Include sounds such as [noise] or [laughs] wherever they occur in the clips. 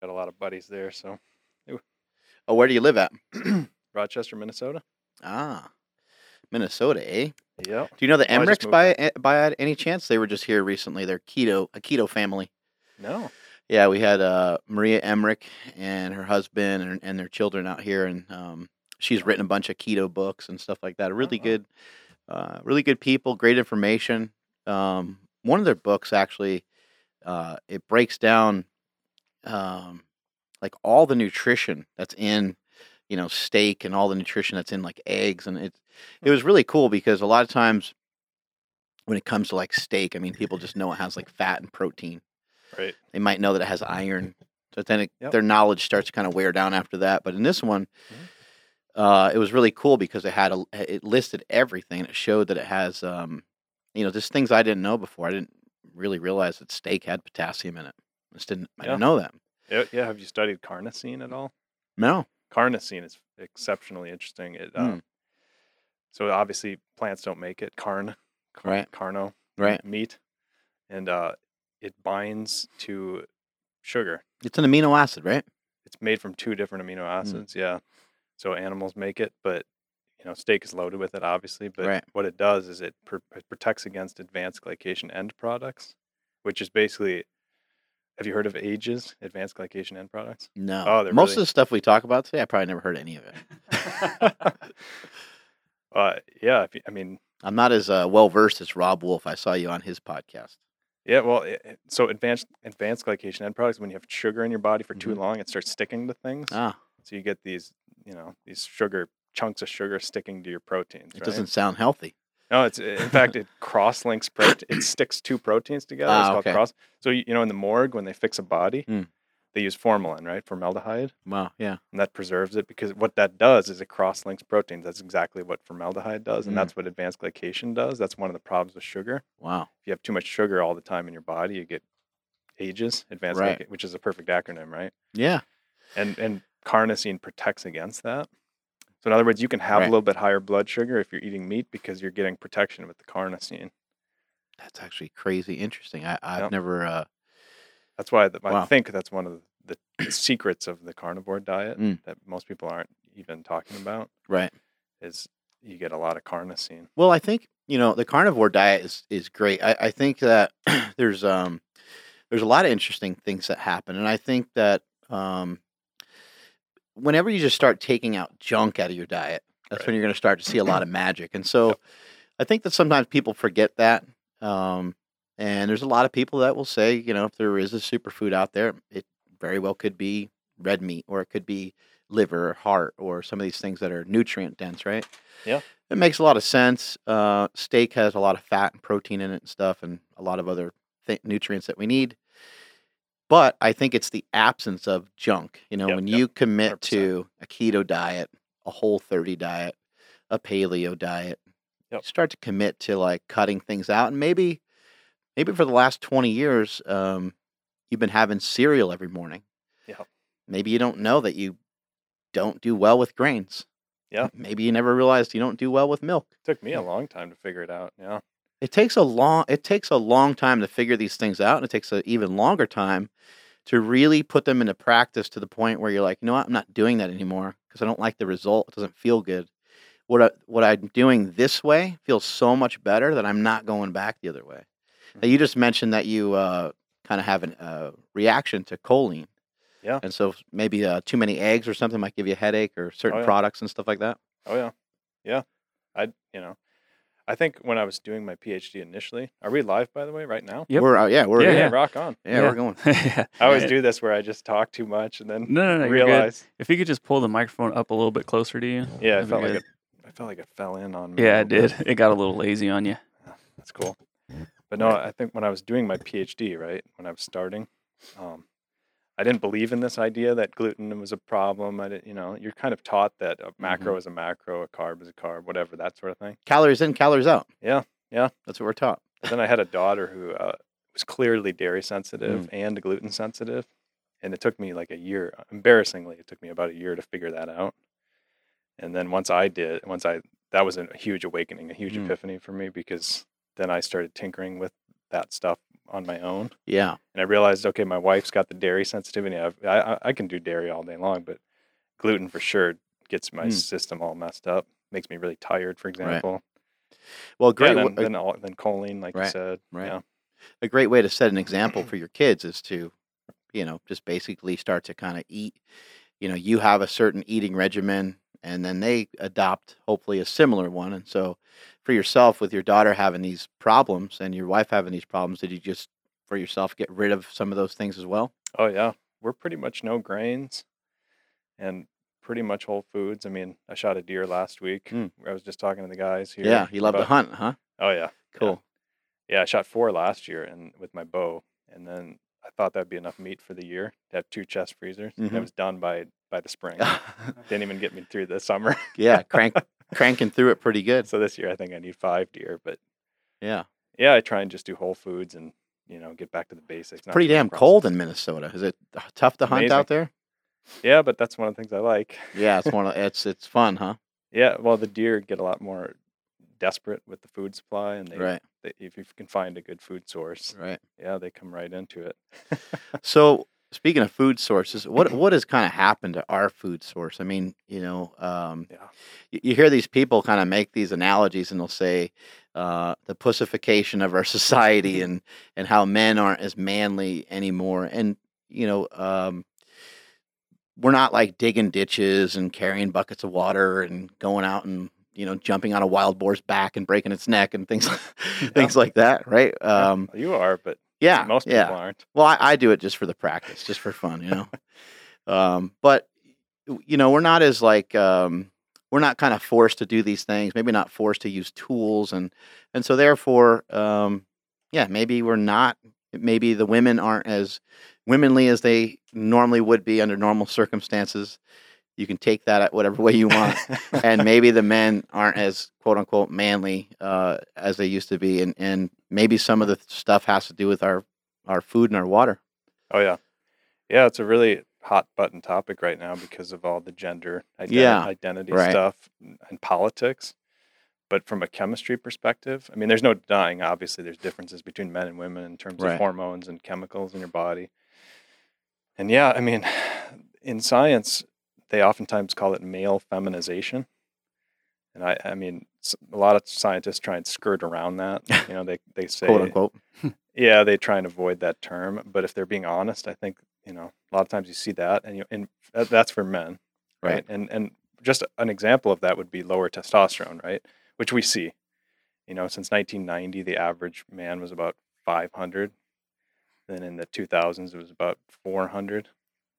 got a lot of buddies there. So Oh, where do you live at? [clears throat] Rochester, Minnesota. Ah, Minnesota, eh? Yep. Do you know the Emmerichs by by any chance? They were just here recently. They're keto, a keto family. No. Yeah, we had uh, Maria Emmerich and her husband and, and their children out here, and um, she's written a bunch of keto books and stuff like that. Really Oh. good, uh, really good people, great information. Um, one of their books actually, uh, it breaks down um, like all the nutrition that's in, you know, steak and all the nutrition that's in like eggs, and it it was really cool because a lot of times when it comes to like steak, I mean, people just know it has like fat and protein Right. they might know that it has iron. So then it, Yep. their knowledge starts to kind of wear down after that. But in this one, Mhm. uh, it was really cool because it had a, it listed everything. It showed that it has, um, you know, just things I didn't know before. I didn't really realize that steak had potassium in it. I just didn't. I didn't know that. Yeah. Yeah. Have you studied carnosine at all? No. Carnosine is exceptionally interesting. It uh, Mm. so obviously plants don't make it. Carn, car- Right. Carno, Right. meat, and uh, it binds to sugar. It's an amino acid, right? It's made from two different amino Mm. acids. Yeah. So animals make it, but you know, steak is loaded with it, obviously. But Right. what it does is it, pr- it protects against advanced glycation end products, which is basically. Have you heard of AGEs, advanced glycation end products? No. Oh, they're Most really- of the stuff we talk about today, I probably never heard any of it. [laughs] uh, yeah, if you, I mean, I'm not as uh, well versed as Robb Wolf. I saw you on his podcast. yeah. Well, it, it- so advanced advanced glycation end products, when you have sugar in your body for too Mhm. long, it starts sticking to things. Ah, So you get these, you know, these sugar chunks of sugar sticking to your proteins. it right? doesn't sound healthy. No, it's in fact it cross links protein. It sticks two proteins together. Ah, it's called okay. cross. So you know in the morgue when they fix a body, Mm. they use formalin, right, formaldehyde, Wow. Yeah. and that preserves it because what that does is it cross links proteins. That's exactly what formaldehyde does, and Mm. that's what advanced glycation does. That's one of the problems with sugar. Wow. If you have too much sugar all the time in your body, you get AGEs, advanced Right. glyca- which is a perfect acronym, right? Yeah. And and carnosine protects against that. So in other words, you can have Right. a little bit higher blood sugar if you're eating meat because you're getting protection with the carnosine. That's actually crazy interesting. I, I've Yep. never. Uh, That's why the, I think that's one of the, the secrets of the carnivore diet Mm. that most people aren't even talking about right. is you get a lot of carnosine. Well, I think you know the carnivore diet is is great. I, I think that [clears throat] there's um there's a lot of interesting things that happen, and I think that um whenever you just start taking out junk out of your diet, that's Right. when you're going to start to see a lot [clears throat] of magic. And so, Yep. I think that sometimes people forget that. Um, and there's a lot of people that will say, you know, if there is a superfood out there, it very well could be red meat, or it could be liver or heart, or some of these things that are nutrient dense, right? Yeah. It makes a lot of sense. Uh, steak has a lot of fat and protein in it and stuff, and a lot of other th- nutrients that we need. But I think it's the absence of junk. You know, Yep, when yep, you commit 100%. to a keto diet, a whole 30 diet, a paleo diet, Yep. start to commit to like cutting things out. And maybe, maybe for the last 20 years, um, you've been having cereal every morning. Yeah. Maybe you don't know that you don't do well with grains. Yeah. Maybe you never realized you don't do well with milk. took me a long time to figure it out. Yeah. It takes a long it takes a long time to figure these things out, and it takes an even longer time to really put them into practice to the point where you're like, you know what, I'm not doing that anymore because I don't like the result. It doesn't feel good. What I, what I'm doing this way feels so much better that I'm not going back the other way. Now, you just mentioned that you uh, kind of have a uh, reaction to choline. Yeah. And so maybe uh, too many eggs or something might give you a headache or certain yeah. products and stuff like that. Oh yeah. Yeah. I you know, I think when I was doing my PhD initially, are we live by the way right now? Yep. We're uh, yeah, we're Yeah, yeah, yeah. rock on. Yeah, we're going. [laughs] yeah. I always do this where I just talk too much and then No, no, no. Realize. If you could just pull the microphone up a little bit closer to you. Yeah, I felt like it. I felt like it fell in on me. Yeah, little it bit. did. It got a little lazy on you. That's cool. But no, I think when I was doing my PhD, right, when I was starting, um, I didn't believe in this idea that gluten was a problem. I didn't, you know, you're kind of taught that a macro is a macro, a carb is a carb, whatever, that sort of thing. Calories in, calories out. Yeah, yeah. That's what we're taught. Then I had a daughter who uh, was clearly dairy sensitive and gluten sensitive. And it took me like a year, embarrassingly, it took me about a year to figure that out. And then once I did, once I, that was a huge awakening, a huge Mm. epiphany for me because then I started tinkering with that stuff on my own. Yeah. And I realized, okay, my wife's got the dairy sensitivity. I've, I I- can do dairy all day long, but gluten for sure gets my Hmm. system all messed up. Makes me really tired, for example. Well, Yeah, great. then, then, all, then choline, like you said. right. Yeah. a great way to set an example for [clears throat] your kids is to, you know, just basically start to kind of eat. You know, you have a certain eating regimen, and then they adopt hopefully a similar one. And so, for yourself, with your daughter having these problems and your wife having these problems, did you just for yourself get rid of some of those things as well? Oh yeah, we're pretty much no grains, and pretty much whole foods. I mean, I shot a deer last week. Hmm. I was just talking to the guys here. yeah, you love to hunt, huh? Oh yeah, Cool. yeah. I shot four last year, and with my bow, and then I thought that'd be enough meat for the year to have two chest freezers. I was done by by the spring. [laughs] Didn't even get me through the summer. yeah, crank cranking through it pretty good. so this year, I think I need five deer. But Yeah, yeah, I try and just do whole foods and you know get back to the basics. not pretty damn processed. cold in Minnesota. Is it tough to hunt Amazing. out there? Yeah, but that's one of the things I like. Yeah, it's one [laughs] of it's it's fun, huh? Yeah, well, the deer get a lot more desperate with the food supply, and they, Right, they if you can find a good food source, right. yeah, they come right into it. So speaking of food sources, what [clears throat] what has kind of happened to our food source? I mean, you know, um, Yeah. you, you hear these people kind of make these analogies, and they'll say uh, the pussification of our [laughs] society, [laughs] and and how men aren't as manly anymore, and you know. Um, we're not like digging ditches and carrying buckets of water and going out and you know jumping on a wild boar's back and breaking its neck and things [laughs] things like that, right? Um, you are, but yeah, most yeah. people aren't. Well, I, I do it just for the practice, just for fun, you know. [laughs] um, but you know, we're not as like um, we're not kind of forced to do these things. Maybe not forced to use tools, and and so therefore, um, yeah, maybe we're not. Maybe the women aren't as womanly as they normally would be under normal circumstances. You can take that at whatever way you want, [laughs] and maybe the men aren't as quote unquote manly uh, as they used to be, and and maybe some of the stuff has to do with our our food and our water. oh yeah, yeah, it's a really hot button topic right now because of all the gender identi- Yeah, identity right. stuff and and politics. But from a chemistry perspective, I mean, there's no denying. Obviously, there's differences between men and women in terms Right. of hormones and chemicals in your body. And yeah, I mean, [sighs] in science, they oftentimes call it male feminization. And I, I mean, a lot of scientists try and skirt around that. [laughs] You know, they, they say, quote unquote. [laughs] yeah, they try and avoid that term. But if they're being honest, I think, you know, a lot of times you see that and you, and that's for men, right? Right. And, and just an example of that would be lower testosterone, right? Which we see, you know, since 1990, the average man was about 500. Then in the 2000s, it was about 400.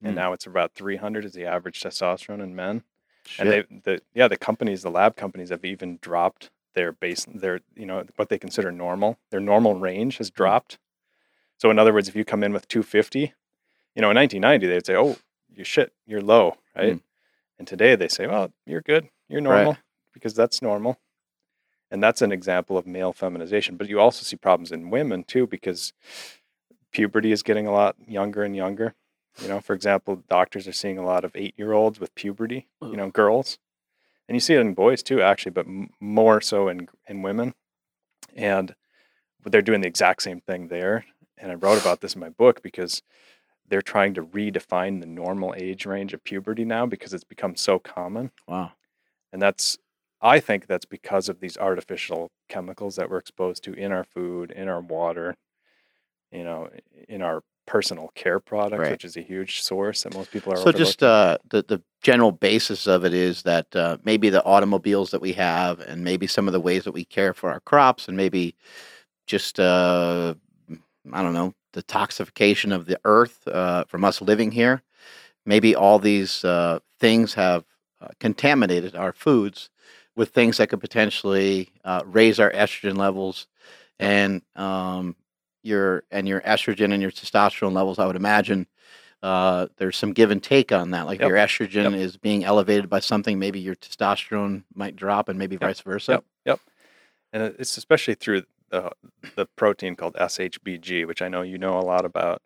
And Mm. now it's about 300 is the average testosterone in men Shit. and they the yeah the companies the lab companies have even dropped their base their you know what they consider normal their normal range has dropped so in other words if you come in with 250 you know in 1990 they'd say oh you shit you're low right Mm. and today they say well you're good you're Right. normal because that's normal and that's an example of male feminization but you also see problems in women too because puberty is getting a lot younger and younger you know for example doctors are seeing a lot of eight year olds with puberty you know girls and you see it in boys too actually but m- more so in in women and they're doing the exact same thing there and i wrote about this in my book because they're trying to redefine the normal age range of puberty now because it's become so common wow. and that's i think that's because of these artificial chemicals that we're exposed to in our food in our water you know in our personal care products Right. which is a huge source that most people are So just uh, the the general basis of it is that uh, maybe the automobiles that we have, and maybe some of the ways that we care for our crops, and maybe just uh, I don't know the toxification of the earth uh, from us living here. Maybe all these uh, things have uh, contaminated our foods with things that could potentially uh, raise our estrogen levels and um, your and your estrogen and your testosterone levels. I would imagine uh, there's some give and take on that. Like Yep. your estrogen is being elevated by something, maybe your testosterone might drop, and maybe vice versa. Yep, yep. And it's especially through the the protein called SHBG, which I know you know a lot about.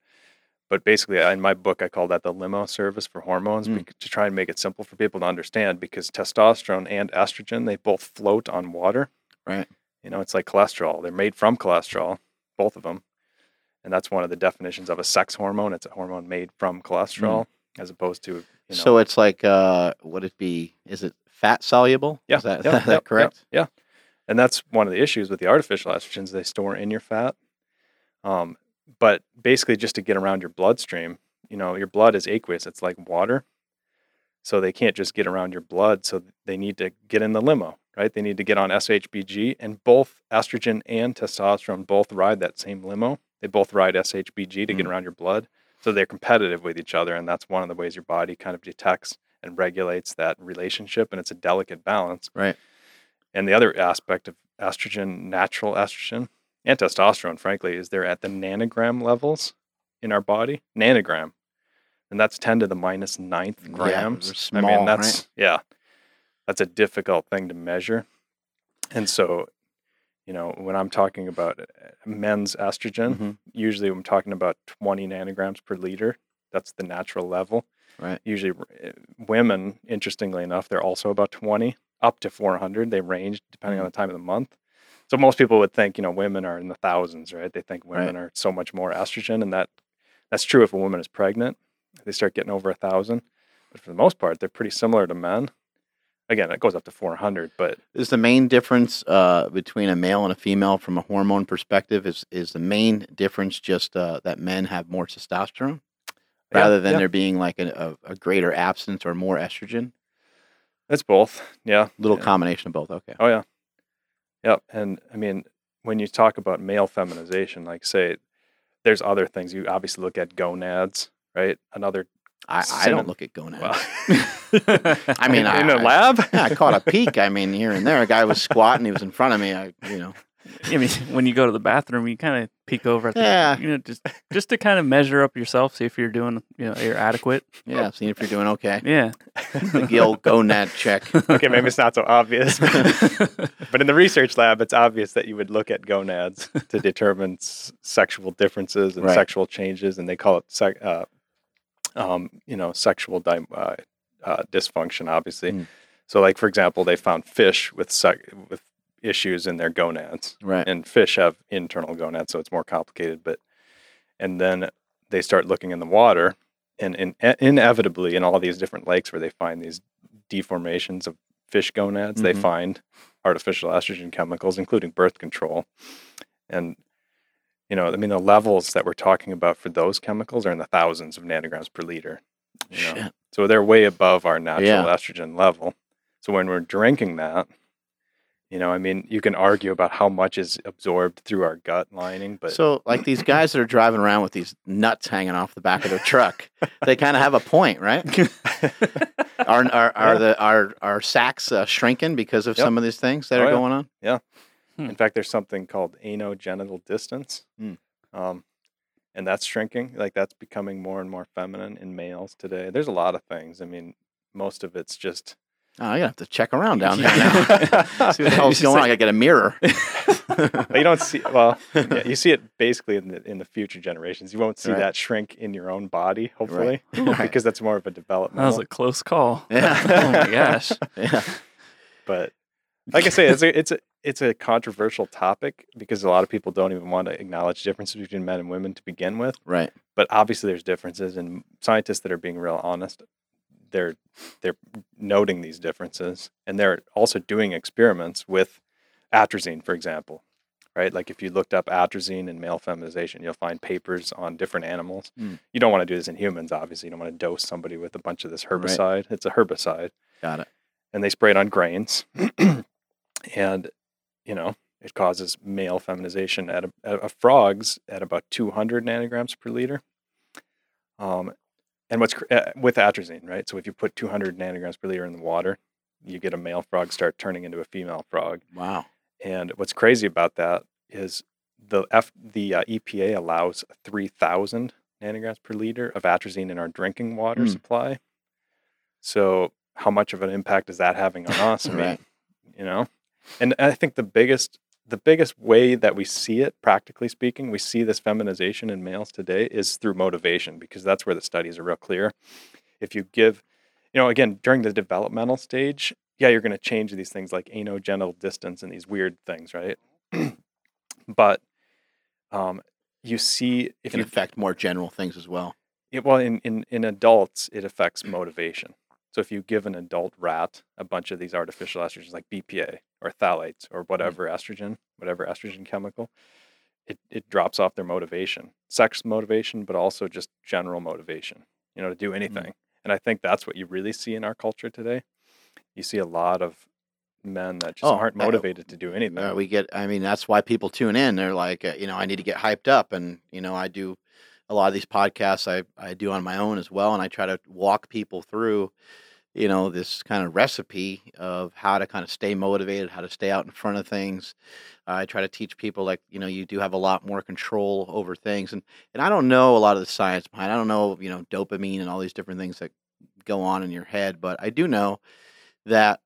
But basically, in my book, I call that the limo service for hormones Mm. to try and make it simple for people to understand. Because testosterone and estrogen, they both float on water. Right. You know, it's like cholesterol. They're made from cholesterol, both of them. and that's one of the definitions of a sex hormone. It's a hormone made from cholesterol, as opposed to you know, Mm. So it's like, uh, would it be? Is it fat soluble? Yeah, Is that, yeah, [laughs] that yeah, yeah, correct? Yeah, and that's one of the issues with the artificial estrogens. They store in your fat. Um, but basically, just to get around your bloodstream, you know, your blood is aqueous. It's like water, so they can't just get around your blood. So they need to get in the limo, right? They need to get on SHBG, and both estrogen and testosterone both ride that same limo. They both ride SHBG to get Mm. around your blood. So they're competitive with each other, and that's one of the ways your body kind of detects and regulates that relationship, and it's a delicate balance. Right. And the other aspect of estrogen, natural estrogen, and testosterone, frankly, is they're at the nanogram levels in our body. Nanogram. And that's 10 to the minus ninth grams. I small, mean, right? that's, yeah, that's a difficult thing to measure. And so, you know, when I'm talking about uh, men's estrogen, Mhm. usually I'm talking about 20 nanograms per liter. That's the natural level. Right. Usually, uh, women, interestingly enough, they're also about 20 up to 400. They range depending Mm. on the time of the month. So most people would think, you know, women are in the thousands, right? They think Right. women are so much more estrogen, and that that's true if a woman is pregnant. They start getting over a thousand, but for the most part, they're pretty similar to men. Again, it goes up to 400, but Is the main difference uh, between a male and a female from a hormone perspective is is the main difference just uh, that men have more testosterone yeah, rather than yeah, there being like a, a, greater absence or more estrogen? it's both. Yeah, Little yeah. combination of both. Okay. Oh yeah. Yep. And I mean, when you talk about male feminization, like say, there's other things. You obviously look at gonads, right? Another. I, I don't look at gonads. Well, [laughs] I [laughs] mean, in I- a I- lab. yeah, [laughs] I caught a peek. I mean, here and there, a guy was squatting. He was in front of me. I, you know, I mean, when you go to the bathroom, you kind of peek over at the, Yeah. you know, just just to kind of measure up yourself, see if you're doing, you know, you're adequate. yeah, seeing if you're doing okay. Yeah. The old gonad check. okay, maybe it's not so obvious, but in the research lab, it's obvious that you would look at gonads to determine s- sexual differences and Right. sexual changes, and they call it, sec- uh, um, you know, sexual di- uh, uh, dysfunction. Obviously, Mm. so like for example, they found fish with sec- with issues in their gonads, Right. and fish have internal gonads, so it's more complicated. But and then they start looking in the water, and, in, inevitably in all these different lakes where they find these deformations of fish gonads, they Mhm. find artificial estrogen chemicals, including birth control, and you know, I mean, the levels that we're talking about for those chemicals are in the thousands of nanograms per liter. You know? Shit. So they're way above our natural Yeah. estrogen level. So when we're drinking that, you know, I mean, you can argue about how much is absorbed through our gut lining, but so, like these guys that are driving around with these nuts hanging off the back of their truck, they [laughs] kind of have a point, right? [laughs] Are are, are Yeah. the are are sacks uh, shrinking because of Yep. some of these things that Oh, are yeah. going on? Hmm. in fact, there's something called anogenital distance. Hmm. Um, and that's shrinking. Like that's becoming more and more feminine in males today. There's a lot of things. I mean, most of it's just Oh, I gotta have to check around down there now. [laughs] [laughs] See what the [laughs] hell's going on? I gotta get a mirror. You don't see well yeah, you see it basically in the in the future generations you won't see Right. that shrink in your own body hopefully Right. because that's more of a development. That was a close call. Yeah. oh my gosh. yeah. but like i say it's a it's a it's a controversial topic because a lot of people don't even want to acknowledge differences between men and women to begin with Right. but obviously there's differences and scientists that are being real honest they're they're noting these differences and they're also doing experiments with atrazine for example right like if you looked up atrazine and male feminization you'll find papers on different animals Mm. you don't want to do this in humans obviously you don't want to dose somebody with a bunch of this Right. herbicide it's a herbicide Got it. and they spray it on grains [clears throat] and you know it causes male feminization at a, at a frogs at about 200 nanograms per liter um, and what's cr- uh, with atrazine right so if you put 200 nanograms per liter in the water you get a male frog start turning into a female frog Wow. and what's crazy about that is the F, the uh, EPA allows 3,000 nanograms per liter of atrazine in our drinking water Hmm. supply. So, how much of an impact is that having on us? I [laughs] mean, Right. you know, and I think the biggest the biggest way that we see it, practically speaking, we see this feminization in males today is through motivation because that's where the studies are real clear. If you give, you know, again during the developmental stage, yeah, you're going to change these things like anogenital distance and these weird things, right? [clears throat] but um, you see It if can you affect more general things as well. it, well in, in in adults it affects motivation. So if you give an adult rat a bunch of these artificial estrogens like BPA or phthalates or whatever estrogen, whatever estrogen chemical, it it drops off their motivation, sex motivation, but also just general motivation, you know, to do anything. And I think that's what you really see in our culture today. You see a lot of men that just Oh, aren't uh, motivated to do anything. Uh, we get, I mean, that's why people tune in. They're like, uh, you know, I need to get hyped up. And, you know, I do a lot of these podcasts I, I do on my own as well. And I try to walk people through, you know, this kind of recipe of how to kind of stay motivated, how to stay out in front of things. I try to teach people like, you know, you do have a lot more control over things. And, and I don't know a lot of the science behind, I don't know, you know, dopamine and all these different things that go on in your head, but I do know that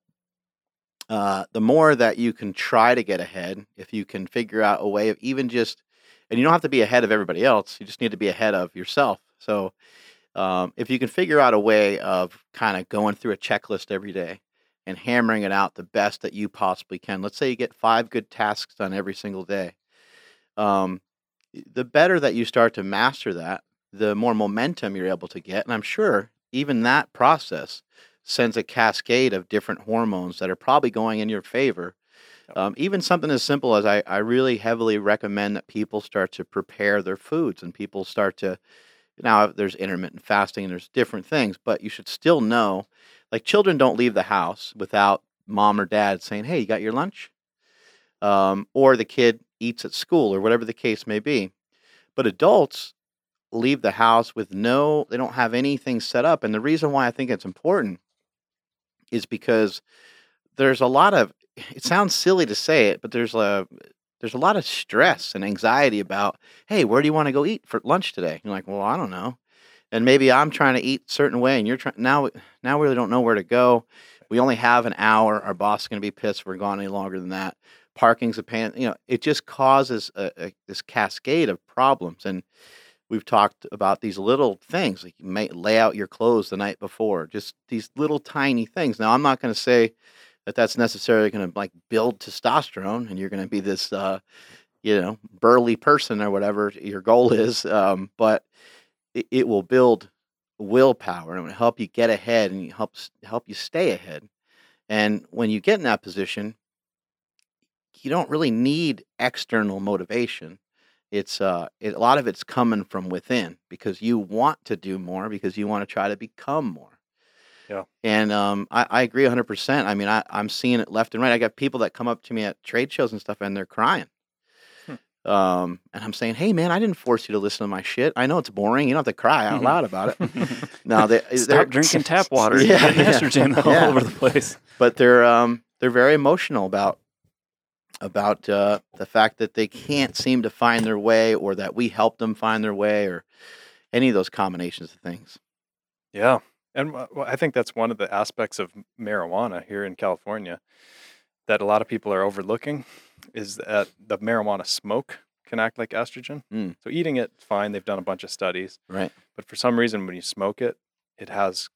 uh, the more that you can try to get ahead, if you can figure out a way of even just, and you don't have to be ahead of everybody else, you just need to be ahead of yourself. So, um, if you can figure out a way of kind of going through a checklist every day and hammering it out the best that you possibly can, let's say you get five good tasks done every single day, um, the better that you start to master that, the more momentum you're able to get. And I'm sure even that process sends a cascade of different hormones that are probably going in your favor. Um, even something as simple as I, I really heavily recommend that people start to prepare their foods and people start to now there's intermittent fasting and there's different things, but you should still know like children don't leave the house without mom or dad saying, Hey, you got your lunch? Um, or the kid eats at school or whatever the case may be. But adults leave the house with no, they don't have anything set up. And the reason why I think it's important is because there's a lot of it sounds silly to say it, but there's a there's a lot of stress and anxiety about, hey, where do you want to go eat for lunch today? You're like, well, I don't know. And maybe I'm trying to eat certain way and you're trying now now we really don't know where to go. We only have an hour. Our boss is gonna be pissed if we're gone any longer than that. Parking's a pain, you know, it just causes a, a, this cascade of problems. And we've talked about these little things like you may lay out your clothes the night before just these little tiny things now i'm not going to say that that's necessarily going to like build testosterone and you're going to be this uh you know burly person or whatever your goal [laughs] is um but it, it will build willpower and it will help you get ahead and helps help you stay ahead. And when you get in that position you don't really need external motivation. It's uh it, a lot of it's coming from within because you want to do more because you want to try to become more Yeah. and um i, I agree 100% i mean I, i'm seeing it left and right i got people that come up to me at trade shows and stuff and they're crying Hmm. um and i'm saying hey man i didn't force you to listen to my shit i know it's boring you don't have to cry out loud about it [laughs] no they, they're Stop drinking tap [laughs] water. Yeah, yeah. estrogen all Yeah. over the place. but they're um they're very emotional about about uh, the fact that they can't seem to find their way or that we help them find their way or any of those combinations of things Yeah. And wh- I think that's one of the aspects of marijuana here in California that a lot of people are overlooking is that the marijuana smoke can act like estrogen. Mm. So eating it, fine. They've done a bunch of studies. right But for some reason, when you smoke it, it has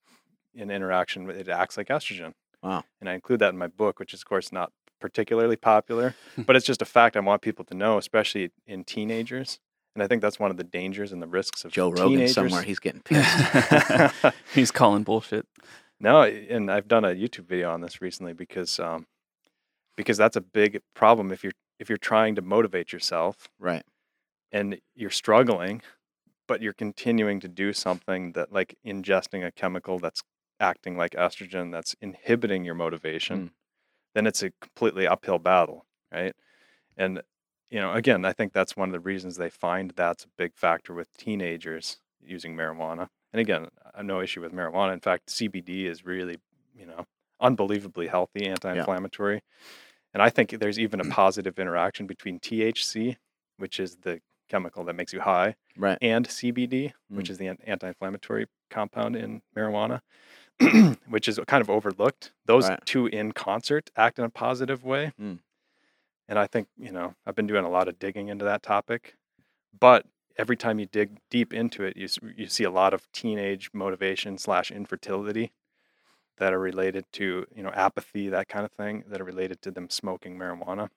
an interaction, it acts like estrogen. Wow. And I include that in my book, which is, of course, not particularly popular, [laughs] but it's just a fact I want people to know, especially in teenagers. And I think that's one of the dangers and the risks of joe rogan teenagers. somewhere he's getting [laughs] pissed [laughs] He's calling bullshit. No, and I've done a YouTube video on this recently because um, because that's a big problem if you're if you're trying to motivate yourself right and you're struggling, but you're continuing to do something that like ingesting a chemical that's acting like estrogen that's inhibiting your motivation, Mm. then it's a completely uphill battle, right? And you know, again, I think that's one of the reasons they find that's a big factor with teenagers using marijuana. And again, I have no issue with marijuana. In fact, CBD is really, you know, unbelievably healthy, anti-inflammatory. And I think there's even a positive interaction between THC, which is the chemical that makes you high, right and CBD, which Mm. is the anti-inflammatory compound in marijuana, [clears throat] which is kind of overlooked. Those Right. two in concert act in a positive way. Mm. And I think, you know, I've been doing a lot of digging into that topic. But every time you dig deep into it, you, you see a lot of teenage motivation slash infertility that are related to, you know, apathy, that kind of thing, that are related to them smoking marijuana.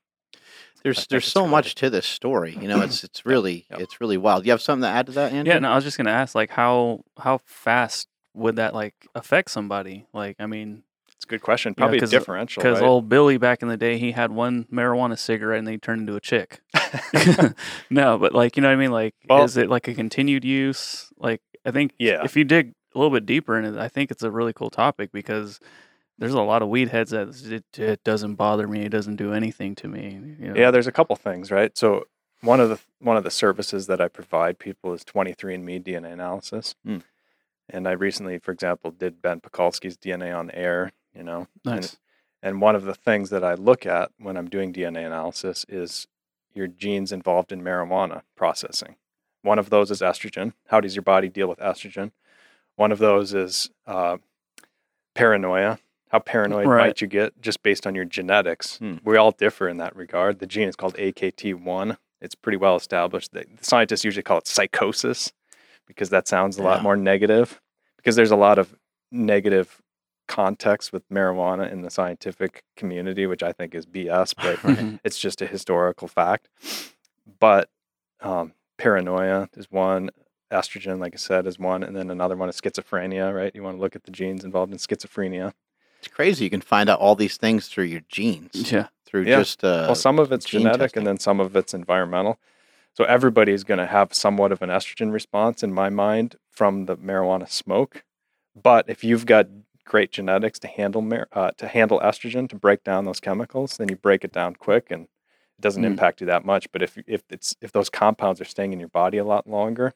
There's there's so much to this story. You know, it's [clears throat] it's really Yep. it's really wild. You have something to add to that, Andrew? Yeah, no, I was just gonna ask, like, how how fast would that like affect somebody? Like, I mean, It's a good question. Yeah, Probably 'cause- differential, because right? old Billy back in the day, he had one marijuana cigarette and they turned into a chick. [laughs] [laughs] no, but like, you know what I mean? Like, Well- is it like a continued use? Like, I think Yeah. if you dig a little bit deeper in it, I think it's a really cool topic because there's a lot of weed heads that it, it doesn't bother me. It doesn't do anything to me. You know? Yeah, there's a couple things, right? So one of the one of the services that I provide people is 23andMe DNA analysis. Hmm. And I recently, for example, did Ben Pakulski's DNA on air, you know. nice. And one of the things that I look at when I'm doing DNA analysis is your genes involved in marijuana processing. One of those is estrogen. How does your body deal with estrogen? One of those is uh, paranoia. How paranoid Right. might you get just based on your genetics? Hmm. We all differ in that regard. The gene is called AKT1. It's pretty well established. The the scientists usually call it psychosis because that sounds a lot more negative. Because there's a lot of negative context with marijuana in the scientific community, which I think is BS, [laughs] but it's just a historical fact. But um, paranoia is one, estrogen, like I said, is one, and then another one is schizophrenia, right? You want to look at the genes involved in schizophrenia. It's crazy. You can find out all these things through your genes, yeah. through Yeah. just uh, well, some of it's genetic testing. and then some of it's environmental. So everybody's going to have somewhat of an estrogen response in my mind from the marijuana smoke. But if you've got great genetics to handle uh, to handle estrogen to break down those chemicals, then you break it down quick and it doesn't Mm. impact you that much. But if if it's if those compounds are staying in your body a lot longer,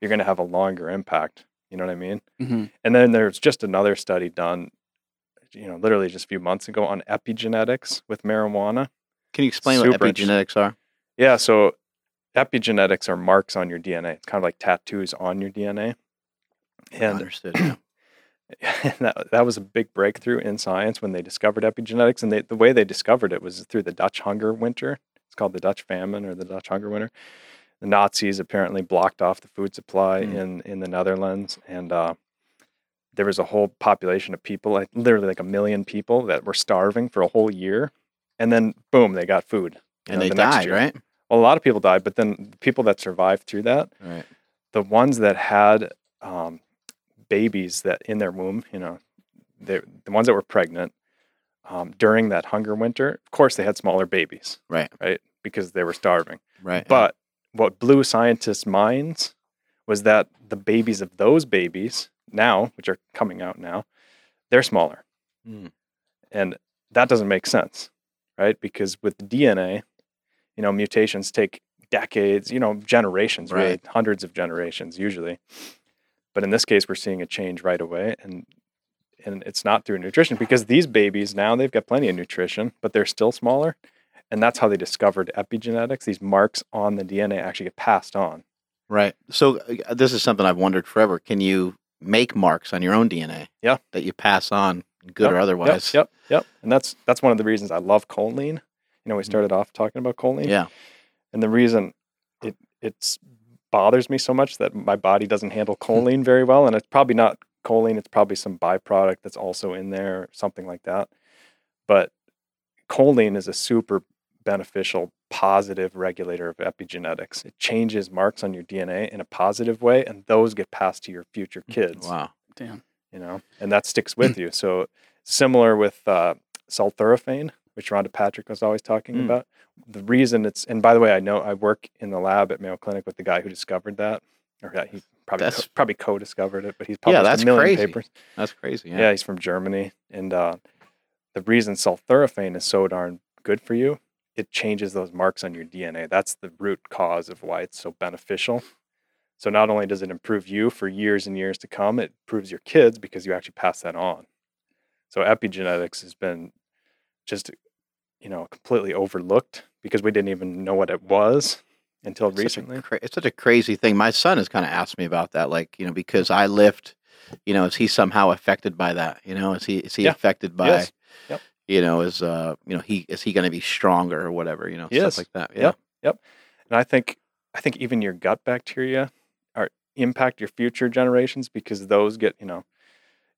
you're going to have a longer impact. You know what I mean? hmm And then there's just another study done, you know, literally just a few months ago on epigenetics with marijuana. Can you explain what Super interesting. epigenetics are? Yeah, so epigenetics are marks on your DNA. It's kind of like tattoos on your DNA. And Understood. yeah. [laughs] that, that was a big breakthrough in science when they discovered epigenetics. And they, the way they discovered it was through the Dutch hunger winter. It's called the Dutch famine or the Dutch hunger winter. The Nazis apparently blocked off the food supply Hmm. in, in the Netherlands. And uh, there was a whole population of people, like literally like a million people that were starving for a whole year. And then, boom, they got food. and know, they the died, right? Well, a lot of people died, but then the people that survived through that, Right. the ones that had um, babies that in their womb, you know, they, the ones that were pregnant um, during that hunger winter, of course, they had smaller babies, Right. right? Because they were starving. Right. But what blew scientists' minds was that the babies of those babies now, which are coming out now, they're smaller. Hmm. And that doesn't make sense, right? Because with DNA, you know, mutations take decades, you know, generations, really, Right. hundreds of generations usually. But in this case, we're seeing a change right away. And and it's not through nutrition because these babies now they've got plenty of nutrition, but they're still smaller. And that's how they discovered epigenetics. These marks on the DNA actually get passed on. Right. So uh, this is something I've wondered forever. Can you make marks on your own DNA? Yeah. That you pass on, good Yep, or otherwise. Yep, yep. And that's that's one of the reasons I love choline. You know, we started off talking about choline. Yeah. And the reason it it's bothers me so much that my body doesn't handle choline very well, and it's probably not choline, it's probably some byproduct that's also in there, something like that. But choline is a super beneficial positive regulator of epigenetics. It changes marks on your DNA in a positive way, and those get passed to your future kids Wow. Damn. you know, and that sticks [clears throat] with you. So similar with uh, sulforaphane, which Rhonda Patrick was always talking Mm. about. The reason it's, and by the way, I know I work in the lab at Mayo Clinic with the guy who discovered that, or yeah, he probably co- probably co-discovered it, but he's Yeah, published that's a million crazy. papers. That's crazy. Yeah. Yeah. he's from Germany, and uh, the reason sulforaphane is so darn good for you, it changes those marks on your DNA. That's the root cause of why it's so beneficial. So not only does it improve you for years and years to come, it improves your kids because you actually pass that on. So epigenetics has been just, you know, completely overlooked because we didn't even know what it was until It's such recently. cra- it's such a crazy thing. My son has kind of asked me about that, like you know, because I lift. You know, is he somehow affected by that? You know, is he is he Yeah. affected by? Yes. Yep. You know, is uh, you know, he is he going to be stronger or whatever? You know, Yes. stuff like that. Yeah. Yep. And I think I think even your gut bacteria are impact your future generations because those get, you know,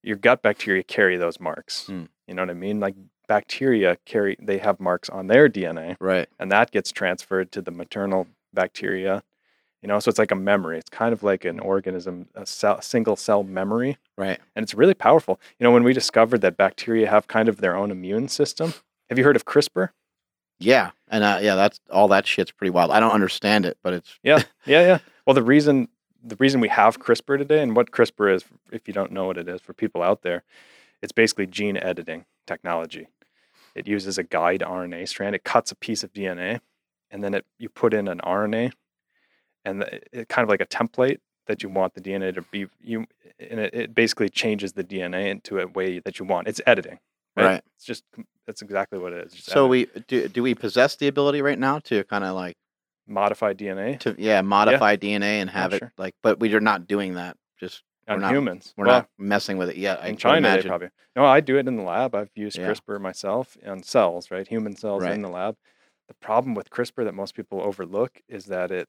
your gut bacteria carry those marks. Mm. You know what I mean? Like bacteria carry they have marks on their DNA, Right. and that gets transferred to the maternal bacteria. You know, so it's like a memory. It's kind of like an organism, a cell, single cell memory, Right. and it's really powerful. You know, when we discovered that bacteria have kind of their own immune system. Have you heard of CRISPR? Yeah. And uh, yeah, that's all that shit's pretty wild. I don't understand it, but it's Yeah, [laughs] yeah, yeah. Well, the reason the reason we have CRISPR today, and what CRISPR is, if you don't know what it is for people out there, it's basically gene editing technology. It uses a guide RNA strand. It cuts a piece of DNA, and then it you put in an RNA, and the, it kind of like a template that you want the DNA to be. You and it, it basically changes the DNA into a way that you want. It's editing, right? Right. It's just that's exactly what it is. so editing. we do. Do we possess the ability right now to kind of like modify DNA to yeah modify DNA and have it sure. like, but we are not doing that. Just we're on not- humans. we're Well, not messing with it yet. I in China, they probably. No, I do it in the lab. I've used Yeah. CRISPR myself on cells, right? Human cells Right. in the lab. The problem with CRISPR that most people overlook is that it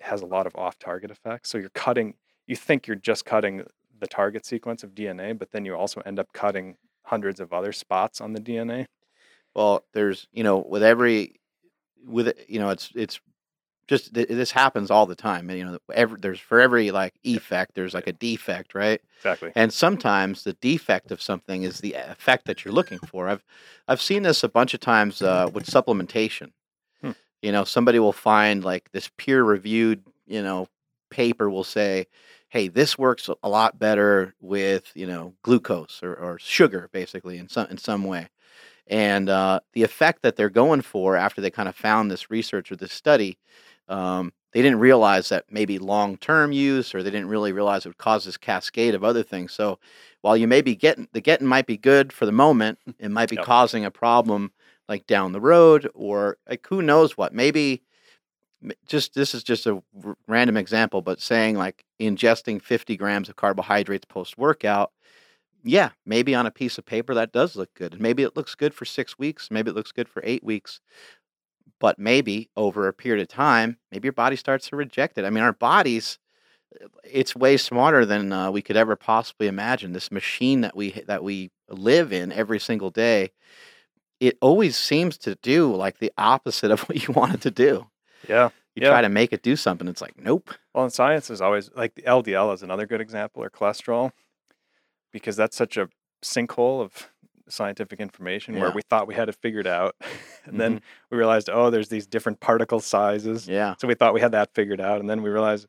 has a lot of off-target effects. So you're cutting. You think you're just cutting the target sequence of DNA, but then you also end up cutting hundreds of other spots on the DNA. Well, there's you know with every with it, you know it's it's just th- this happens all the time. You know, every there's for every like effect there's like a defect, right? Exactly. And sometimes the defect of something is the effect that you're looking for. I've I've seen this a bunch of times uh, with supplementation. Hmm. You know, somebody will find like this peer reviewed, you know, paper will say, "Hey, this works a lot better with you know glucose or, or sugar, basically in some in some way." And uh, the effect that they're going for after they kind of found this research or this study, um, they didn't realize that maybe long term use, or they didn't really realize it would cause this cascade of other things. So while you may be getting the getting might be good for the moment, [laughs] it might be Yep. causing a problem like down the road, or like who knows what. Maybe just this is just a r- random example, but saying like ingesting 50 grams of carbohydrates post workout yeah, maybe on a piece of paper that does look good. And maybe it looks good for six weeks. Maybe it looks good for eight weeks. But maybe over a period of time, maybe your body starts to reject it. I mean, our bodies, it's way smarter than uh, we could ever possibly imagine. This machine that we that we live in every single day, it always seems to do like the opposite of [laughs] what you want it to do. Yeah. You Yeah. try to make it do something, it's like nope. Well, and science is always like the LDL is another good example, or cholesterol, because that's such a sinkhole of scientific information where we thought we had it figured out, [laughs] and then we realized, oh, there's these different particle sizes. Yeah, So we thought we had that figured out, and then we realized,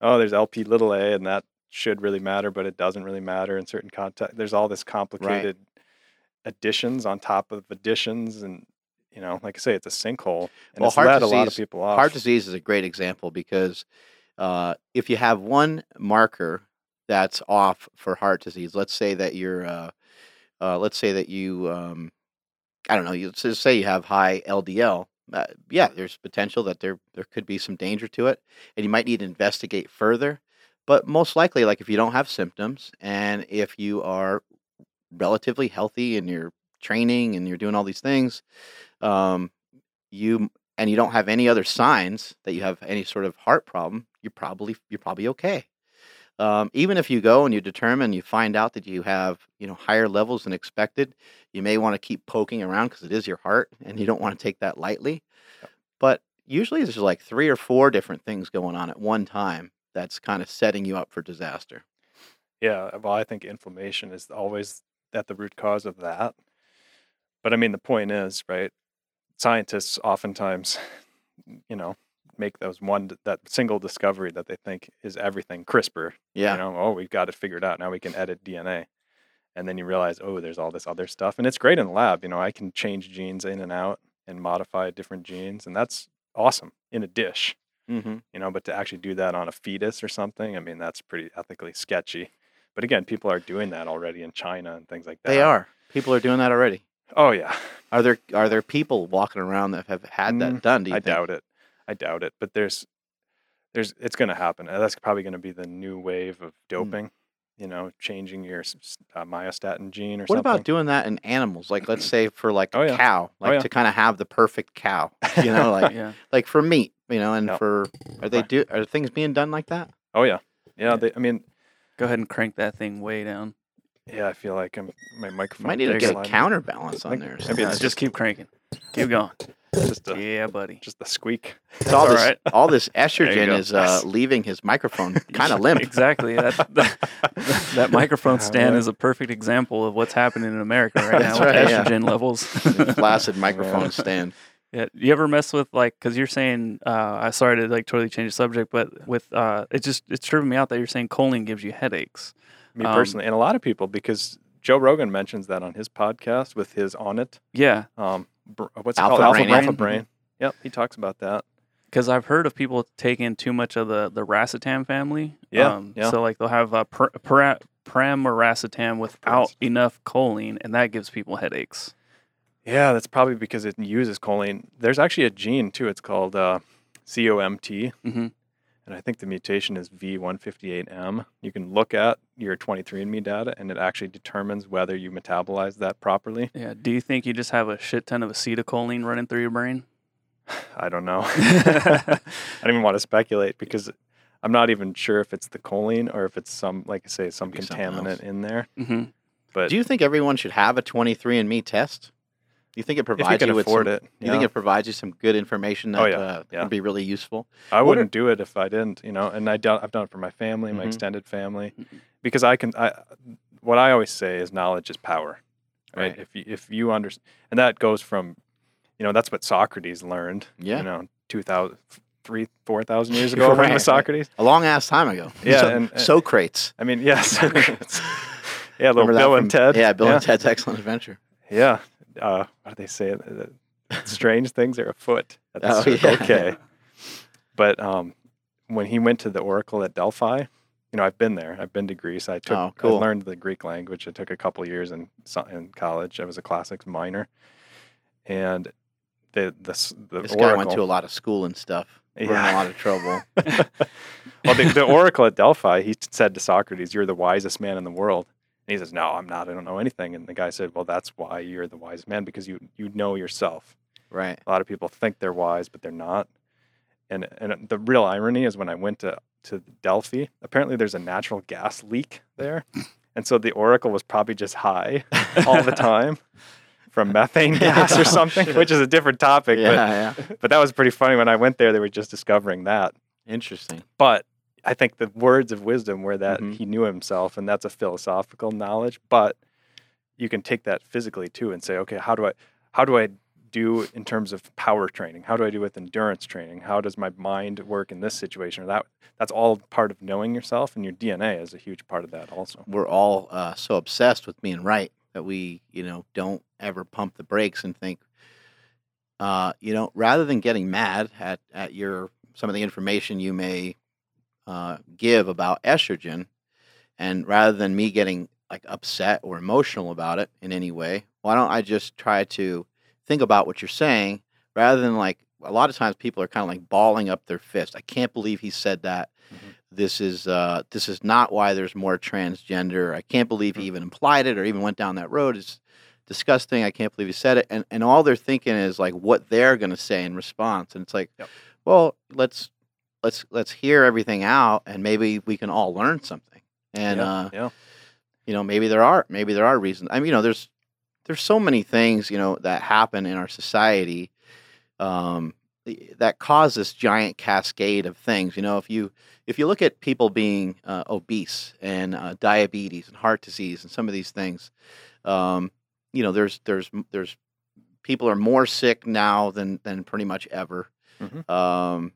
oh, there's LP little a, and that should really matter, but it doesn't really matter in certain context. There's all this complicated additions on top of additions, and you know, like I say, it's a sinkhole, and Well, it's heart led a lot of disease- people off. Heart disease is a great example because uh, if you have one marker that's off for heart disease, let's say that you're, uh, uh, let's say that you, um, I don't know, you let's say you have high LDL. Uh, yeah, there's potential that there there could be some danger to it, and you might need to investigate further. But most likely, like if you don't have symptoms and if you are relatively healthy and you're training and you're doing all these things, um, you and you don't have any other signs that you have any sort of heart problem, you're probably you're probably okay. Um, even if you go and you determine you find out that you have you know higher levels than expected, you may want to keep poking around because it is your heart and you don't want to take that lightly. But usually there's like three or four different things going on at one time that's kind of setting you up for disaster. Yeah, well, I think inflammation is always at the root cause of that. But I mean, the point is, right? Scientists oftentimes, [laughs] you know, make those one that single discovery that they think is everything. CRISPR, Yeah. you know, oh, we've got it figured out. Now we can edit DNA, and then you realize, oh, there's all this other stuff, and it's great in the lab. You know, I can change genes in and out and modify different genes, and that's awesome in a dish Mm-hmm. you know but to actually do that on a fetus or something i mean that's pretty ethically sketchy but again people are doing that already in china and things like that They are. People are doing that already. oh yeah Are there are there people walking around that have had that Mm, done? Do i think? doubt it i doubt it but there's there's it's going to happen that's probably going to be the new wave of doping you know changing your s- s- uh, myostatin gene or What something What about doing that in animals? Like, let's [clears throat] say for like a Oh, yeah. cow, like yeah. to kind of have the perfect cow, [laughs] you know, like yeah. like for meat, you know, and Yeah. for are they do are things being done like that? oh yeah yeah Yeah. they, i mean Go ahead and crank that thing way down. Yeah, I feel like I'm my microphone. Might need to get a counterbalance on Like, there. or maybe something. it's just keep cranking. Keep going. Just a, Yeah, buddy. just the squeak. It's all all this right. all this [laughs] estrogen is uh, leaving his microphone [laughs] kind of limp. Exactly. That, [laughs] that, that microphone stand is a perfect example of what's happening in America right That's now with right, yeah. estrogen levels. Flaccid microphone stand. Yeah, you ever mess with like because you're saying uh, I sorry to like totally change the subject, but with uh, it just it's tripping me out that you're saying choline gives you headaches. Me Um, personally, and a lot of people, because Joe Rogan mentions that on his podcast with his on it. Yeah, Um, br- what's Alpha it called? Brain, Alpha, yeah. Alpha Brain. Yep, he talks about that. because I've heard of people taking too much of the the racetam family. Yeah, um, yeah. So like they'll have uh, pr- pr- pramiracetam without Pram. enough choline, and that gives people headaches. Yeah, that's probably because it uses choline. There's actually a gene too. It's called uh, COMT, hmm and I think the mutation is V158M. You can look at your 23andMe data, and it actually determines whether you metabolize that properly. Yeah. Do you think you just have a shit ton of acetylcholine running through your brain? [sighs] I don't know. [laughs] I don't even want to speculate because I'm not even sure if it's the choline or if it's some, like I say, some Could be something else. contaminant in there. hmm But Do you think everyone should have a 23andMe test? Do you think it if you provides you with afford some, it, Do you think it provides you some good information that Oh, yeah, uh, yeah. would be really useful? I What wouldn't do it if I didn't, you know. And I done, I've done it for my family, my Mhm. extended family, Mhm. because I can. I what I always say is knowledge is power, right? Right. If you if you understand, and that goes from, you know, that's what Socrates learned. Yeah. You know, two thousand, three, four thousand years [laughs] ago, right, right. Socrates. A long ass time ago. Yeah, So- and- and- Socrates. I mean, yes. [laughs] yeah, little Bill from- and Ted. Yeah, Bill yeah. and Ted's Excellent Adventure. Yeah. Uh, what do they say? Strange things are afoot. At the Oh, circle. yeah. Okay. But um, when he went to the Oracle at Delphi, you know, I've been there. I've been to Greece. I took, Oh, cool. I learned the Greek language. It took a couple years in in college. I was a classics minor, and the the the This Oracle. guy went to a lot of school and stuff. We're in a lot of trouble. [laughs] well, the, the Oracle at Delphi, he said to Socrates, "You're the wisest man in the world." And he says, "No, I'm not. I don't know anything." And the guy said, "Well, that's why you're the wise man because you you know yourself." right. A lot of people think they're wise, but they're not. And and the real irony is when I went to to Delphi, apparently there's a natural gas leak there, and so the oracle was probably just high all the [laughs] time from methane gas or something, [laughs] which is a different topic. Yeah, yeah. But but that was pretty funny when I went there. They were just discovering that. Interesting. But I think the words of wisdom were that Mhm. he knew himself, and that's a philosophical knowledge. But you can take that physically too and say, okay, how do I, how do I do in terms of power training? How do I do with endurance training? How does my mind work in this situation? Or that that's all part of knowing yourself, and your DNA is a huge part of that also. We're all uh, so obsessed with being right that we, you know, don't ever pump the brakes and think, uh, you know, rather than getting mad at, at your some of the information you may uh, give about estrogen, and rather than me getting like upset or emotional about it in any way, why don't I just try to think about what you're saying rather than like a lot of times people are kind of like balling up their fist. I can't believe he said that. Mhm. This is uh, this is not why there's more transgender. I can't believe he even implied it or even went down that road. It's disgusting. I can't believe he said it. And and all they're thinking is like what they're gonna say in response. And it's like, Yep. well, let's let's let's hear everything out and maybe we can all learn something. And yeah, uh, yeah. you know maybe there are maybe there are reasons i mean you know there's there's so many things you know that happen in our society um that cause this giant cascade of things you know if you if you look at people being uh, obese and uh, diabetes and heart disease and some of these things um you know there's there's there's people are more sick now than than pretty much ever Mhm. um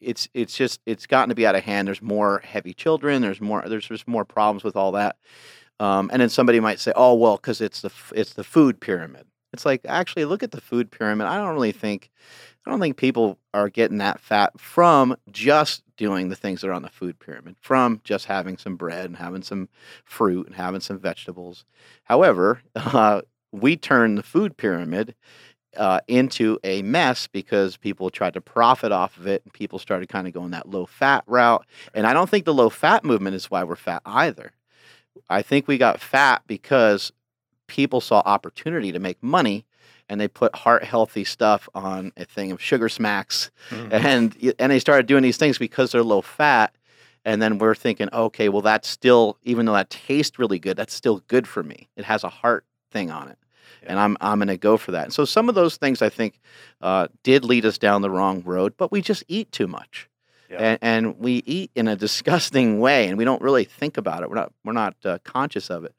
it's it's just it's gotten to be out of hand. There's more heavy children. There's more there's just more problems with all that. Um, and then somebody might say, "Oh well, because it's the it's the food pyramid." It's like actually look at the food pyramid. I don't really think I don't think people are getting that fat from just doing the things that are on the food pyramid, from just having some bread and having some fruit and having some vegetables. However, [laughs] uh, we turn the food pyramid uh, into a mess because people tried to profit off of it and people started kind of going that low fat route. And I don't think the low fat movement is why we're fat either. I think we got fat because people saw opportunity to make money and they put heart healthy stuff on a thing of sugar smacks Mhm. and and they started doing these things because they're low fat and then we're thinking, okay, well that's still even though that tastes really good, that's still good for me. It has a heart thing on it, and I'm I'm going to go for that. And so some of those things I think uh, did lead us down the wrong road, but we just eat too much, Yeah. and, and we eat in a disgusting way, and we don't really think about it. We're not we're not uh, conscious of it.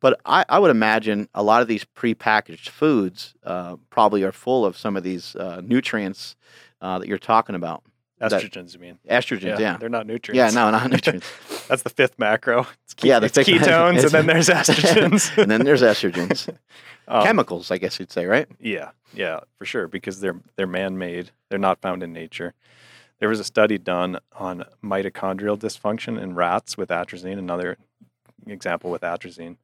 But I, I would imagine a lot of these prepackaged foods uh, probably are full of some of these uh, nutrients uh, that you're talking about. That- Estrogens, you mean? Estrogens, yeah. They're not nutrients. Yeah, no, not [laughs] nutrients. That's the fifth macro. It's ke- Yeah, the fifth- ketones, and then there's [laughs] estrogens. and [laughs] then there's estrogens. Um, Chemicals, I guess you'd say, right? Yeah, yeah, for sure, because they're they're man-made. They're not found in nature. There was a study done on mitochondrial dysfunction in rats with atrazine, another example with atrazine,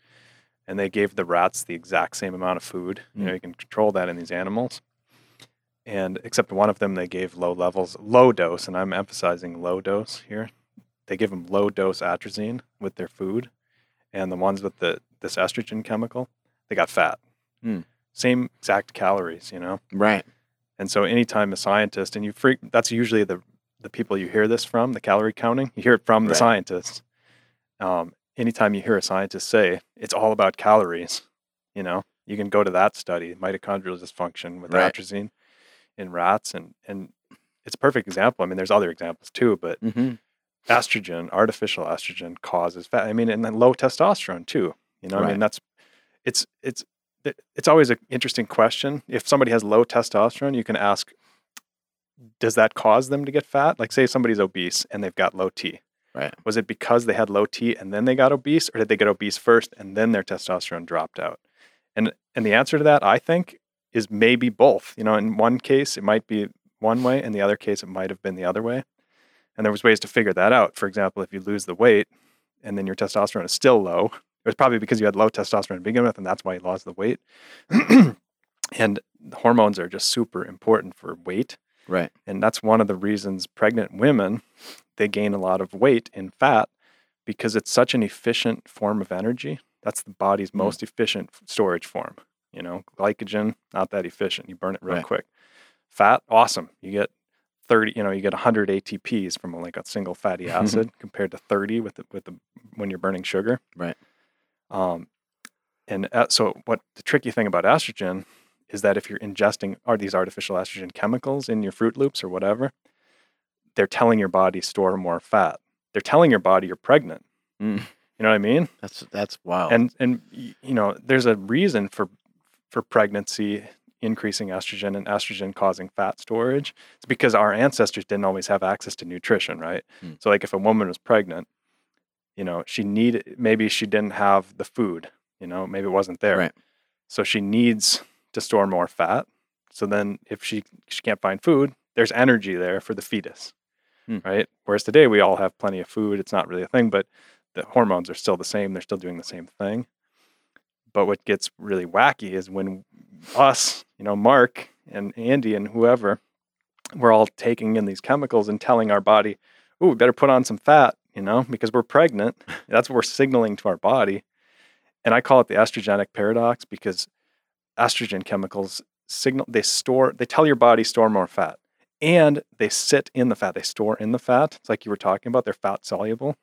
and they gave the rats the exact same amount of food. You know, Mm. you can control that in these animals. And except one of them, they gave low levels, low dose, and I'm emphasizing low dose here. They give them low dose atrazine with their food, and the ones with the this estrogen chemical, they got fat. Hmm. Same exact calories, you know. Right. And so anytime a scientist, and you freak, that's usually the the people you hear this from, the calorie counting, you hear it from the Right. scientists. Um, anytime you hear a scientist say it's all about calories, you know, you can go to that study, mitochondrial dysfunction with Right. atrazine in rats, and and it's a perfect example. I mean, there's other examples too, but hmm estrogen, artificial estrogen, causes fat. I mean, and then low testosterone too. You know, I mean, that's it's it's it's always an interesting question. If somebody has low testosterone, you can ask, does that cause them to get fat? Like, say somebody's obese and they've got low T. Right. Was it because they had low T and then they got obese, or did they get obese first and then their testosterone dropped out? And and the answer to that, I think, is maybe both. You know, in one case it might be one way, in the other case it might have been the other way. And there was ways to figure that out. For example, if you lose the weight and then your testosterone is still low, it was probably because you had low testosterone to begin with, and that's why you lost the weight. [clears throat] and hormones are just super important for weight. Right. And that's one of the reasons pregnant women they gain a lot of weight in fat because it's such an efficient form of energy. That's the body's Mm. most efficient storage form. You know, glycogen not that efficient. You burn it real Right. quick. Fat, awesome. You get 30, you know, you get 100 ATPs from like a single fatty [laughs] acid compared to 30 with the, with the when you're burning sugar. Right. Um, and uh, so what the tricky thing about estrogen is that if you're ingesting are these artificial estrogen chemicals in your Froot Loops or whatever, they're telling your body store more fat. They're telling your body you're pregnant. Mm. You know what I mean? That's that's wow. And and you know, there's a reason for for pregnancy increasing estrogen and estrogen causing fat storage. It's because our ancestors didn't always have access to nutrition, right? Hmm. So like if a woman was pregnant, you know, she needed maybe she didn't have the food, you know, maybe it wasn't there. Right. So she needs to store more fat. So then if she she can't find food, there's energy there for the fetus. Hmm. Right? Whereas today we all have plenty of food, it's not really a thing, but the hormones are still the same, they're still doing the same thing. But what gets really wacky is when us, you know, Mark and Andy and whoever, we're all taking in these chemicals and telling our body, "Ooh, we better put on some fat," you know, because we're pregnant. [laughs] That's what we're signaling to our body. And I call it the estrogenic paradox because estrogen chemicals signal they store they tell your body store more fat. And they sit in the fat. They store in the fat. It's like you were talking about. They're fat soluble.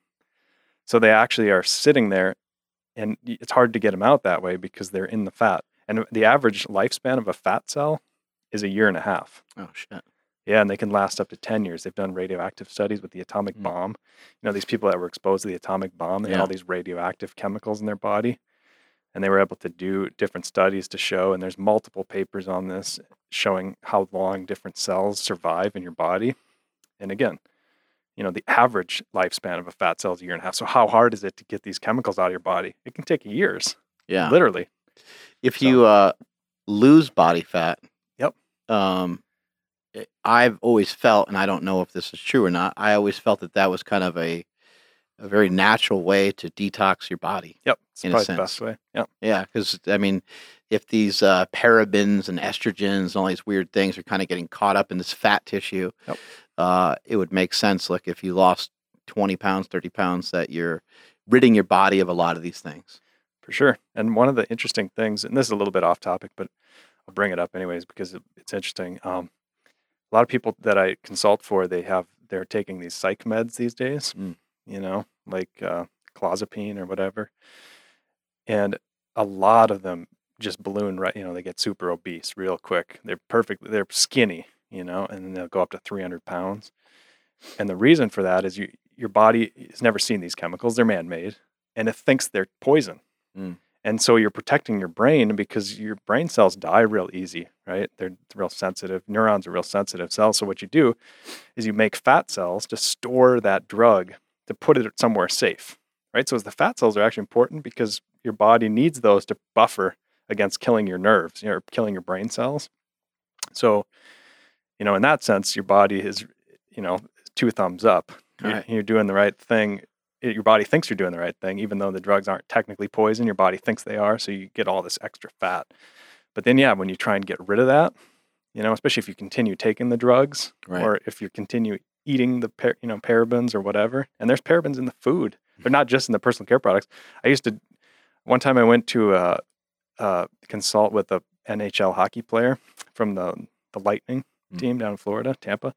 So they actually are sitting there and it's hard to get them out that way because they're in the fat and the average lifespan of a fat cell is a year and a half oh shit. yeah, and they can last up to 10 years. They've done radioactive studies with the atomic Mm. bomb. You know, these people that were exposed to the atomic bomb, they had all these radioactive chemicals in their body. And they were able to do different studies to show, and there's multiple papers on this showing how long different cells survive in your body. And again, you know, the average lifespan of a fat cell is a year and a half. So how hard is it to get these chemicals out of your body? It can take years, Yeah. literally. If So- you uh, lose body fat, Yep. Um, it- I've always felt, and I don't know if this is true or not. I always felt that that was kind of a a very natural way to detox your body. Yep. It's In a probably the sense. best way. Yep. Yeah, because I mean, if these uh, parabens and estrogens and all these weird things are kind of getting caught up in this fat tissue, Yep. Uh, it would make sense. Like if you lost twenty pounds, thirty pounds, that you're ridding your body of a lot of these things. For sure. And one of the interesting things, and this is a little bit off topic, but I'll bring it up anyways because it, it's interesting. Um, a lot of people that I consult for, they have they're taking these psych meds these days, Mm. you know, like uh, clozapine or whatever. And a lot of them just balloon right, you know, they get super obese real quick. They're perfect, they're skinny, you know, and then they'll go up to 300 pounds. And the reason for that is you, your body has never seen these chemicals, they're man made, and it thinks they're poison. Mm. And so you're protecting your brain because your brain cells die real easy, right? They're real sensitive. Neurons are real sensitive cells. So what you do is you make fat cells to store that drug to put it somewhere safe, right? So the fat cells are actually important because your body needs those to buffer against killing your nerves, you know, killing your brain cells. So, you know, in that sense, your body is, you know, two thumbs up. You're, Right. you're doing the right thing. Your body thinks you're doing the right thing, even though the drugs aren't technically poison. Your body thinks they are, so you get all this extra fat. But then, yeah, when you try and get rid of that, you know, especially if you continue taking the drugs, Right. or if you continue eating the, par- you know, parabens or whatever, and there's parabens in the food. They're not just in the personal care products. I used to, one time I went to uh, uh, consult with a NHL hockey player from the the Lightning. Team down in Florida, Tampa,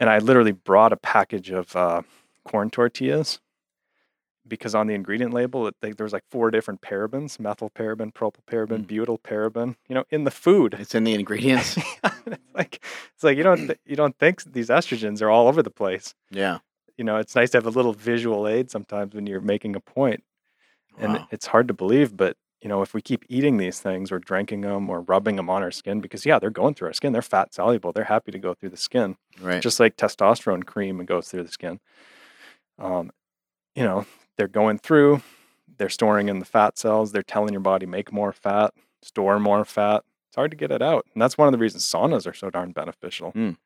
and I literally brought a package of uh, corn tortillas because on the ingredient label it, they, there was like four different parabens: methyl paraben, propylparaben, Mm. butyl paraben. You know, in the food. It's in the ingredients. [laughs] it's like it's like you don't th- you don't think these estrogens are all over the place. yeah. You know, it's nice to have a little visual aid sometimes when you're making a point and Wow. it's hard to believe but you know if we keep eating these things or drinking them or rubbing them on our skin because yeah they're going through our skin they're fat soluble they're happy to go through the skin Right. just like testosterone cream and goes through the skin um, you know they're going through they're storing in the fat cells they're telling your body make more fat store more fat it's hard to get it out and that's one of the reasons saunas are so darn beneficial Mm.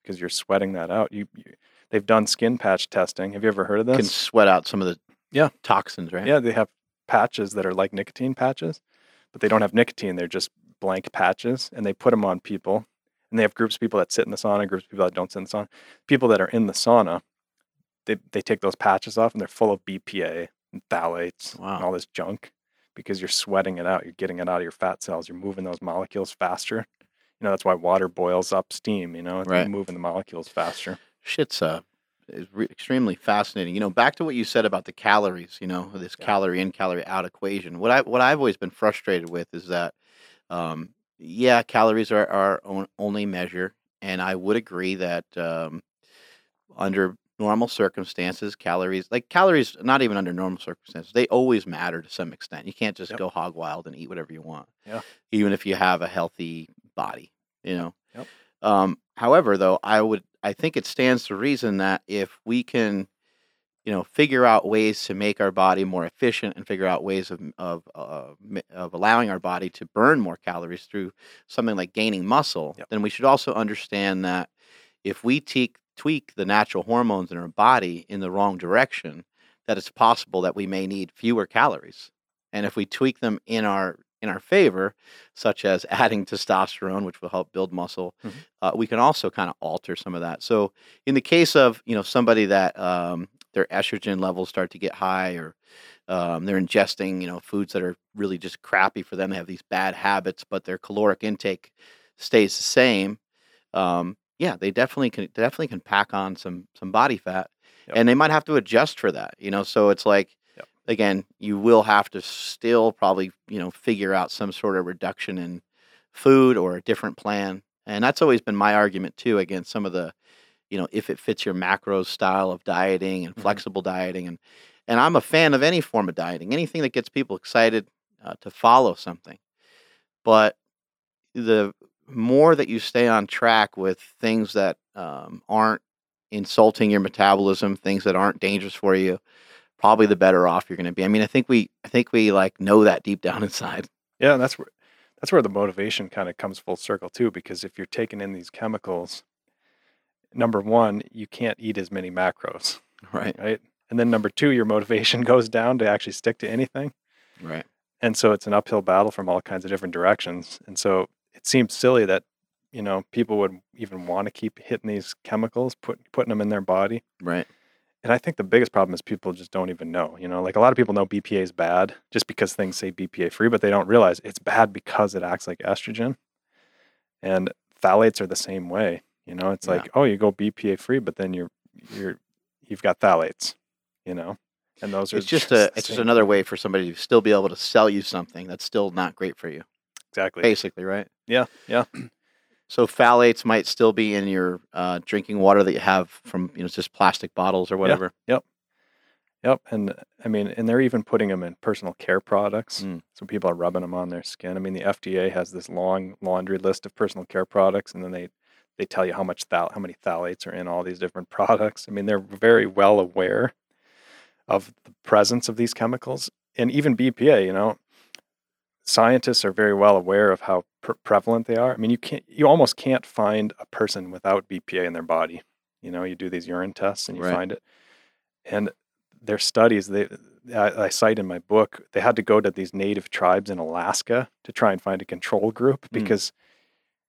because you're sweating that out you, you they've done skin patch testing have you ever heard of this can sweat out some of the Yeah. toxins, right? yeah, they have patches that are like nicotine patches, but they don't have nicotine. They're just blank patches, and they put them on people. And they have groups of people that sit in the sauna, groups of people that don't sit in the sauna. People that are in the sauna, they they take those patches off, and they're full of BPA and phthalates Wow. and all this junk because you're sweating it out. You're getting it out of your fat cells. You're moving those molecules faster. You know that's why water boils up steam. You know, Right. moving the molecules faster. Shit's uh is re- extremely fascinating. You know, back to what you said about the calories. You know, this Yeah. calorie in, calorie out equation. What I what I've always been frustrated with is that, um, yeah, calories are our own, only measure, and I would agree that um, under normal circumstances, calories like calories, not even under normal circumstances, they always matter to some extent. You can't just Yep. go hog wild and eat whatever you want. Yeah. even if you have a healthy body. You know. Yep. Um, however, though, I would I think it stands to reason that if we can, you know, figure out ways to make our body more efficient and figure out ways of of uh, of allowing our body to burn more calories through something like gaining muscle, Yep. then we should also understand that if we tweak tweak the natural hormones in our body in the wrong direction, that it's possible that we may need fewer calories. And if we tweak them in our in our favor, such as [laughs] adding testosterone, which will help build muscle, Mhm. uh, we can also kind of alter some of that. So, in the case of you know somebody that um, their estrogen levels start to get high, or um, they're ingesting you know foods that are really just crappy for them, they have these bad habits, but their caloric intake stays the same. Um, yeah, they definitely can definitely can pack on some some body fat, Yep. and they might have to adjust for that. You know, so it's like. Again, you will have to still probably, you know, figure out some sort of reduction in food or a different plan. And that's always been my argument too against some of the, you know, if it fits your macros style of dieting and Mhm. flexible dieting and and I'm a fan of any form of dieting, anything that gets people excited uh, to follow something. But the more that you stay on track with things that um, aren't insulting your metabolism, things that aren't dangerous for you, probably the better off you're going to be. I mean, I think we, I think we like know that deep down [laughs] inside. Yeah, and that's where that's where the motivation kind of comes full circle too, because if you're taking in these chemicals, number one, you can't eat as many macros, Right. right? And then number two, your motivation [laughs] goes down to actually stick to anything. Right. And so it's an uphill battle from all kinds of different directions. And so it seems silly that, you know, people would even want to keep hitting these chemicals, put, putting them in their body. Right. And I think the biggest problem is people just don't even know. You know, like a lot of people know BPA is bad just because things say BPA free, but they don't realize it's bad because it acts like estrogen. And phthalates are the same way. You know, it's Yeah. like, oh, you go BPA free, but then you're you're you've got phthalates. you know. And those are It's just a it's just another way for somebody to still be able to sell you something that's still not great for you. Exactly. Basically, right? Yeah, yeah. So phthalates might still be in your uh, drinking water that you have from you know just plastic bottles or whatever. Yep, Yep. and I mean, and they're even putting them in personal care products. Mm. So people are rubbing them on their skin. I mean, the FDA has this long laundry list of personal care products, and then they they tell you how much how many phthalates are in all these different [laughs] products. I mean, they're very well aware of the presence of these chemicals, and even BPA. You know, scientists are very well aware of how pre- prevalent they are. I mean, you can't you almost can't find a person without BPA in their body. You know, you do these urine tests and you Right. find it, and their studies they I, I cite in my book they had to go to these native tribes in Alaska to try and find a control group Mm. because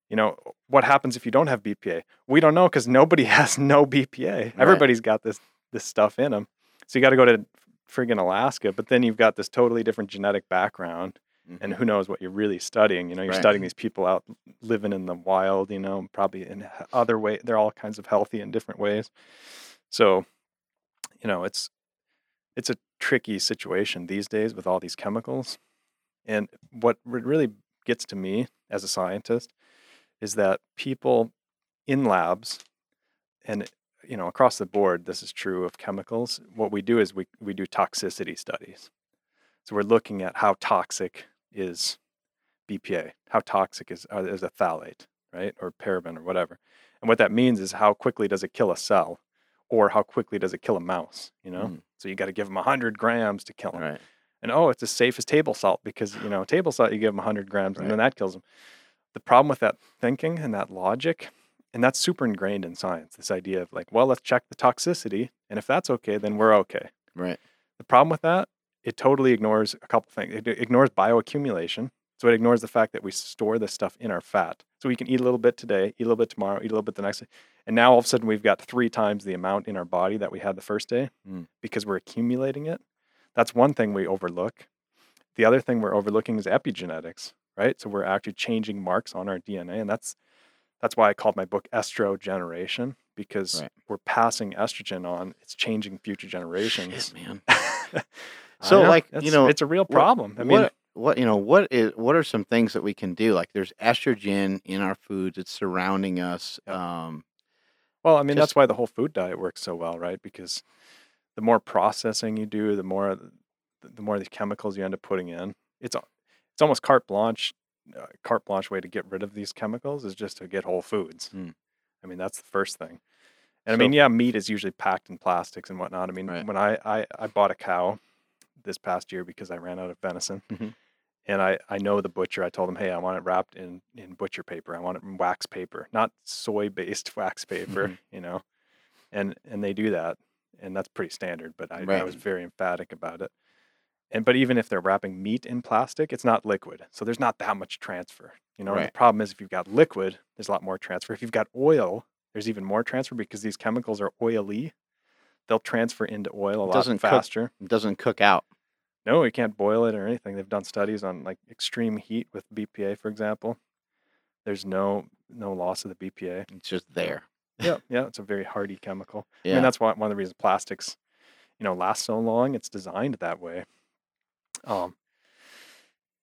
you know what happens if you don't have BPA we don't know because nobody [laughs] has no BPA everybody's got this this stuff in them so you got to go to friggin Alaska but then you've got this totally different genetic background and Mhm. who knows what you're really studying you know you're Right. studying these people out living in the wild you know probably in other way they're all kinds of healthy in different ways so you know it's it's a tricky situation these days with all these chemicals and what really gets to me as a scientist is that people in labs and you know across the board this is true of chemicals what we do is we, we do toxicity studies so we're looking at how toxic is bpa how toxic is, uh, is a phthalate right or paraben or whatever and what that means is how quickly does it kill a cell or how quickly does it kill a mouse you know Mm. so you got to give them 100 grams to kill them Right. and oh, it's as safe as table salt because you know table salt you give them 100 grams and then that kills them. The problem with that thinking and that logic, and that's super ingrained in science. This idea of like, well, let's check the toxicity, and if that's okay, then we're okay. Right. The problem with that, it totally ignores a couple things. It ignores bioaccumulation. So it ignores the fact that we store this stuff in our fat. So we can eat a little bit today, eat a little bit tomorrow, eat a little bit the next day. And now all of a sudden we've got three times the amount in our body that we had the first day Mm. because we're accumulating it. That's one thing we overlook. The other thing we're overlooking is epigenetics, right? So we're actually changing marks on our DNA. And that's that's why I called my book Estrogeneration, because Right. we're passing estrogen on. It's changing future generations. Shit, man. [laughs] [laughs] So, like, you know, it's a real what- problem. I mean, what what you know what is what are some things that we can do? Like there's estrogen in our foods; it's surrounding us. Um, well, I mean, that's why the whole food diet works so well, right? Because the more processing you do, the more the more these chemicals you end up putting in. It's it's almost carte blanche. Uh, carte blanche way to get rid of these chemicals is just to get whole foods. Hmm. I mean, that's the first thing. And I mean, yeah, meat is usually packed in plastics and whatnot. I mean, Right. when I, I I bought a cow this past year because I ran out of venison. Mhm. And I, I know the butcher. I told him, hey, I want it wrapped in, in butcher paper. I want it in wax paper, not soy based [laughs] wax paper, Mhm. you know. And and they do that. And that's pretty standard, but I, I was very emphatic about it. And but even if they're wrapping meat in plastic, it's not liquid. So there's not that much transfer. You know, and the problem is if you've got liquid, there's a lot more transfer. If you've got oil, there's even more transfer because these chemicals are oily. They'll transfer into oil a It lot doesn't cook- faster. it doesn't cook out. No, you can't boil it or anything. They've done studies on like extreme heat with BPA, for example. There's no no loss of the BPA. It's just there. Yeah, [laughs] yeah, it's a very hardy chemical. I Yeah. mean, that's why one of the reasons plastics, you know, last so long. It's designed that way. Um,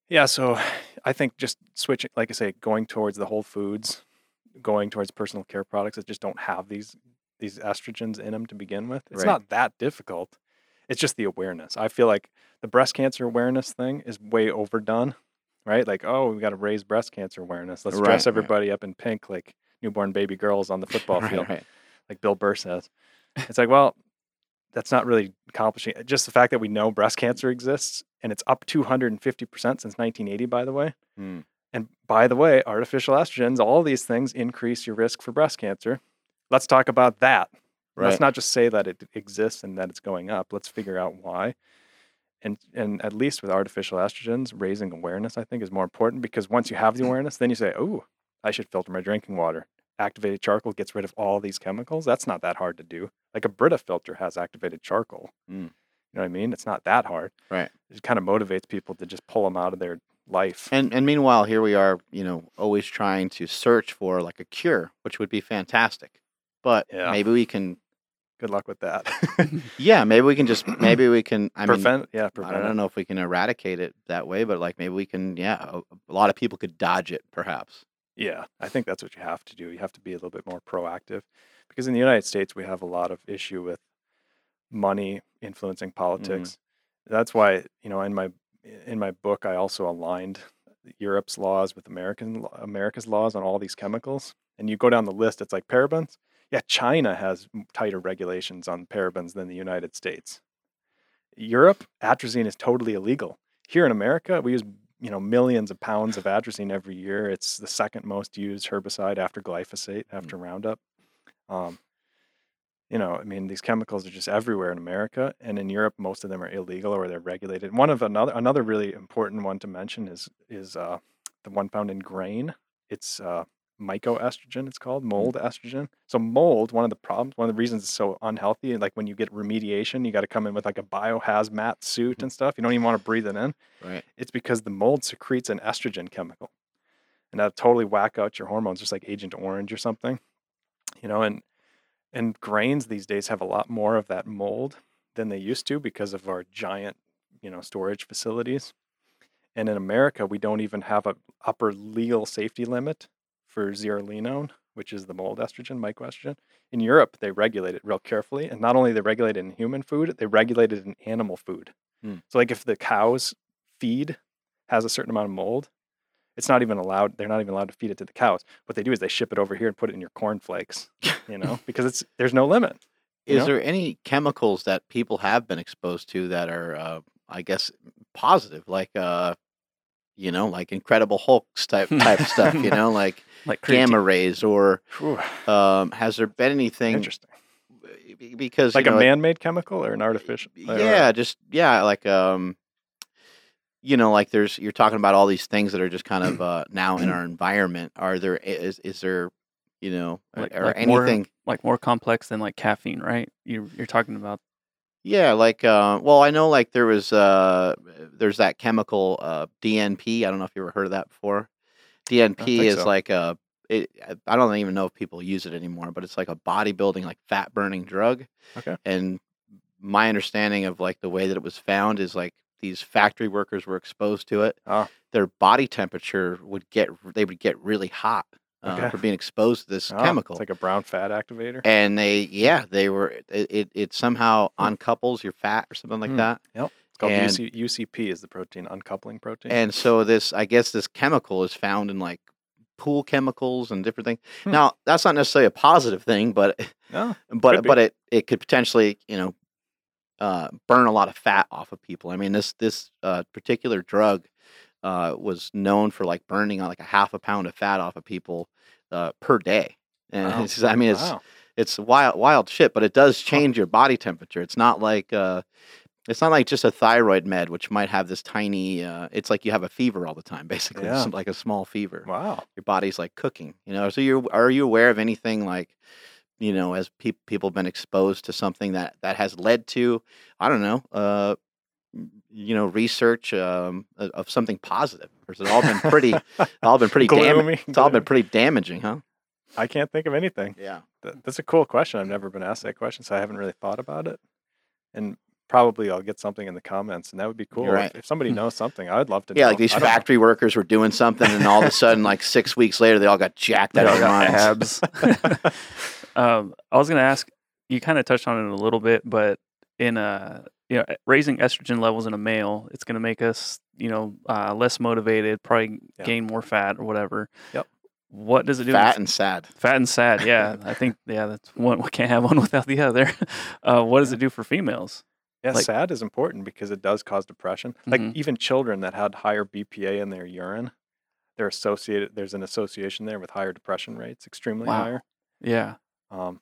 yeah, so I think just switching, like I say, going towards the whole foods, going towards personal care products that just don't have these these estrogens in them to begin with. It's Right. not that difficult. It's just the awareness. I feel like the breast cancer awareness thing is way overdone, right? Like, oh, we got to raise breast cancer awareness. Let's Right, dress right. everybody up in pink like newborn baby girls on the football Right, [laughs] field right. like Bill Burr says. It's like, well, that's not really accomplishing. Just the fact that we know breast cancer exists and it's up 250% since 1980, by the way. Hmm. And by the way, artificial estrogens, all these things increase your risk for breast cancer. Let's talk about that. Right. Let's not just say that it exists and that it's going up. Let's figure out why. And and at least with artificial estrogens, raising awareness I think is more important because once you have the [clears throat] awareness, then you say, "Oh, I should filter my drinking water." Activated charcoal gets rid of all these chemicals. That's not that hard to do. Like a Brita filter has activated charcoal. Mm. You know what I mean? It's not that hard. Right. It kind of motivates people to just pull them out of their life. And and meanwhile, here we are, you know, always trying to search for like a cure, which would be fantastic. But Yeah. maybe we can good luck with that. [laughs] [laughs] Yeah, maybe we can just maybe we can. I mean, prevent, I don't it. know if we can eradicate it that way, but like maybe we can. Yeah, a, a lot of people could dodge it, perhaps. Yeah, I think that's what you have to do. You have to be a little bit more proactive because in the United States we have a lot of issue with money influencing mm-hmm. politics. That's why, you know, in my in my book I also aligned Europe's laws with American America's laws on all these chemicals. And you go down the list, it's like parabens. Yeah, China has tighter regulations on parabens than the United States. Europe, atrazine is totally illegal. Here in America, we use you know millions of pounds of atrazine every year. It's the second most used herbicide after glyphosate, after Roundup. Um, you know, I mean, these chemicals are just everywhere in America, and in Europe, most of them are illegal or they're regulated. One of another another really important one to mention is is uh, the one found in grain. It's uh, mycoestrogen. It's called mm. mold estrogen. So mold, one of the problems, one of the reasons it's so unhealthy, like when you get remediation, you got to come in with like a biohazmat suit mm. and stuff. You don't even want to breathe it in Right. it's because the mold secretes an estrogen chemical and that'll totally whack out your hormones just like agent orange or something you know and and grains these days have a lot more of that mold than they used to because of our giant you know storage facilities and in america we don't even have a upper legal safety limit for zearalenone which is the mold estrogen mycoestrogen in europe they regulate it real carefully and not only they regulate it in human food they regulate it in animal food Hmm. so like if the cows feed has a certain amount of mold, it's not even allowed. They're not even allowed to feed it to the cows. What they do is they ship it over here and put it in your cornflakes. You know, [laughs] because it's there's no limit. Is know? there any chemicals that people have been exposed to that are, uh, I guess, positive, like, uh, you know, like Incredible Hulks type [laughs] type stuff, you know, like Like gamma rays, or um, has there been anything interesting. because Like you a know, it- man-made chemical or an artificial? or- yeah just yeah like um you know like there's you're talking about all these things that are just kind of [clears throat] uh now in our environment are there is is there you know Like- or like more- anything like more complex than like caffeine, right? You you're talking about yeah like uh well i know like there was uh there's that chemical uh dnp i don't know if you ever heard of that before dnp is so. like a it, i don't even know if people use it anymore but it's like a bodybuilding like fat burning drug Okay. and my understanding of like the way that it was found is like these factory workers were exposed to it Ah. their body temperature would get they would get really hot uh, Okay. for being exposed to this Oh, chemical It's like a brown fat activator. and they yeah they were it, it, it somehow uncouples your fat or something like Hmm. that Yep. It's called and- UC, UCP is the protein uncoupling protein. and so this i guess this chemical is found in like pool chemicals and different things Hmm. now that's not necessarily a positive thing but [laughs] oh, but but it it could potentially you know uh, burn a lot of fat off of people. I mean this this uh, particular drug uh, was known for like burning uh, like a half a pound of fat off of people uh, per day. And wow. it's, I mean it's wow. it's wild wild shit, but it does change your body temperature. It's not like uh, it's not like just a thyroid med, which might have this tiny. Uh, it's like you have a fever all the time, [laughs] basically, Yeah. Like a small fever wow. your body's like cooking you know so you are you aware of anything like you know as pe- people have been exposed to something that that has led to i don't know uh you know research um of of something positive or has it all been pretty [laughs] all been pretty damaging it's all been pretty damaging huh I can't think of anything. yeah That, that's a cool question. I've never been asked that question, so I haven't really thought about it. And probably I'll get something in the comments, and that would be cool. You're If- right. If, somebody knows something, I'd love to. yeah know. like these I don't know. factory workers were doing something and all of a sudden like six weeks later they all got jacked out of their minds abs. [laughs] [laughs] um, I was going to ask. You kind of touched on it a little bit, but in uh, you know, raising estrogen levels in a male, it's going to make us, you know, uh, less motivated, probably Yeah. gain more fat or whatever. Yep. What does it do? fat and sad fat and sad. Yeah, [laughs] I think yeah, that's one. We can't have one [laughs] without the other. [laughs] Uh, what does it do for females? Yeah, Like- SAD is important because it does cause depression. Like Mhm. even children that had higher BPA in their urine, they're associated. There's an association there with higher depression rates, extremely Wow. higher. Yeah. Um,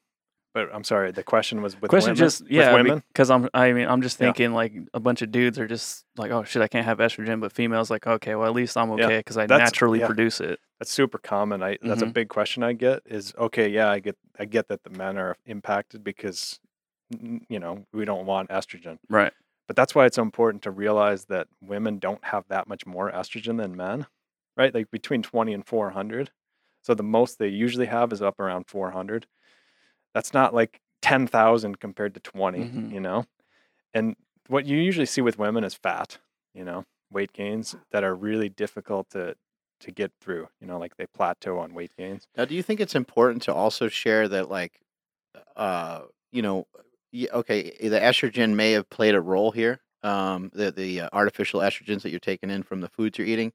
but I'm sorry, the question was with Question women. just yeah, women. because I'm I mean I'm just Yeah. thinking like a bunch of dudes are just like oh shit I can't have estrogen, but females like okay well at least I'm okay because I that's- naturally yeah. produce it. That's super common. I that's a Mhm. big question I get is okay, yeah, I get I get that the men are impacted because you know, we don't want estrogen. Right. But that's why it's so important to realize that women don't have that much more estrogen than men, right? Like between 20 and 400. So the most they usually have is up around 400. That's not like 10,000 compared to 20, Mhm. you know? And what you usually see with women is fat, you know, weight gains that are really difficult to to get through, you know, like they plateau on weight gains. Now, do you think it's important to also share that, like, uh, you know, okay, the estrogen may have played a role here, um, the the uh, artificial estrogens that you're taking in from the foods you're eating,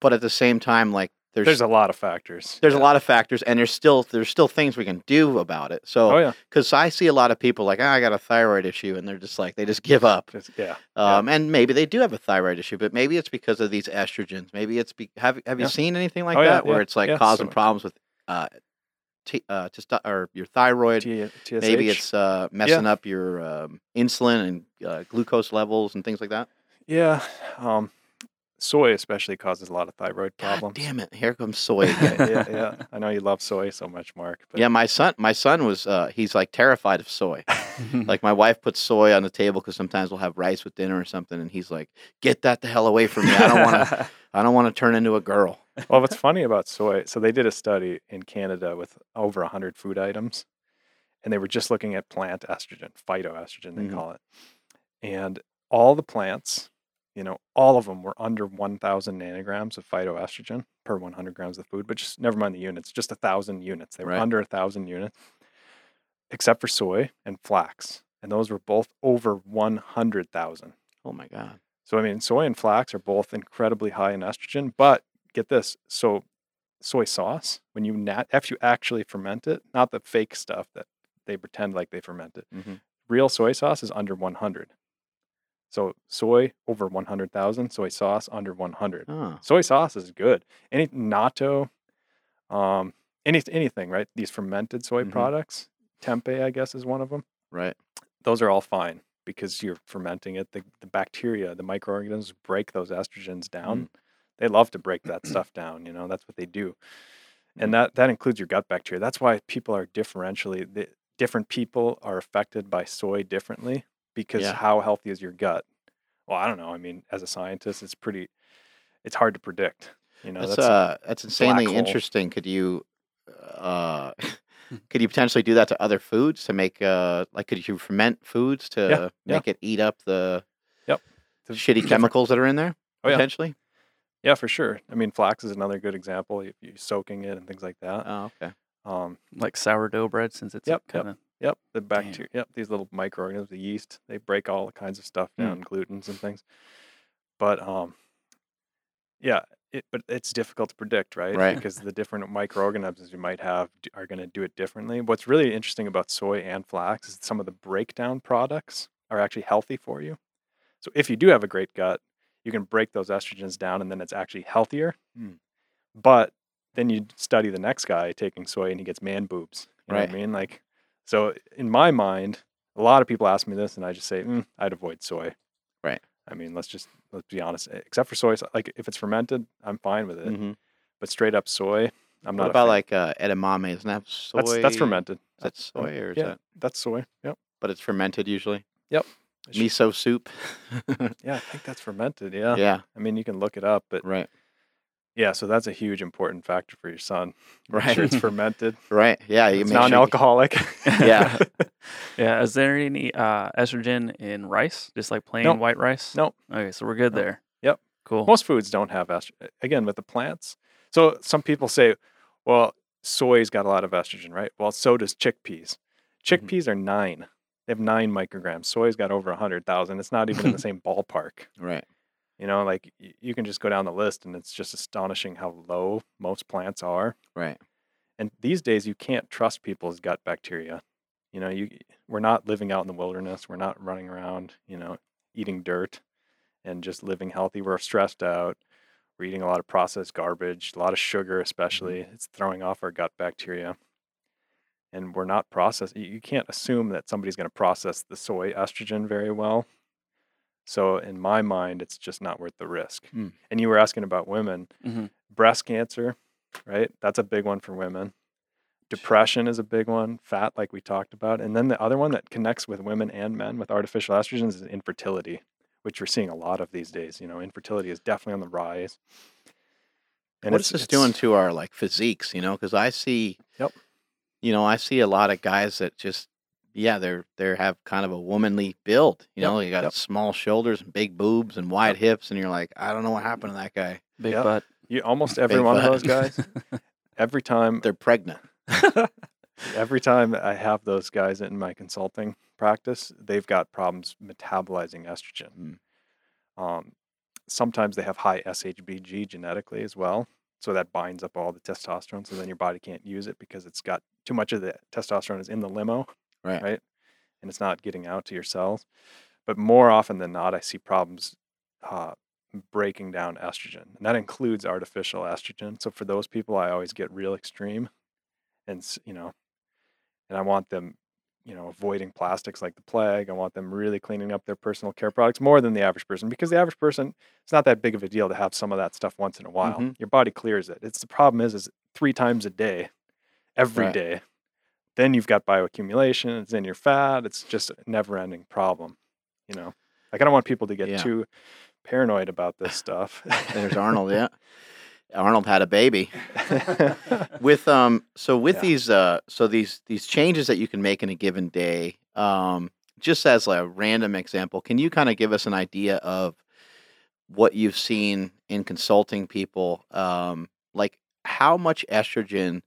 but at the same time, like, there's There's a lot of factors. there's a lot of factors, and there's still there's still things we can do about it. Oh So, yeah. because I see a lot of people like, ah, I got a thyroid issue, and they're just like, they just give up. Just, yeah. Yeah. Um, and maybe they do have a thyroid issue, but maybe it's because of these estrogens. Maybe it's be- have have you seen anything like Oh, yeah, that where yeah, it's like yeah, causing so- problems with uh, t- uh, testo- or your thyroid? T- TSH. Maybe it's uh, messing up your um, insulin and uh, glucose levels and things like that. yeah. Um, soy especially causes a lot of thyroid God problems. damn it! Here comes [laughs] soy again. yeah, yeah, yeah. [laughs] I know you love soy so much, Mark. But yeah, my son, my son was uh, he's like terrified of soy. [laughs] Like my wife puts soy on the table because sometimes we'll have rice with dinner or something, and he's like, "Get that the hell away from me! I don't want to. I don't want to turn into a girl." well, what's funny about soy? So they did a study in Canada with over hundred food items, and they were just looking at plant estrogen, phytoestrogen they Mhm. call it, and all the plants, you know, all of them were under one thousand nanograms of phytoestrogen per one hundred grams of food. But just never mind the units, just a thousand units. They were Right. under a thousand units, except for soy and flax, and those were both over one hundred thousand. Oh my god! So I mean, soy and flax are both incredibly high in estrogen. But get this: so soy sauce, when you nat, if you actually ferment it, not the fake stuff that they pretend like they ferment it, mm-hmm. real soy sauce is under 100. So soy over 100,000, soy sauce under 100. Oh, Soy sauce is good. Any natto, um, any anything right? These fermented soy Mhm. products, tempeh, I guess, is one of them right. those are all fine because you're fermenting it. The, the bacteria, the microorganisms break those estrogens down. They love to break that [clears throat] stuff down. You know, that's what they do. And that, that includes your gut bacteria. That's why people are differentially, the, different people are affected by soy differently because Yeah. how healthy is your gut? Well, I don't know. I mean, as a scientist, it's pretty, it's hard to predict. You know, That's that's, uh, that's insanely interesting. Could you, uh, [laughs] could you potentially do that to other foods to make uh, like could you ferment foods to Yeah, yeah. make it eat up the yep, the shitty chemicals that are in there Oh, yeah. potentially? Yeah, for sure. I mean, flax is another good example. You, you soaking it and things like that. Oh, okay. Um, like sourdough bread, since it's Yep, yep. kind of Yep, the Damn. bacteria. Yep, these little microorganisms, the yeast, they break all kinds of stuff down, glutens and things. But um, yeah, it, but it's difficult to predict, right? Right. Because the different microorganisms you might have are going to do it differently. What's really interesting about soy and flax is some of the breakdown products are actually healthy for you. So if you do have a great gut, you can break those estrogens down, and then it's actually healthier. Hmm. But then you study the next guy taking soy, and he gets man boobs. You know what I mean? Like, so in my mind, a lot of people ask me this, and I just say, mm, I'd avoid soy. Right. I mean, let's just let's be honest. Except for soy, like if it's fermented, I'm fine with it. hmm But straight up soy, I'm What not. about like uh, edamame? Isn't that soy? that's that's fermented? Is that That's- soy or is yeah, that? that's soy. Yep. But it's fermented usually. Yep. Miso soup. [laughs] Yeah, I think that's fermented. Yeah. yeah. I mean, you can look it up, but Right. Yeah, so that's a huge important factor for your son. Make [laughs] [laughs] Right. Sure, it's fermented. Right. Yeah. You It's make sure you- non-alcoholic. Yeah. [laughs] yeah. Is there any uh, estrogen in rice? Just like plain Nope. white rice? Nope. Okay, so we're good Nope. there. Yep. Cool. Most foods don't have estrogen. Again, with the plants. So some people say, well, soy's got a lot of estrogen, right? Well, so does chickpeas. Chickpeas are nine. They have nine micrograms. Soy's got over a hundred thousand. It's not even in the same ballpark. Right. You know, like y- you can just go down the list, and it's just astonishing how low most plants are. Right. And these days, you can't trust people's gut bacteria. You know, you we're not living out in the wilderness. We're not running around, you know, eating dirt and just living healthy. We're stressed out. We're eating a lot of processed garbage, a lot of sugar, mm-hmm. especially. It's throwing off our gut bacteria. And we're not processed. You can't assume that somebody's going to process the soy estrogen very well. So, in my mind, it's just not worth the risk. Hmm. And you were asking about women Mhm. breast cancer, right? That's a big one for women. Depression is a big one, fat, like we talked about. And then the other one that connects with women and men with artificial estrogens is infertility, which we're seeing a lot of these days. You know, infertility is definitely on the rise. And what is this doing to our like physiques? You know, because I see. Yep. you know, I see a lot of guys that just, yeah, they're they have kind of a womanly build. You Yep, know, you got yep. small shoulders and big boobs and wide hips, and you're like, I don't know what happened to that guy. Big Yep. butt. You almost [laughs] every Big one of those guys. [laughs] Every time, They're pregnant. [laughs] every time I have those guys in my consulting practice, they've got problems metabolizing estrogen. Mm. Um, sometimes they have high SHBG genetically as well, so that binds up all the testosterone. So then your body can't use it because it's got too much of the testosterone is in the limo, Right. right? And it's not getting out to your cells. But more often than not, I see problems uh, breaking down estrogen, and that includes artificial estrogen. So for those people, I always get real extreme, and you know, and I want them, you know, avoiding plastics like the plague. I want them really cleaning up their personal care products more than the average person, because the average person, it's not that big of a deal to have some of that stuff once in a while. Mhm. Your body clears it. It's the problem is, is three times a day, every day. Then you've got bioaccumulation. It's in your fat. It's just a never-ending problem. You know, like I don't want people to get Yeah. too paranoid about this [laughs] stuff. There's Arnold. Yeah, Arnold had a baby. [laughs] with um so with Yeah. these uh so these these changes that you can make in a given day um just as a random example can you kind of give us an idea of what you've seen in consulting people um like how much estrogen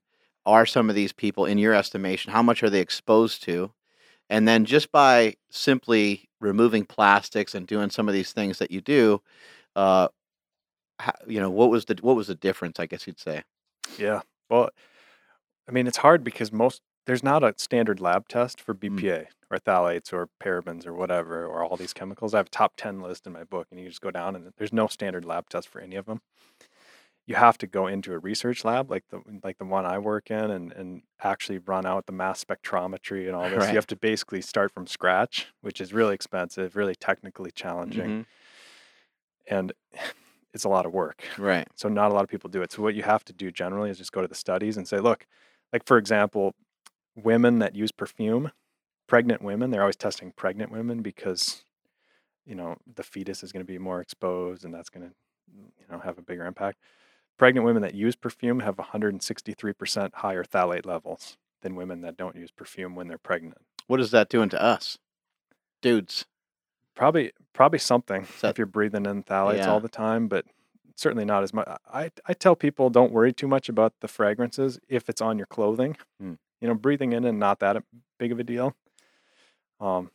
are some of these people in your estimation how much are they exposed to and then just by simply removing plastics and doing some of these things that you do uh how, you know what was the what was the difference i guess you'd say Yeah. Well, I mean, it's hard because most there's not a standard lab test for Mm. BPA or phthalates or parabens or whatever or all these chemicals. I have a top 10 list in my book and you just go down and there's no standard lab test for any of them. You have to go into a research lab like the like the one I work in and and actually run out the mass spectrometry and all [laughs] this. Right. You have to basically start from scratch, which is really expensive, really technically challenging, Mhm. and [sighs] it's a lot of work. right So not a lot of people do it. So what you have to do generally is just go to the studies and say, look, like for example, women that use perfume, pregnant women, they're always testing pregnant women because you know the fetus is going to be more exposed and that's going to you know have a bigger impact. Pregnant women that use perfume have 163% higher phthalate levels than women that don't use perfume when they're pregnant. What is that doing to us, dudes? Probably probably something [laughs] that- if you're breathing in phthalates Yeah. all the time, but certainly not as much. I I tell people don't worry too much about the fragrances if it's on your clothing. Hmm. You know, breathing in and not that big of a deal. Um,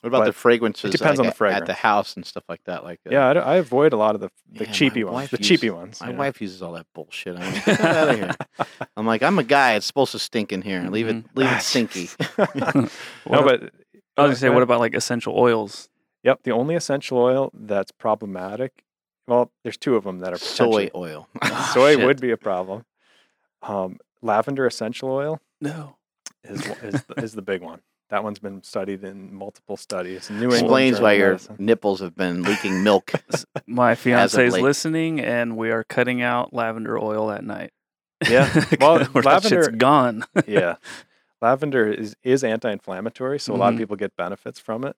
What about the But fragrances? depends like, on the at- at the house and stuff like that. Like uh, yeah, I avoid a lot of the the Yeah, cheapy ones, wife the uses- cheapy ones. My you know. wife uses all that bullshit. I'm like, get out of here. [laughs] I'm like, I'm a guy. It's supposed to stink in here. Leave it, Mhm. leave it stinky. [laughs] [laughs] no, but I was gonna say, what about like essential oils? Yep, the only essential oil that's problematic. Well, there's two of them that are Soy oil. Ah, soy shit. would be a problem. Um, lavender essential oil No. is one- is the, is the big one. That one's been studied in multiple studies. New England Explains Journal why your Medicine. nipples have been leaking milk. [laughs] My fiance is listening, and we are cutting out lavender oil at night. Yeah. [laughs] Well, Or [laughs] that shit's lavender- gone. yeah, lavender is is anti-inflammatory, so a lot of Mhm. people get benefits from it.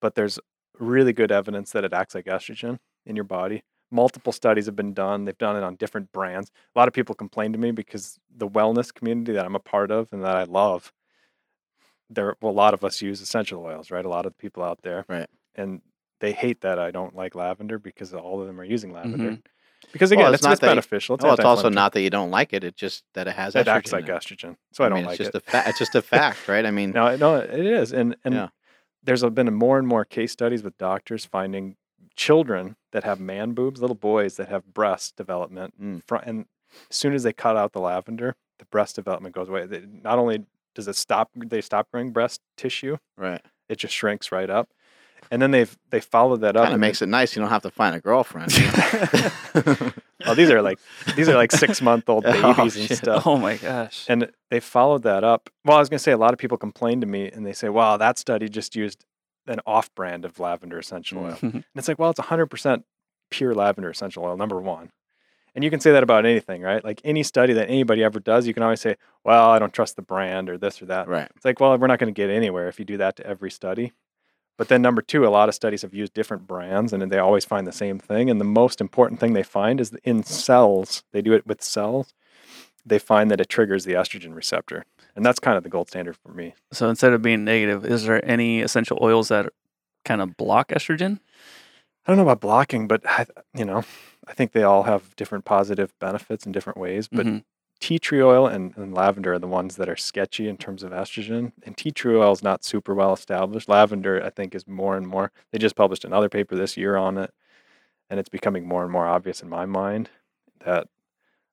But there's really good evidence that it acts like estrogen in your body. Multiple studies have been done. They've done it on different brands. A lot of people complain to me because the wellness community that I'm a part of and that I love, there well, a lot of us use essential oils, right? A lot of the people out there, Right. And they hate that I don't like lavender because all of them are using lavender. Mhm. Because Well, again, it's it's, not it's that beneficial. It's well, it's also not that you don't like it. It's just that it has It estrogen acts like estrogen, so I, don't mean, like it's it. just a fa- It's just a fact, right? I mean, No, no, it is, and and Yeah. there's a- been more and more case studies with doctors finding children that have man boobs, little boys that have breast development, Mm. fr- and as soon as they cut out the lavender, the breast development goes away. They, not only does it stop, they stop growing breast tissue, right. it just shrinks right up, and then they've they followed that up. Kind of and makes it nice. You don't have to find a girlfriend. Oh, [laughs] these are like these are like six month old [laughs] Oh, babies and shit. stuff. Oh my gosh. And they followed that up. Well, I was going to say a lot of people complain to me and they say, "Wow, that study just used an off-brand of lavender essential oil." [laughs] And it's like, well, it's 100% pure lavender essential oil, number one. And you can say that about anything, right? Like any study that anybody ever does, you can always say, well, I don't trust the brand or this or that. right. It's like, well, we're not going to get anywhere if you do that to every study. But then number two, a lot of studies have used different brands and they always find the same thing. And the most important thing they find is in cells, they do it with cells, they find that it triggers the estrogen receptor. and that's kind of the gold standard for me. So instead of being negative, is there any essential oils that kind of block estrogen? I don't know about blocking, but I, you know, I think they all have different positive benefits in different ways. But Mhm. tea tree oil and, and lavender are the ones that are sketchy in terms of estrogen. And tea tree oil is not super well established. Lavender, I think, is more and more. They just published another paper this year on it, and it's becoming more and more obvious in my mind that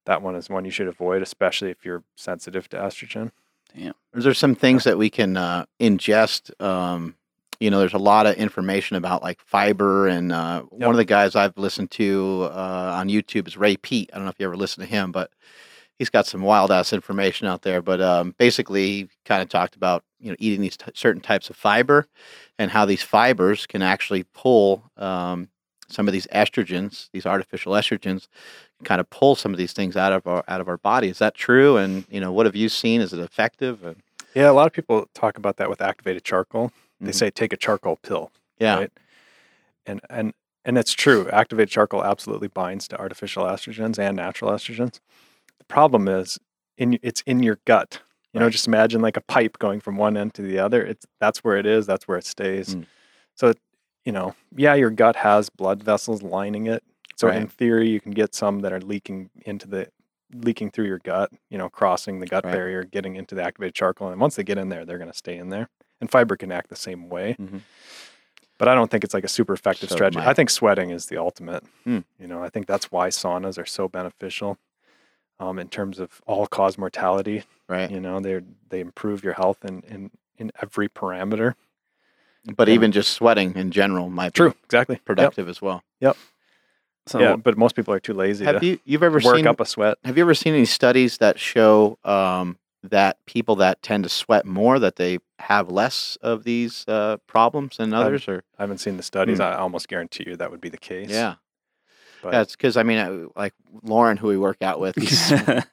that one is one you should avoid, especially if you're sensitive to estrogen. Yeah. Is there some things that we can uh, ingest? Um, you know, there's a lot of information about like fiber, and uh, one of the guys I've listened to uh, on YouTube is Ray Peat. I don't know if you ever listened to him, but he's got some wild ass information out there. But um, basically, he kind of talked about you know eating these t- certain types of fiber, and how these fibers can actually pull um, some of these estrogens, these artificial estrogens, kind of pull some of these things out of our out of our body. Is that true? And you know, what have you seen? Is it effective? And, Yeah, a lot of people talk about that with activated charcoal. They Mhm. say take a charcoal pill. yeah, right? And and and it's true. Activated charcoal absolutely binds to artificial estrogens and natural estrogens. The problem is in it's in your gut. You know, just imagine like a pipe going from one end to the other. It's that's where it is. That's where it stays. Mm. So, you know, yeah, your gut has blood vessels lining it. So in theory, you can get some that are leaking into the leaking through your gut. You know, crossing the gut Right. barrier, getting into the activated charcoal, and once they get in there, they're going to stay in there. And fiber can act the same way Mhm. but I don't think it's like a super effective So strategy. I think sweating is the ultimate. Hmm. You know, I think that's why saunas are so beneficial um, in terms of all cause mortality. right. You know, they they improve your health in, in in every parameter. But And- even just sweating in general might be True, exactly. Yep. productive as well. Yep. So yeah, but most people are too lazy Have to you you've ever work seen up a sweat. Have you ever seen any studies that show um, that people that tend to sweat more that they have less of these uh, problems than I've- others? Or I haven't seen the studies. Hmm. I almost guarantee you that would be the case. yeah, but that's because I mean, uh, like Lauren, who we work out with, [laughs] he sweats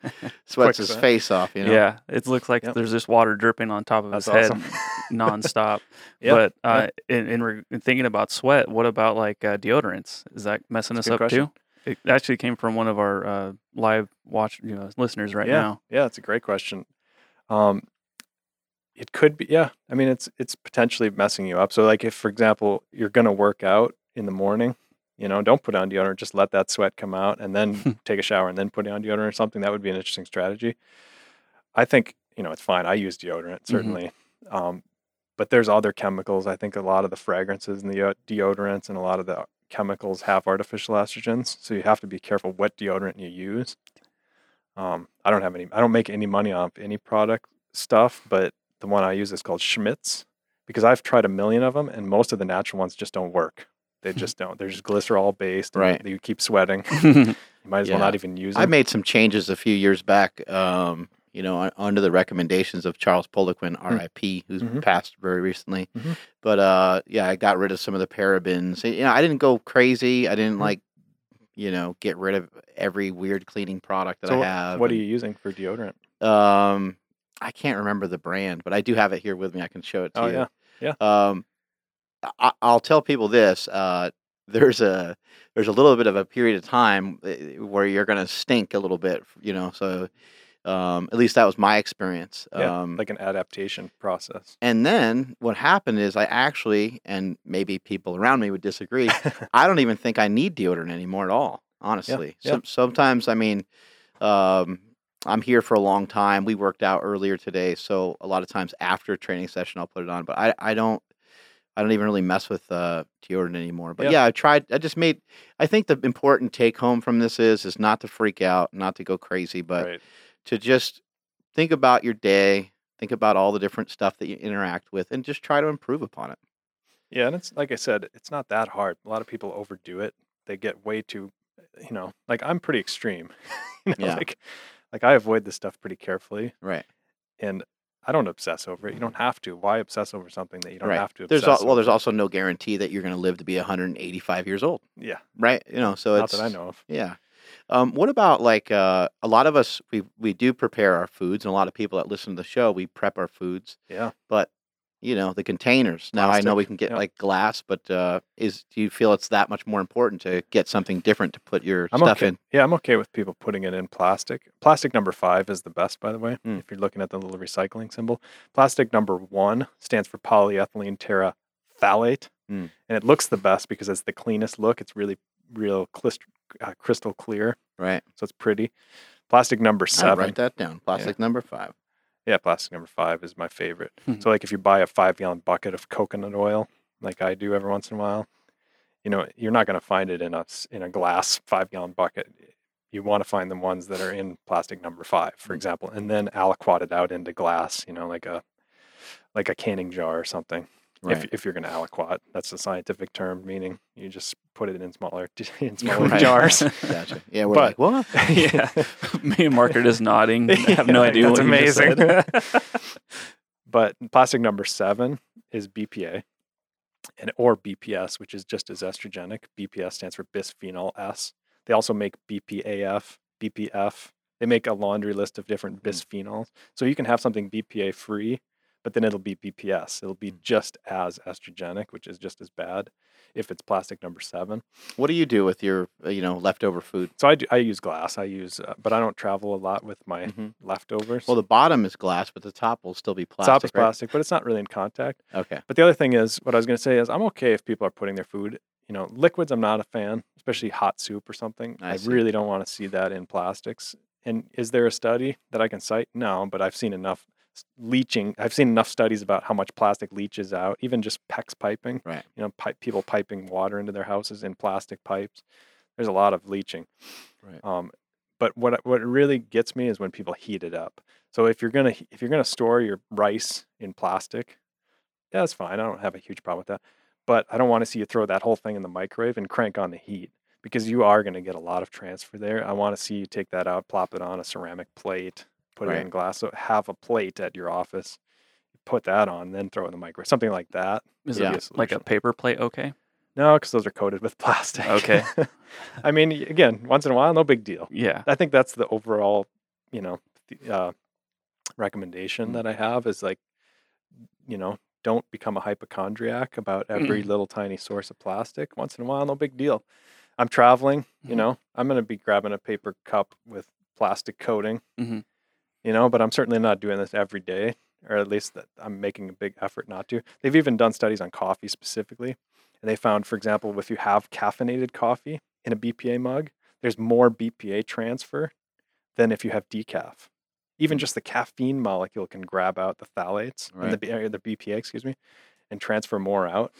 Quick his sweat. face off. You know, yeah, it looks like Yep. there's just water dripping on top of that's his awesome. head [laughs] nonstop. Yeah, But yeah. uh, in, in, re- in thinking about sweat, what about like uh, deodorants? Is that messing That's us up question. too? It actually came from one of our uh, live watch you know, listeners right yeah, now. Yeah, it's a great question. Um, it could be, yeah. I mean, it's it's potentially messing you up. So, like, if for example you're gonna work out in the morning, you know, don't put on deodorant. Just let that sweat come out, and then [laughs] take a shower, and then put on deodorant or something. That would be an interesting strategy. I think you know it's fine. I use deodorant certainly, um, but there's other chemicals. I think a lot of the fragrances and the deodorants and a lot of the chemicals have artificial estrogens, so you have to be careful what deodorant you use. Um, I don't have any. I don't make any money off any product stuff, but the one I use is called Schmidt's because I've tried a million of them, and most of the natural ones just don't work. They just don't. They're just glycerol based. and Right. You keep sweating. [laughs] You might as well not even use it. I made some changes a few years back. Um, you know, under the recommendations of Charles Poliquin, R.I.P., who's Mhm. passed very recently. Mhm. But uh, yeah, I got rid of some of the parabens. You know, I didn't go crazy. I didn't Mhm. like, you know, get rid of every weird cleaning product that so I have. what are you using for deodorant? Um, I can't remember the brand, but I do have it here with me. I can show it to Oh, you. yeah. yeah. Um, I, I'll tell people this. Uh, there's a there's a little bit of a period of time uh, where you're gonna stink a little bit. You know, so um, at least that was my experience. Yeah, Um, like an adaptation process. and then what happened is I actually, and maybe people around me would disagree. [laughs] I don't even think I need deodorant anymore at all. Honestly, yeah. Some, sometimes I mean, um, I'm here for a long time. We worked out earlier today, so a lot of times after a training session, I'll put it on. But I, I don't, I don't even really mess with uh, deodorant anymore. But Yeah. yeah. I tried. I just made. I think the important take home from this is is not to freak out, not to go crazy, but right. To just think about your day, think about all the different stuff that you interact with, and just try to improve upon it. Yeah, and it's like I said, it's not that hard. A lot of people overdo it. They get way too, you know, like I'm pretty extreme. [laughs] you know, Yeah. like like I avoid this stuff pretty carefully, Right. and I don't obsess over it. You don't have to. Why obsess over something that you don't right. have to? There's al- well, there's also no guarantee that you're going to live to be 185 years old, yeah, right? You know, so not it's that I know of. Yeah. Um, what about like uh, a lot of us? We we do prepare our foods, and a lot of people that listen to the show, we prep our foods. Yeah, But you know the containers. Now I know we can get yeah. like glass, but uh, is do you feel it's that much more important to get something different to put your I'm stuff okay. in? Yeah, I'm okay with people putting it in plastic. Plastic number five is the best, by the way. Mm. If you're looking at the little recycling symbol, plastic number one stands for polyethylene terephthalate, Mm. and it looks the best because it's the cleanest look. It's really, real uh, crystal clear, Right. so it's pretty. Plastic number I'll seven. write that down. Plastic number five. Yeah, plastic number five is my favorite. Mhm. So, like, if you buy a five gallon bucket of coconut oil, like I do every once in a while, you know, you're not going to find it in a in a glass five gallon bucket. You want to find the ones that are in plastic number five, for Mm. example, and then aliquot it out into glass. You know, like a like a canning jar or something. Right. If if you're going to aliquot, that's the scientific term, meaning you just put it in smaller [laughs] in smaller Right. jars. [laughs] gotcha. Yeah, we're But- like, what? [laughs] yeah. Me and Mark are just nodding. I have no idea that's what amazing. said. but plastic number seven is BPA, and or BPS, which is just as estrogenic. BPS stands for bisphenol S. They also make BPAF, BPF. They make a laundry list of different Mm. bisphenols. So you can have something BPA free, but then it'll be BPS. It'll be Mm. just as estrogenic, which is just as bad if it's plastic number seven. What do you do with your, uh, you know, leftover food? So I, do, I use glass. I use, uh, but I don't travel a lot with my Mhm. leftovers. Well, the bottom is glass, but the top will still be plastic. top is right? plastic, but it's not really in contact. Okay. But the other thing is, what I was going to say is, I'm okay if people are putting their food, you know, liquids. I'm not a fan, especially hot soup or something. I I, really don't want to see that in plastics. And is there a study that I can cite? No, but I've seen enough leaching. I've seen enough studies about how much plastic leaches out, even just PEX piping. Right. You know, pipe, people piping water into their houses in plastic pipes. There's a lot of leaching. Right. Um, but what what really gets me is when people heat it up. So if you're gonna if you're gonna store your rice in plastic, yeah, that's fine. I don't have a huge problem with that. But I don't want to see you throw that whole thing in the microwave and crank on the heat because you are going to get a lot of transfer there. I want to see you take that out, plop it on a ceramic plate, put it in glass. So have a plate at your office, put that on, then throw it in the microwave. Something like that. Is Yeah. it like a paper plate? Okay. No, because those are coated with [laughs] plastic. Okay. I mean, again, once in a while, no big deal. Yeah. I think that's the overall, you know, uh, recommendation Mm. that I have is like, you know, don't become a hypochondriac about every little tiny source of plastic. Once in a while, no big deal. I'm traveling, you Mhm. know, I'm going to be grabbing a paper cup with plastic coating, Mhm. You know, but I'm certainly not doing this every day, or at least that I'm making a big effort not to. They've even done studies on coffee specifically, and they found, for example, if you have caffeinated coffee in a BPA mug, there's more BPA transfer than if you have decaf. Even Mm. just the caffeine molecule can grab out the phthalates and the, the BPA, excuse me, and transfer more out.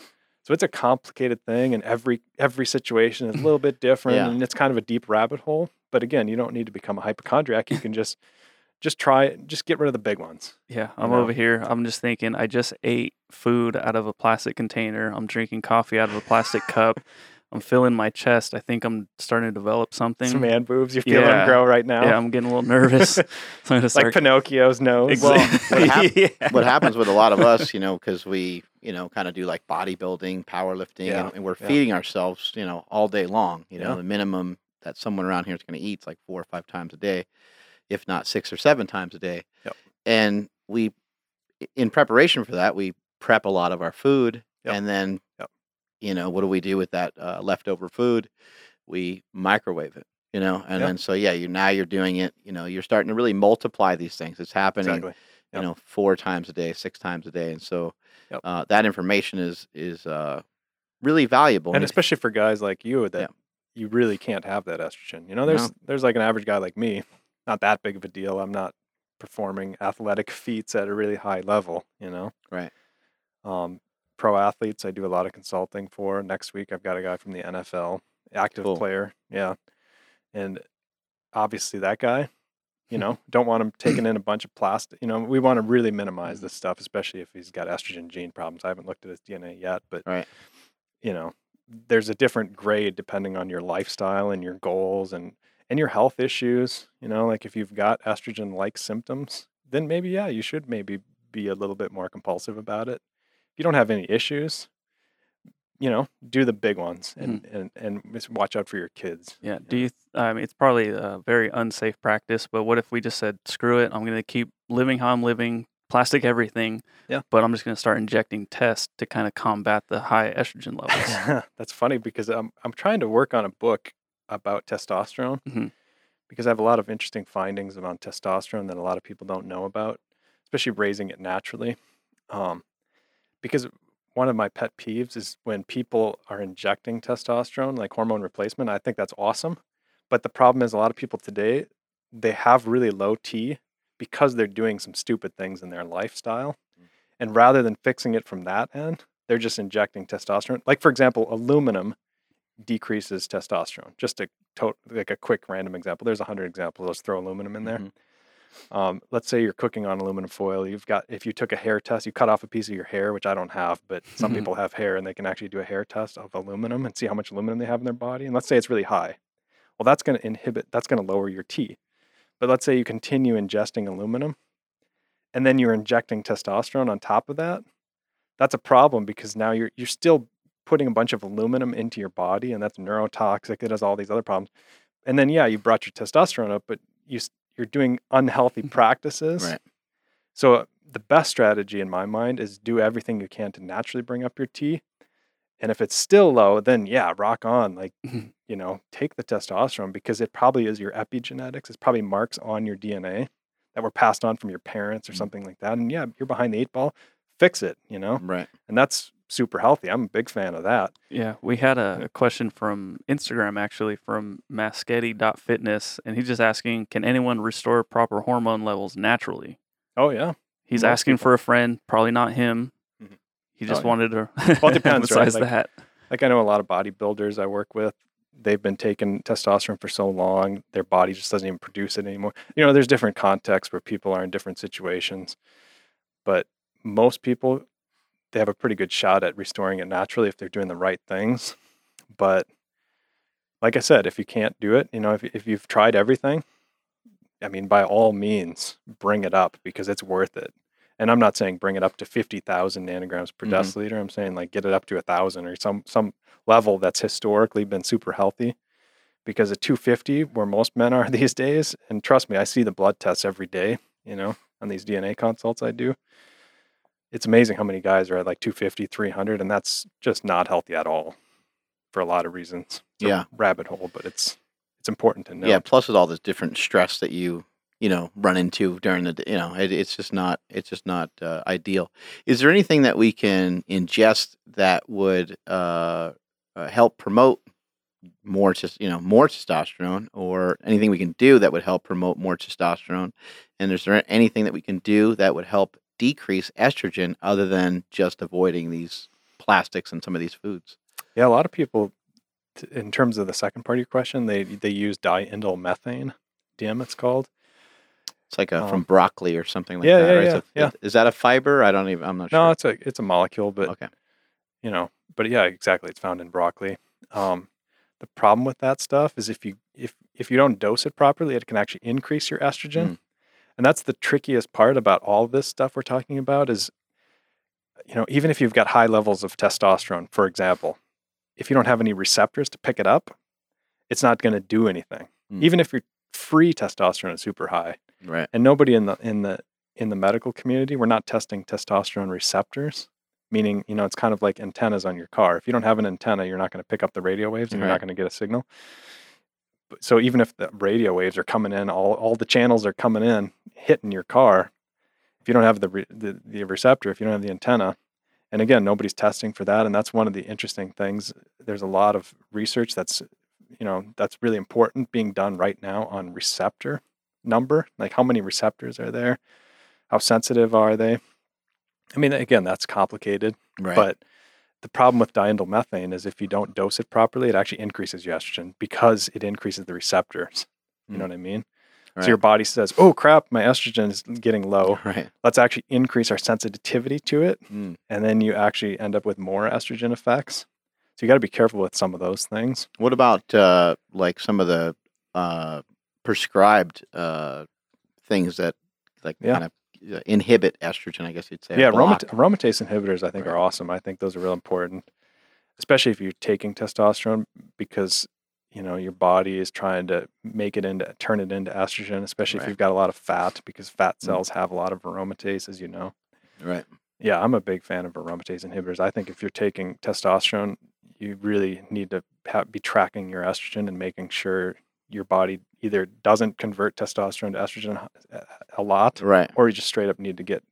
So it's a complicated thing, and every every situation is a little bit different, Yeah. and it's kind of a deep rabbit hole. But again, you don't need to become a hypochondriac. You can just just try, it. just get rid of the big ones. Yeah, I'm know? over here. I'm just thinking. I just ate food out of a plastic container. I'm drinking coffee out of a plastic cup. [laughs] I'm feeling my chest. I think I'm starting to develop something. Some man boobs, You're feeling Yeah. grow right now. Yeah, I'm getting a little nervous. [laughs] [laughs] so I'm gonna like. Pinocchio's nose. Well, what hap- yeah. what happens with a lot of us, you know, because we, you know, kind of do like bodybuilding, powerlifting, Yeah, and, and we're yeah. feeding ourselves, you know, all day long. You know, the minimum that someone around here is going to eat is like four or five times a day, if not six or seven times a day. Yep. And we, in preparation for that, we prep a lot of our food, Yep. and then, Yep. you know, what do we do with that uh, leftover food? We microwave it. You know, and then so yeah, you now you're doing it. You know, you're starting to really multiply these things. It's happening exactly. you know four times a day six times a day and so uh, that information is is uh, really valuable and especially for guys like you that you really can't have that estrogen. You know, there's No. there's like an average guy like me, not that big of a deal. I'm not performing athletic [laughs] feats at a really high level. You know, Right. Um, pro athletes, I do a lot of consulting for. Next week, I've got a guy from the NFL, active Cool. player. Yeah, and obviously that guy. You [laughs] know, don't want him taking in a bunch of plastic. You know, we want to really minimize Mm. this stuff, especially if he's got estrogen gene problems. I haven't looked at his DNA yet, but Right. you know, there's a different grade depending on your lifestyle and your goals and and your health issues. You know, like if you've got estrogen like symptoms, then maybe yeah, you should maybe be a little bit more compulsive about it. If you don't have any issues, you know, do the big ones and mm-hmm. and and just watch out for your kids. Yeah. Do you? Th- I mean, it's probably a very unsafe practice. But what if we just said, "Screw it! I'm going to keep living how I'm living, plastic everything. Yeah. But I'm just going to start injecting tests to kind of combat the high estrogen levels. [laughs] That's funny because I'm I'm trying to work on a book about testosterone Mhm. because I have a lot of interesting findings about testosterone that a lot of people don't know about, especially raising it naturally. Um, because one of my pet peeves is when people are injecting testosterone, like hormone replacement. I think that's awesome, but the problem is a lot of people today they have really low T because they're doing some stupid things in their lifestyle, and rather than fixing it from that end, they're just injecting testosterone. Like for example, aluminum decreases testosterone. Just a to- like a quick random example. There's a hundred examples. Let's throw aluminum in there. Mhm. Um, let's say you're cooking on aluminum foil. You've got if you took a hair test, you cut off a piece of your hair, which I don't have, but some Mhm. people have hair and they can actually do a hair test of aluminum and see how much aluminum they have in their body. And let's say it's really high. Well, that's going to inhibit. That's going to lower your T. But let's say you continue ingesting aluminum, and then you're injecting testosterone on top of that. That's a problem because now you're you're still putting a bunch of aluminum into your body, and that's neurotoxic. It has all these other problems. And then yeah, you brought your testosterone up, but you you're doing unhealthy practices. Right. So uh, the best strategy in my mind is do everything you can to naturally bring up your T. And if it's still low, then yeah, rock on. Like, Mhm. you know, take the testosterone because it probably is your epigenetics. It's probably marks on your DNA that were passed on from your parents or Mhm. something like that. And yeah, you're behind the eight ball. Fix it, you know? Right. And that's super healthy. I'm a big fan of that. Yeah, we had a, a question from Instagram actually from Masketti.fitness, and he's just asking, can anyone restore proper hormone levels naturally? Oh, yeah. He's Most asking people. for a friend, probably not him. Mhm. He Oh, just yeah. wanted to [laughs] Well, depends, right? Like- that. Like I know a lot of bodybuilders I work with, they've been taking testosterone for so long, their body just doesn't even produce it anymore. You know, there's different contexts where people are in different situations, but most people they have a pretty good shot at restoring it naturally if they're doing the right things. But like I said, if you can't do it, you know, if if you've tried everything, I mean, by all means, bring it up because it's worth it. And I'm not saying bring it up to 50,000 nanograms per Mhm. deciliter. I'm saying like get it up to a thousand or some some level that's historically been super healthy. Because at 250, where most men are [laughs] these days, and trust me, I see the blood tests every day. You know, on these DNA consults I do, it's amazing how many guys are at like 250, 300, and that's just not healthy at all for a lot of reasons. It's Yeah. rabbit hole, but it's it's important to know. Yeah. Plus, with all this different stress that you you know run into during the you know it, it's just not it's just not uh, ideal. Is there anything that we can ingest that would uh, uh, help promote more just you know more testosterone, or anything we can do that would help promote more testosterone? And is there anything that we can do that would help decrease estrogen other than just avoiding these plastics and some of these foods? Yeah, a lot of people, in terms of the second part of your question, they they use diindolylmethane, DIM it's called. It's like a, from Um, broccoli or something like yeah, that. yeah, right? yeah, So yeah. Is that a fiber? I don't even. I'm not No, sure. it's a it's a molecule, but okay. you know, but yeah, exactly. It's found in broccoli. Um, the problem with that stuff is if you if if you don't dose it properly, it can actually increase your estrogen, Mm. And that's the trickiest part about all this stuff we're talking about. Is you know, even if you've got high levels of testosterone, for example, if you don't have any receptors to pick it up, it's not going to do anything. Mm. Even if your free testosterone is super high, Right. and nobody in the in the in the medical community we're not testing testosterone receptors meaning you know it's kind of like antennas on your car if you don't have an antenna you're not going to pick up the radio waves and you're not going to get a signal so even if the radio waves are coming in all, all the channels are coming in hitting your car if you don't have the, re, the the receptor if you don't have the antenna and again nobody's testing for that and that's one of the interesting things. There's a lot of research that's you know that's really important being done right now on receptor number like how many receptors are there? How sensitive are they? I mean again that's complicated Right. but the problem with diindolylmethane is if you don't dose it properly it actually increases your estrogen because it increases the receptors you know Mm. what i mean right. so your body says oh crap my estrogen is getting low [laughs] right. let's actually increase our sensitivity to it Mm. and then you actually end up with more estrogen effects so you got to be careful with some of those things What about uh, like some of the uh, prescribed uh, things that like Yeah. kind of inhibit estrogen? I guess you'd say. Yeah, aromat- aromatase inhibitors I think Right. are awesome. I think those are real important, especially if you're taking testosterone because you know your body is trying to make it into turn it into estrogen, especially if you've got a lot of fat because fat Mm. cells have a lot of aromatase, as you know. Right. Yeah, I'm a big fan of aromatase inhibitors. I think if you're taking testosterone, you really need to ha be tracking your estrogen and making sure your body either doesn't convert testosterone to estrogen a- a lot, Right. or you just straight up need to get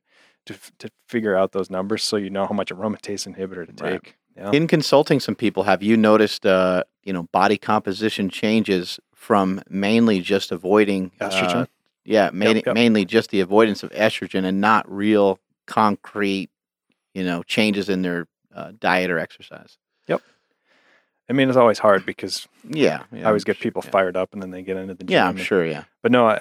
to to figure out those numbers so you know how much aromatase inhibitor to Right. take. Yeah. In consulting some people, have you noticed, uh, you know, body composition changes from mainly just avoiding Estrogen? Uh, yeah, mainly, yep. mainly just the avoidance of estrogen and not real concrete, you know, changes in their uh, diet or exercise. I mean, it's always hard because Yeah, yeah I always get people yeah. fired up and then they get into the gym. Yeah, I'm and- sure. Yeah, But no, I,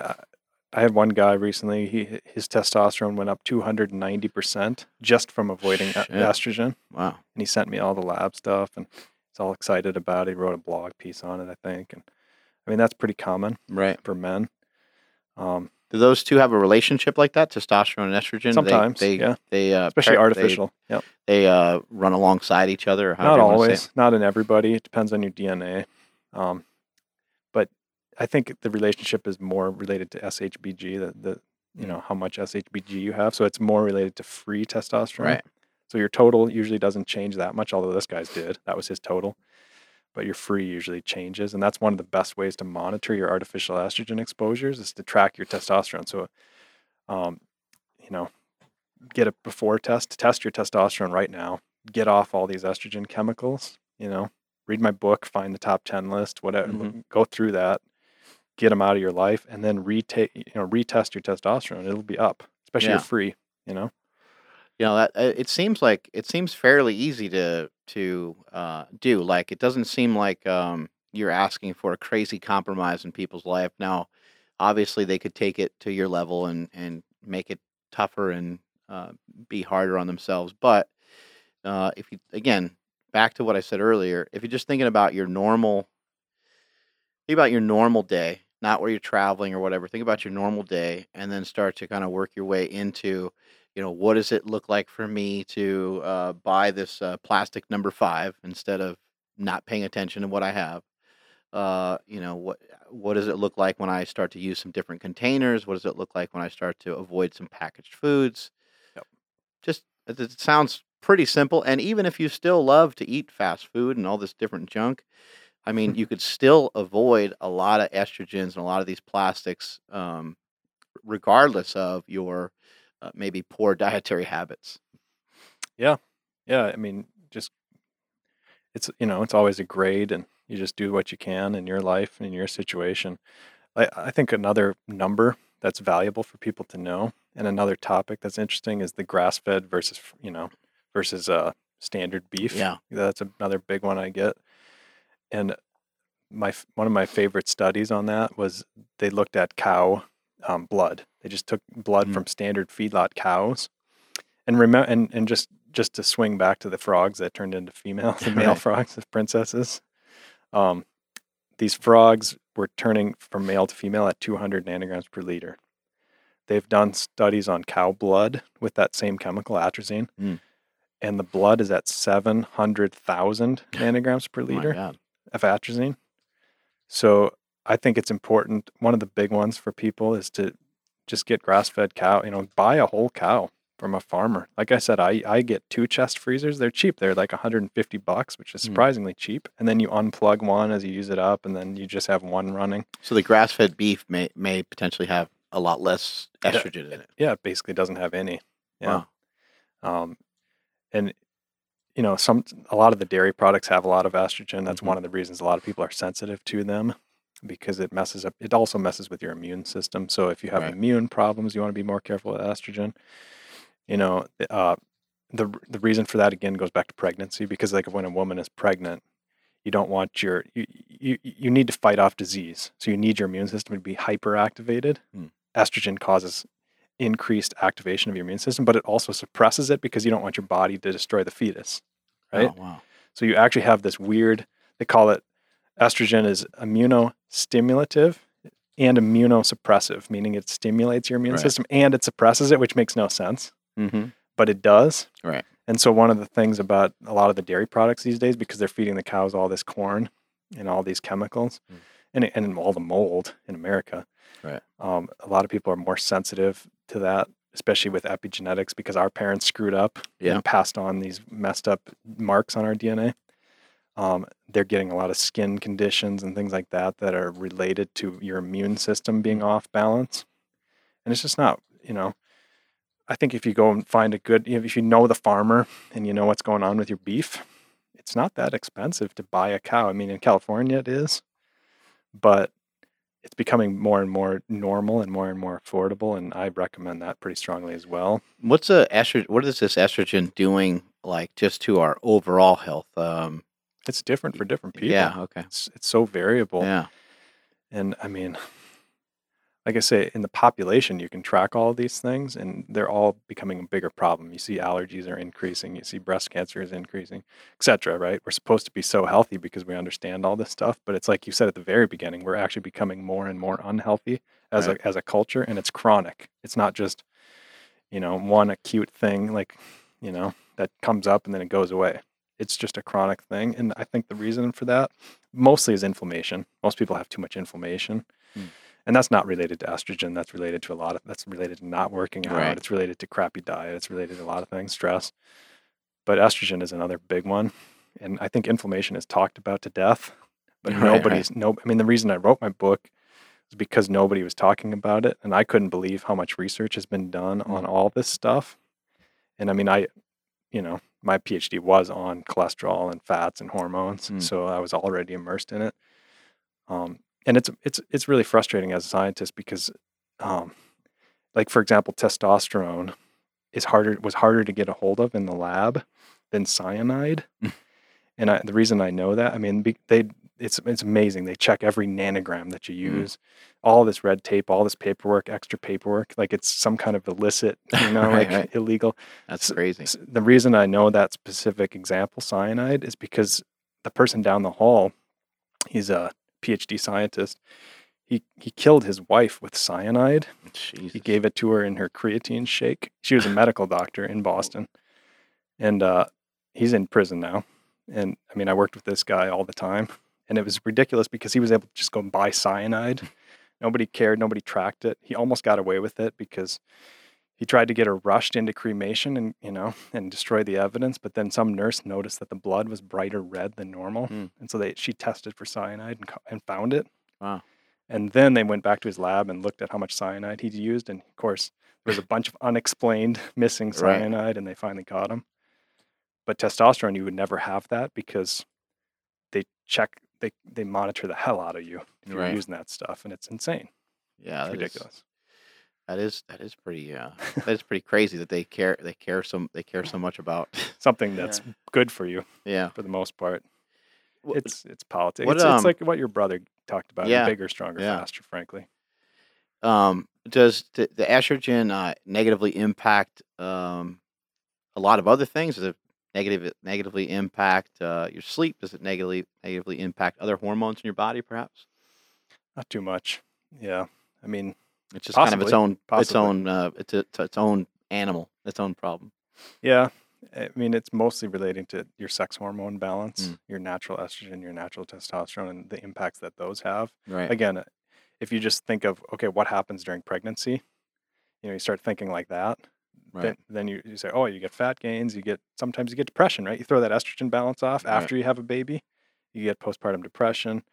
I- had one guy recently. He his testosterone went up 290 percent just from avoiding Shit. estrogen, wow. and he sent me all the lab stuff, and he's all excited about it. He wrote a blog piece on it, I think, and I mean that's pretty common Right. for men. Um, Do those two have a relationship like that? Testosterone and estrogen. They- Sometimes, they, yeah. They uh, especially artificial. yep. They, they uh, run alongside each other. Not you wanna say always, not in everybody. It depends on your DNA. Um, but I think the relationship is more related to SHBG, the, the you know how much SHBG you have. So it's more related to free testosterone. Right. So your total usually doesn't change that much, although this guy's did. That was his total. But your free usually changes. And that's one of the best ways to monitor your artificial estrogen exposures is to track your testosterone. So, um, you know, get a before test, test your testosterone right now, get off all these estrogen chemicals, you know, read my book, find the top 10 list, whatever, Mhm. go through that, get them out of your life, and then retake, you know, retest your testosterone. It'll be up, especially Yeah. your free, you know? You know that uh, it seems like it seems fairly easy to to uh, do. Like it doesn't seem like um, you're asking for a crazy compromise in people's life. Now, obviously, they could take it to your level and and make it tougher and uh, be harder on themselves. But uh, if you again back to what I said earlier, if you're just thinking about your normal, think about your normal day, not where you're traveling or whatever. Think about your normal day, and then start to kind of work your way into you know, what does it look like for me to uh, buy this uh, plastic number five instead of not paying attention to what I have? Uh, you know, what what does it look like when I start to use some different containers? What does it look like when I start to avoid some packaged foods? Yep. Just it, it sounds pretty simple. And even if you still love to eat fast food and all this different junk, I mean, you [laughs] could still avoid a lot of estrogens and a lot of these plastics, um, regardless of your uh, maybe poor [laughs] dietary habits. Yeah, yeah. I mean, just it's you know, it's always a grade, and you just do what you can in your life and in your situation. I, I think another number that's valuable for people to know, and another topic that's interesting is the grass-fed versus you know versus uh, standard beef. Yeah. that's another big one I get. And my one of my favorite studies on that was they looked at cow um, blood. They just took blood Mm. from standard feedlot cows, and remember, and, and just just to swing back to the frogs that turned into female, [laughs] the male Right. frogs, the princesses. Um, these frogs were turning from male to female at 200 nanograms per liter. They've done studies on cow blood with that same chemical, atrazine, Mm. and the blood is at 700,000 [laughs] nanograms per Oh liter God. of atrazine. So I think it's important. One of the big ones for people is to just get grass fed cow, you know, buy a whole cow from a farmer. Like I said, I, I get two chest freezers. They're cheap. They're like 150 bucks, which is Hmm. surprisingly cheap. And then you unplug one as you use it up, and then you just have one running. So the grass-fed beef may may potentially have a lot less Yeah. estrogen in it. Yeah, it basically doesn't have any. Yeah. Wow. Um, and you know, some a lot of the dairy products have a lot of estrogen. That's Mhm. one of the reasons a lot of people are sensitive to them because it messes up. It also messes with your immune system. So if you have Right. immune problems, you want to be more careful with estrogen. You know, uh, the the reason for that again goes back to pregnancy because like when a woman is pregnant, you don't want your you you, you need to fight off disease. So you need your immune system to be hyperactivated. Hmm. Estrogen causes increased activation of your immune system, but it also suppresses it because you don't want your body to destroy the fetus. Right? Oh, wow. So you actually have this weird, they call it estrogen is immunostimulative and immunosuppressive, meaning it stimulates your immune Right. system and it suppresses it, which makes no sense, Mm-hmm. but it does. Right. And so one of the things about a lot of the dairy products these days, because they're feeding the cows all this corn, and all these chemicals, Mm. and and all the mold in America. Right. Um, a lot of people are more sensitive to that, especially with epigenetics, because our parents screwed up Yeah. and passed on these messed up marks on our DNA. Um, they're getting a lot of skin conditions and things like that that are related to your immune system being off balance, and it's just not, you know. I think if you go and find a good, if you know the farmer and you know what's going on with your beef, it's not that expensive to buy a cow. I mean, in California it is, but it's becoming more and more normal and more and more affordable, and I recommend that pretty strongly as well. What's a estrogen? What is this estrogen doing like just to our overall health? Um, It's different for different people. yeah. Okay. It's, it's so variable. Yeah. And I mean, like I say, in the population, you can track all these things, and they're all becoming a bigger problem. You see allergies are increasing, you see breast cancer is increasing, etc. Right? We're supposed to be so healthy because we understand all this stuff, but it's like you said at the very beginning, we're actually becoming more and more unhealthy as Right. a as a culture, and it's chronic. It's not just you know one acute thing like you know that comes up and then it goes away. It's just a chronic thing, and I think the reason for that mostly is inflammation. Most people have too much inflammation. Hmm. And that's not related to estrogen. That's related to a lot of that's related to not working out. Right. It's related to crappy diet. It's related to a lot of things, stress. But estrogen is another big one. And I think inflammation is talked about to death. But [laughs] Right, right. nobody's no I mean the reason I wrote my book is because nobody was talking about it. And I couldn't believe how much research has been done on Mm. all this stuff. And I mean I you know, my PhD was on cholesterol and fats and hormones, Mm. so I was already immersed in it. Um, and it's it's it's really frustrating as a scientist because, um, like for example, testosterone is harder was harder to get a hold of in the lab than cyanide. [laughs] And I, the reason I know that, I mean, they it's it's amazing. They check every nanogram that you Mm. use, all this red tape, all this paperwork, extra paperwork, like it's some kind of illicit, you [laughs] know, Right, like right. illegal. That's S- crazy. S- The reason I know that specific example, cyanide, is because the person down the hall, he's a PhD scientist. He he killed his wife with cyanide. Jesus. He gave it to her in her creatine shake. She was a [laughs] medical doctor in Boston, and uh, he's in prison now. And I mean, I worked with this guy all the time, and it was ridiculous because he was able to just go and buy cyanide. Nobody cared. Nobody tracked it. He almost got away with it because he tried to get her rushed into cremation and you know and destroy the evidence. But then some nurse noticed that the blood was brighter red than normal, Hmm. and so they she tested for cyanide and, and found it. Wow. And then they went back to his lab and looked at how much cyanide he'd used, and of course there was a bunch of unexplained [laughs] missing Right. cyanide, and they finally caught him. But testosterone, you would never have that because they check, they they monitor the hell out of you if you're Right. using that stuff, and it's insane. Yeah. It's that is- ridiculous. That is that is pretty uh [laughs] that is pretty crazy that they care they care so they care so much about [laughs] Something that's good for you yeah for the most part. Wh- It's it's politics. what, it's, um, it's like what your brother talked about. Yeah, bigger, stronger, yeah. faster. Frankly, um does the, the estrogen uh, negatively impact um a lot of other things does it negative negatively impact uh, your sleep does it negatively negatively impact other hormones in your body perhaps not too much. Yeah, I mean, it's just kind of its Possibly, own its own uh it's, a, it's its own animal its own problem Yeah, I mean it's mostly relating to your sex hormone balance, Mm. your natural estrogen, your natural testosterone, and the impacts that those have. right Again, if you just think of okay, what happens during pregnancy, you know, you start thinking like that. Right Then, then you, you say, oh, you get fat gains, you get sometimes you get depression, right? You throw that estrogen balance off Right. after you have a baby, you get postpartum depression,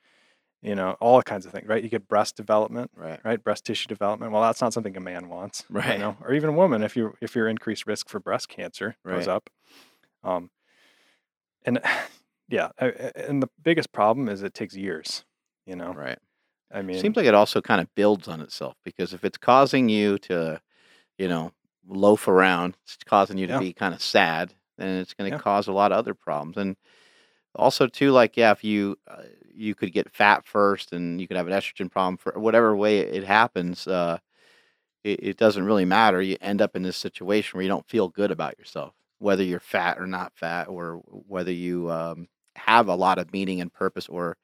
you know, all kinds of things, right? You get breast development, right right? Breast tissue development. Well, that's not something a man wants, [laughs] Right. You know, or even a woman if you if your increased risk for breast cancer goes up. Um, and [sighs] yeah, and the biggest problem is it takes years. You know, right I mean, Seems like it also kind of builds on itself because if it's causing you to, you know, loaf around, it's causing you to Yeah. be kind of sad, and it's going to Yeah. cause a lot of other problems. And also, too, like yeah, if you uh, you could get fat first, and you could have an estrogen problem for whatever way it happens. Uh, it, it doesn't really matter. You end up in this situation where you don't feel good about yourself, whether you're fat or not fat, or whether you um, have a lot of meaning and purpose, or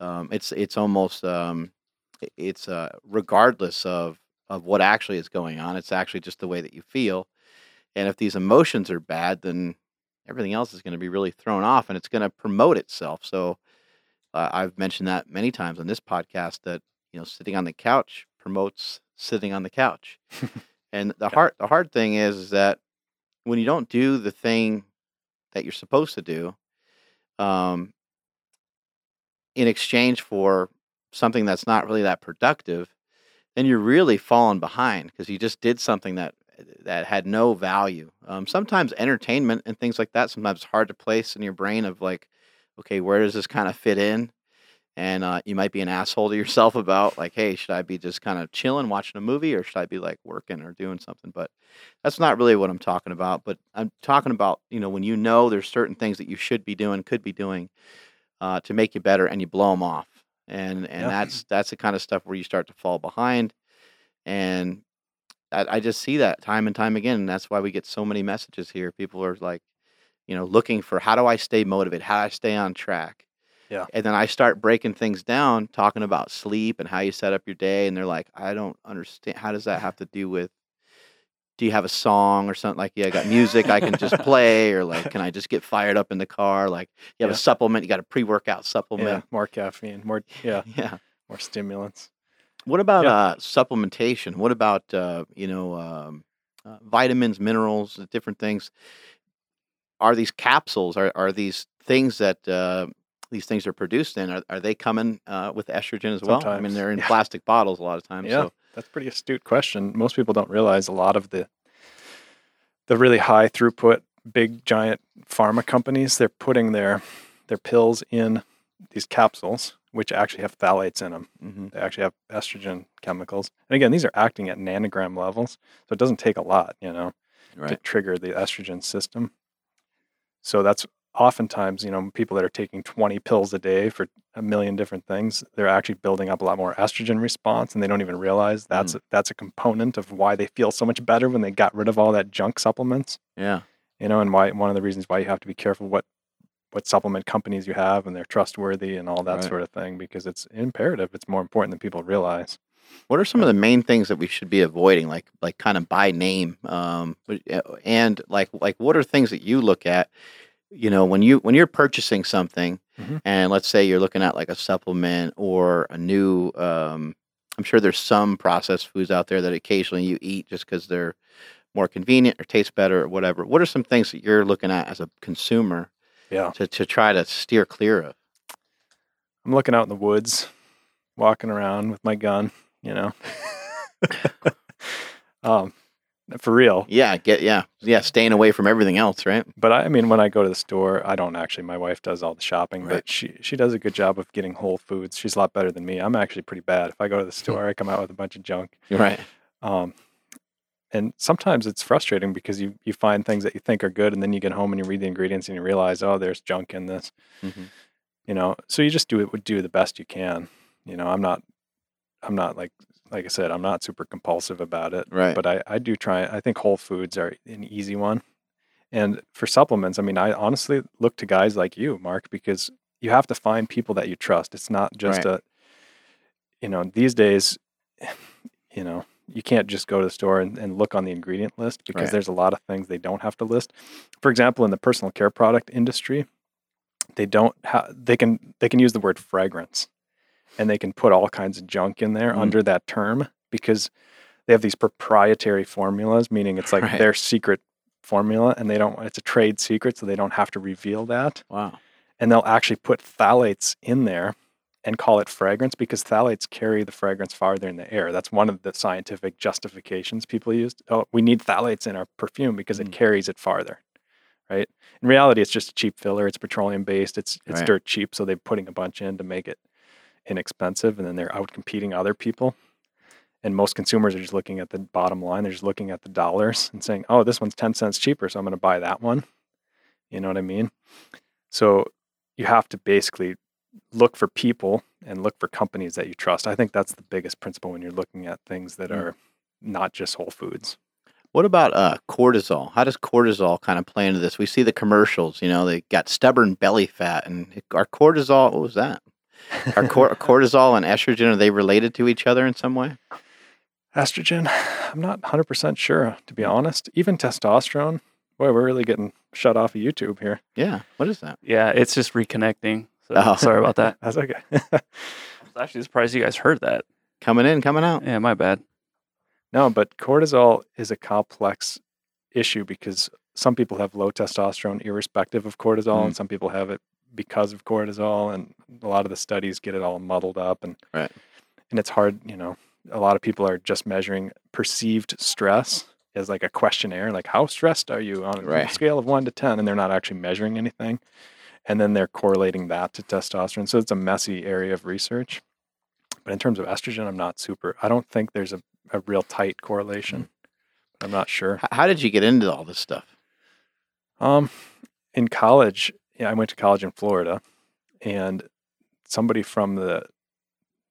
um, it's it's almost um, it's uh, regardless of of what actually is going on. It's actually just the way that you feel. And if these emotions are bad, then everything else is going to be really thrown off, and it's going to promote itself. So uh, I've mentioned that many times on this podcast that you know sitting on the couch promotes sitting on the couch. [laughs] and the hard the hard thing is, is that when you don't do the thing that you're supposed to do, um, in exchange for something that's not really that productive, then you're really falling behind because you just did something that that had no value. Um, sometimes entertainment and things like that sometimes hard to place in your brain of like, okay, where does this kind of fit in? And uh, you might be an asshole to yourself [laughs] about like, hey, should I be just kind of chilling, watching a movie, or should I be like working or doing something? But that's not really what I'm talking about. But I'm talking about you know when you know there's certain things that you should be doing, could be doing, uh, to make you better, and you blow them off, and and Yeah. that's that's the kind of stuff where you start to fall behind, and I, I just see that time and time again, and that's why we get so many messages here. People are like, you know, looking for how do I stay motivated? How do I stay on track? Yeah. And then I start breaking things down, talking about sleep and how you set up your day, and they're like, I don't understand. How does that have to do with? Do you have a song or something like? Yeah, I got music I can just play, or like, can I just get fired up in the car? Like, you have Yeah. a supplement, you got a pre-workout supplement Yeah, supplement. more caffeine, more yeah, [laughs] yeah. more stimulants. What about Yeah. uh, supplementation? What about uh, you know um, uh, vitamins, minerals, uh, different things? Are these capsules? Are are these things that uh, these things are produced in? Are, are they coming uh, with estrogen as well? I mean, they're in [laughs] plastic bottles a lot of times. Yeah, So that's a pretty astute question. Most people don't realize a lot of the the really high throughput, big giant pharma companies. They're putting their their pills in these capsules, which actually have phthalates in them. mhm. They actually have estrogen chemicals. And again, these are acting at nanogram levels, so it doesn't take a lot, you know, to trigger the estrogen system. So that's oftentimes, you know, people that are taking 20 pills a day for a million different things, they're actually building up a lot more estrogen response and they don't even realize that's a, that's a component of why they feel so much better when they got rid of all that junk supplements, yeah, you know, and why one of the reasons why you have to be careful what what supplement companies you have and they're trustworthy and all that Right. sort of thing because it's imperative. It's more important than people realize. What are some of the main things that we should be avoiding, like like kind of by name, um, but, uh, and like like what are things that you look at? You know, when you when you're purchasing something, Mhm. and let's say you're looking at like a supplement or a new, um, I'm sure there's some processed foods out there that occasionally you eat just because they're more convenient or taste better or whatever. What are some things that you're looking at as a consumer Yeah. to to try to steer clear of? I'm looking out in the woods, walking around with my gun, you know. [laughs] [laughs] um, for real. Yeah, get yeah yeah, staying away from everything else, right? But I, I mean, when I go to the store, I don't actually. My wife does all the shopping, Right. but she she does a good job of getting whole foods. She's a lot better than me. I'm actually pretty bad. If I go to the store, I come out with a bunch of junk. Right. Um, and sometimes it's frustrating because you you find things that you think are good, and then you get home and you read the ingredients and you realize, oh, there's junk in this. Mhm. You know, so you just do it. Do the best you can. You know, I'm not. I'm not like like I said. I'm not super compulsive about it. Right. But I I do try. I think whole foods are an easy one. And for supplements, I mean, I honestly look to guys like you, Mark, because you have to find people that you trust. It's not just Right. a, you know, these days, [sighs] you know, you can't just go to the store and, and look on the ingredient list because Right. there's a lot of things they don't have to list. For example, in the personal care product industry, they don't have, they can, they can use the word fragrance and they can put all kinds of junk in there Mm. under that term because they have these proprietary formulas, meaning it's like Right. their secret formula and they don't, it's a trade secret, so they don't have to reveal that Wow. and they'll actually put phthalates in there and call it fragrance because phthalates carry the fragrance farther in the air. That's one of the scientific justifications people used. Oh, we need phthalates in our perfume because it Mm. carries it farther. Right? In reality, it's just a cheap filler. It's petroleum based. It's it's Right. dirt cheap, so they're putting a bunch in to make it inexpensive, and then they're out competing other people. And most consumers are just looking at the bottom line. They're just looking at the dollars [laughs] and saying, "Oh, this one's ten cents cheaper, so I'm going to buy that one." You know what I mean? So you have to basically look for people and look for companies that you trust. I think that's the biggest principle when you're looking at things that Mm. are not just whole foods. What about uh, cortisol? How does cortisol kind of play into this? We see the commercials. You know, they got stubborn belly fat, and our cortisol. What was that? Are cor- [laughs] cortisol and estrogen are they related to each other in some way? Estrogen, I'm not 100% sure, to be honest. Even testosterone, boy, we're really getting shut off of YouTube here. Yeah. What is that? Yeah, it's just reconnecting. So Oh. sorry about that. [laughs] That's okay. [laughs] I was actually surprised you guys heard that. Coming in, coming out. Yeah, my bad. no, but cortisol is a complex issue because some people have low testosterone irrespective of cortisol, and hmm. some people have it because of cortisol, and a lot of the studies get it all muddled up, and Right. and it's hard. You know, a lot of people are just measuring perceived stress as like a questionnaire, like how stressed are you on a Right. scale of one to ten, and they're not actually measuring anything, and then they're correlating that to testosterone. So it's a messy area of research. But in terms of estrogen, I'm not super. I don't think there's a, a real tight correlation. I'm not sure. How did you get into all this stuff? Um, in college, yeah, I went to college in Florida, and somebody from the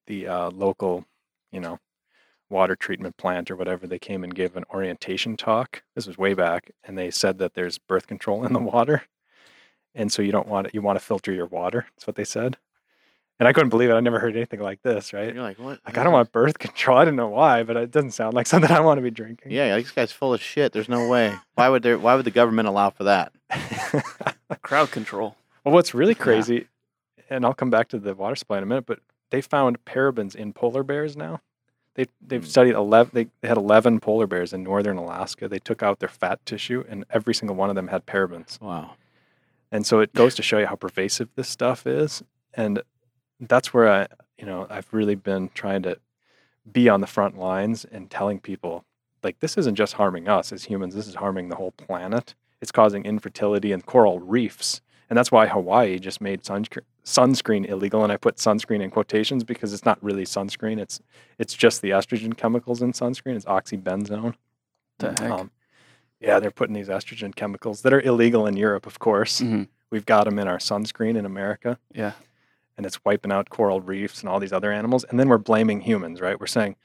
the uh, local, you know, water treatment plant or whatever, they came and gave an orientation talk. This was way back, and they said that there's birth control in the [laughs] water, and so you don't want it. You want to filter your water. That's what they said, and I couldn't believe it. I never heard anything like this. Right? You're like, what? Like I don't want birth control. I didn't know why, but it doesn't sound like [laughs] something I want to be drinking. Yeah, this guy's full of shit. There's no way. Why would there? Why would the government allow for that? [laughs] [laughs] Crowd control. Well, what's really Yeah. crazy, and I'll come back to the water supply in a minute, but they found parabens in polar bears now. They they've Hmm. studied eleven. They, they had eleven polar bears in northern Alaska. They took out their fat tissue, and every single one of them had parabens. Wow. And so it goes to show you how pervasive this stuff is, and that's where I, you know, I've really been trying to be on the front lines and telling people like this isn't just harming us as humans. This is harming the whole planet. It's causing infertility in coral reefs. And that's why Hawaii just made sunscreen, sunscreen illegal. And I put sunscreen in quotations because it's not really sunscreen. It's it's just the estrogen chemicals in sunscreen. It's oxybenzone. The heck? Um, yeah, they're putting these estrogen chemicals that are illegal in Europe, of course. Mhm. We've got them in our sunscreen in America, Yeah. and it's wiping out coral reefs and all these other animals. And then we're blaming humans, right? We're saying,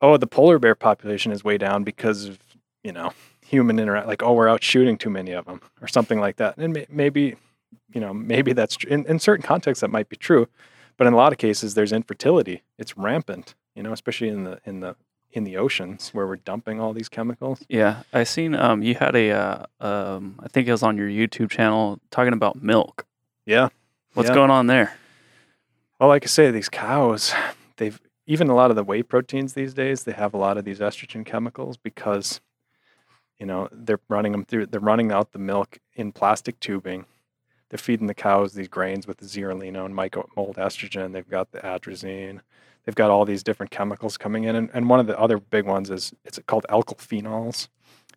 oh, the polar bear population is way down because of, you know, human interact, like, oh, we're out shooting too many of them or something like that. And may- maybe, you know, maybe that's true. In, in certain contexts, that might be true. But in a lot of cases, there's infertility. It's rampant, you know, especially in the, in the, in the oceans where we're dumping all these chemicals. Yeah. I seen um you had a uh, um I think it was on your YouTube channel talking about milk. Yeah. What's Yeah. going on there? Well, like I say, these cows, they've even a lot of the whey proteins these days, they have a lot of these estrogen chemicals because, you know, they're running them through, they're running out the milk in plastic tubing. They're feeding the cows these grains with the zearalenone, mycomold estrogen. They've got the atrazine. They've got all these different chemicals coming in, and, and one of the other big ones is it's called alkyl phenols.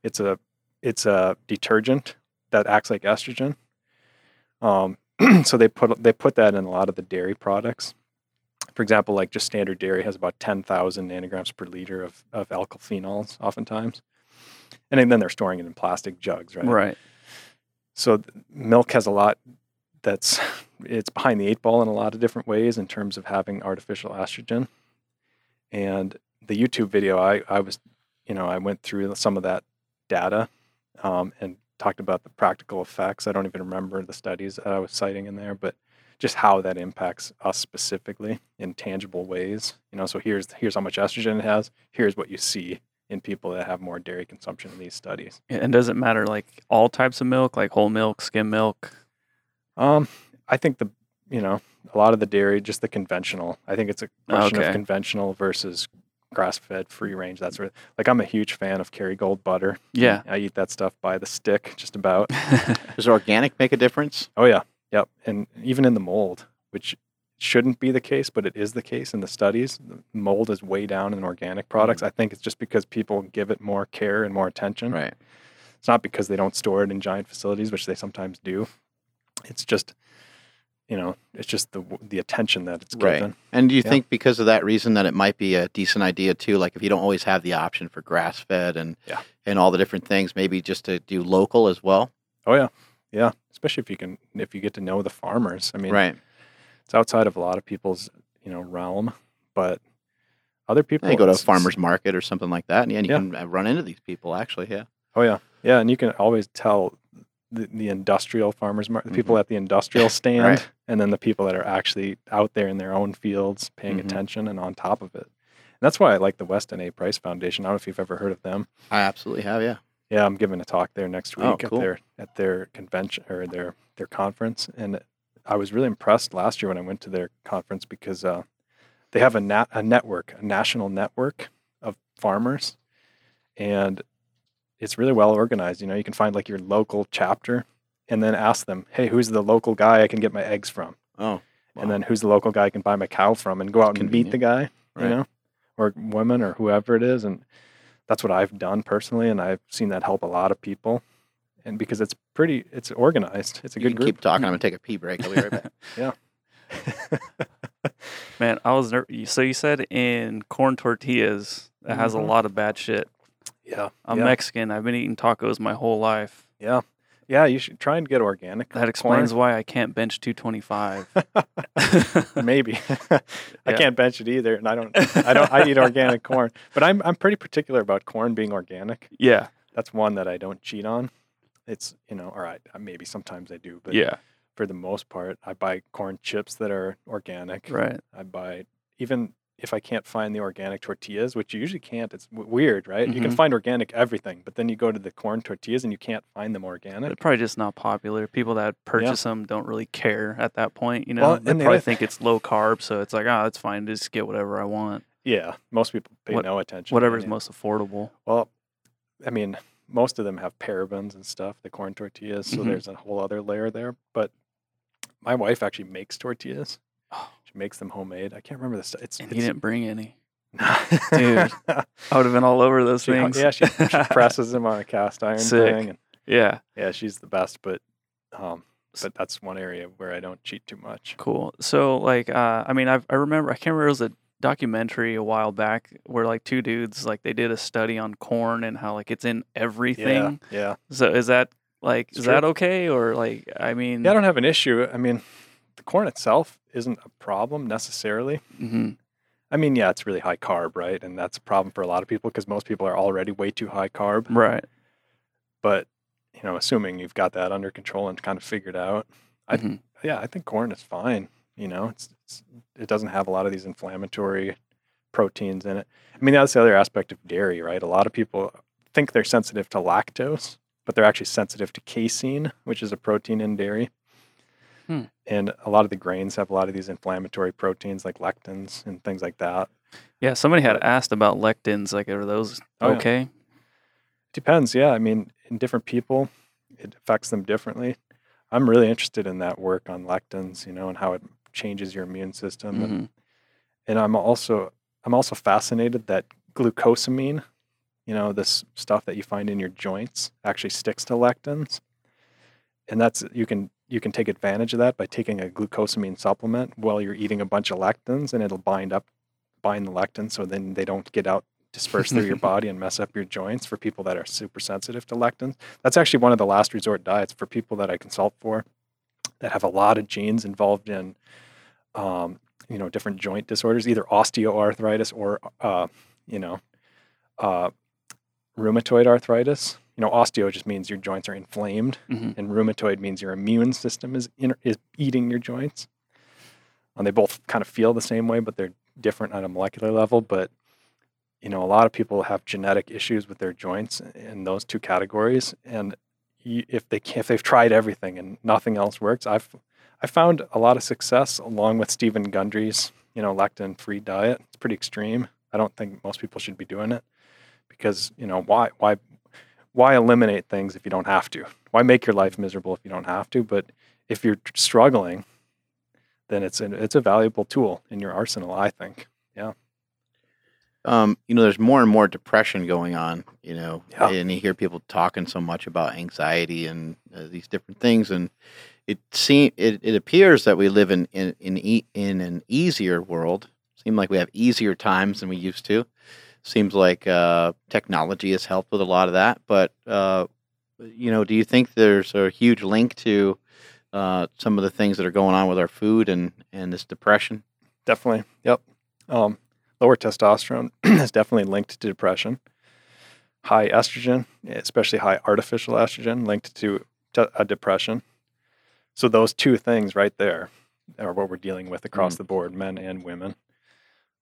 It's a it's a detergent that acts like estrogen. Um, [clears throat] so they put they put that in a lot of the dairy products. For example, like just standard dairy has about ten thousand nanograms per liter of of alkyl phenols, oftentimes, and then they're storing it in plastic jugs, right? Right. So milk has a lot that's it's behind the eight ball in a lot of different ways in terms of having artificial estrogen. And the YouTube video, I I was, you know, I went through some of that data um, and talked about the practical effects. I don't even remember the studies that I was citing in there, but just how that impacts us specifically in tangible ways. You know, so here's here's how much estrogen it has. Here's what you see in people that have more dairy consumption in these studies. And does it matter like all types of milk, like whole milk, skim milk? Um, I think the you know a lot of the dairy, just the conventional. I think it's a question Okay. of conventional versus grass-fed, free range. That's sort of like I'm a huge fan of Kerrygold butter. Yeah. I eat that stuff by the stick, just about. [laughs] Does organic make a difference? Oh yeah, yep. And even in the mold, which shouldn't be the case, but it is the case in the studies. The mold is way down in organic mm. products. I think it's just because people give it more care and more attention. Right. It's not because they don't store it in giant facilities, which they sometimes do. It's just, you know, it's just the the attention that it's Right. given. And do you Yeah. think because of that reason that it might be a decent idea too? Like if you don't always have the option for grass fed and Yeah. and all the different things, maybe just to do local as well. Oh yeah, yeah. Especially if you can, if you get to know the farmers. I mean, right. It's outside of a lot of people's, you know, realm, but other people. Yeah, you go to a farmer's market or something like that, and, yeah, and you Yeah. can uh, run into these people. Actually, yeah. Oh yeah, yeah, and you can always tell the, the industrial farmers market, the people at the industrial [laughs] stand, Mm-hmm. Right. and then the people that are actually out there in their own fields, paying Mhm. attention and on top of it. And that's why I like the Weston A. Price Foundation. I don't know if you've ever heard of them. I absolutely have. Yeah. Yeah, I'm giving a talk there next week Oh, at their at their convention or their their conference, and I was really impressed last year when I went to their conference because uh, they have a nat- a network, a national network of farmers, and it's really well organized. You know, you can find like your local chapter, and then ask them, "Hey, who's the local guy I can get my eggs from?" Oh, And then who's the local guy I can buy my cow from, and go out and meet the guy, Right. you know, or woman or whoever it is, and that's what I've done personally, and I've seen that help a lot of people. And because it's pretty, it's organized. It's a you good can group. keep talking. I'm gonna take a pee break. I'll be right back. [laughs] [laughs] Man, I was ner- so you said in corn tortillas it has a Mhm. lot of bad shit. yeah, I'm yeah. Mexican. I've been eating tacos my whole life. Yeah. Yeah, you should try and get organic. That explains why I can't bench 225. corn. [laughs] Maybe. I Yeah. can't bench it either, and I don't. I don't. I eat organic corn, but I'm I'm pretty particular about corn being organic. yeah, That's one that I don't cheat on. It's you know, all right. Maybe sometimes I do, but yeah, for the most part, I buy corn chips that are organic. right. I buy even if I can't find the organic tortillas, which you usually can't. It's w- weird, right? You can Mhm. find organic everything, but then you go to the corn tortillas and you can't find them They're organic. probably just not popular. People that purchase them don't really care at that point. You know, Well, they probably other think it's low carb, so it's like, oh, it's fine. Just get whatever I want. Yeah, most people pay What- no attention. to Whatever's any- most affordable. Well, I mean, most of them have parabens and stuff, the corn tortillas. So Mhm. there's a whole other layer there. But my wife actually makes tortillas. Oh. She makes them homemade. I can't remember the stuff. It's, And it's he didn't bring any. dude. [laughs] I would have been all over those she, things. yeah, she, she [laughs] presses them on a cast iron Sick. thing. And yeah, yeah, she's the best. But um, but that's one area where I don't cheat too much. cool. So, like, uh, I mean, I've, I remember, I can't remember, it was a documentary a while back where, like, two dudes, like, they did a study on corn and how, like, it's in everything. Yeah, yeah. So, is that, like, It's is true. that okay? Or, like, I mean, Yeah, I don't have an issue. I mean, the corn itself isn't a problem necessarily. hmm I mean, yeah, it's really high carb, right? And that's a problem for a lot of people because most people are already way too high carb. right. But, you know, assuming you've got that under control and kind of figured out, I Mhm. yeah, I think corn is fine. You know, it's it doesn't have a lot of these inflammatory proteins in it. I mean, that's the other aspect of dairy, right? A lot of people think they're sensitive to lactose, but they're actually sensitive to casein, which is a protein in dairy. Hmm. And a lot of the grains have a lot of these inflammatory proteins like lectins and things like that. Yeah, somebody had asked about lectins. Like, are those Oh, yeah. okay? Depends, yeah. I mean, in different people, it affects them differently. I'm really interested in that work on lectins, you know, and how it changes your immune system. And, Mhm. and I'm also I'm also fascinated that glucosamine, you know, this stuff that you find in your joints, actually sticks to lectins. And that's you can you can take advantage of that by taking a glucosamine supplement while you're eating a bunch of lectins, and it'll bind up bind the lectins, so then they don't get out disperse through your [laughs] body and mess up your joints for people that are super sensitive to lectins. That's actually one of the last resort diets for people that I consult for that have a lot of genes involved in, um, you know, different joint disorders, either osteoarthritis or, uh, you know, uh, rheumatoid arthritis. You know, osteo just means your joints are inflamed, Mhm. and rheumatoid means your immune system is in, is eating your joints. And they both kind of feel the same way, but they're different on a molecular level. But you know, a lot of people have genetic issues with their joints in those two categories, and if they can, if they've tried everything and nothing else works, I've I found a lot of success along with Stephen Gundry's you know lectin-free diet. It's pretty extreme. I don't think most people should be doing it because you know why why why eliminate things if you don't have to? Why make your life miserable if you don't have to? But if you're struggling, then it's an, it's a valuable tool in your arsenal. I think. Yeah. Um, you know, there's more and more depression going on, you know, Yeah. and you hear people talking so much about anxiety and uh, these different things, and it seem it, it appears that we live in in in, e- in an easier world. Seem like we have easier times than we used to. Seems like uh, technology has helped with a lot of that, but uh, you know, do you think there's a huge link to uh, some of the things that are going on with our food and and this depression? Definitely. Yep. Um, lower testosterone [clears throat] is definitely linked to depression. High estrogen, especially high artificial estrogen, linked to uh, depression. So those two things right there are what we're dealing with across the board, men and women.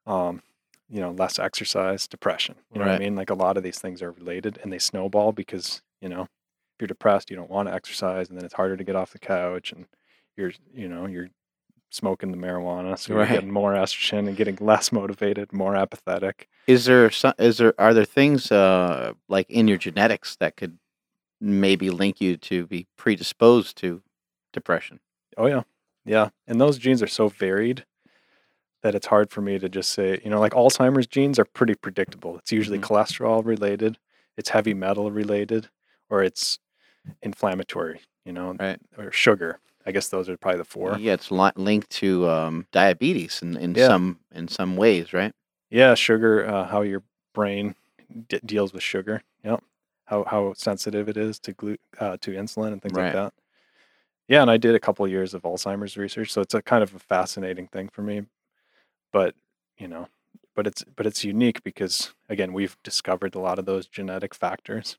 Um, you know, less exercise, depression. You know what I mean? Like a lot of these things are related, and they snowball because you know, if you're depressed, you don't want to exercise, and then it's harder to get off the couch, and you're you know you're smoking the marijuana, so Right. you're getting more estrogen and getting less motivated, more apathetic. Is there some, is there are there things uh, like in your genetics that could maybe link you to be predisposed to depression? Oh yeah, yeah, and those genes are so varied that it's hard for me to just say you know like Alzheimer's genes are pretty predictable. It's usually Mhm. cholesterol related, it's heavy metal related, or it's inflammatory. You know, Right. or sugar. I guess those are probably the four. Yeah, it's li- linked to um, diabetes in, in Yeah. some in some ways, right? Yeah, sugar. Uh, how your brain d- deals with sugar. Yep. How how sensitive it is to glu- uh, to insulin and things Right. like that. Yeah, and I did a couple years of Alzheimer's research, so it's a kind of a fascinating thing for me. But you know, but it's but it's unique because again, we've discovered a lot of those genetic factors,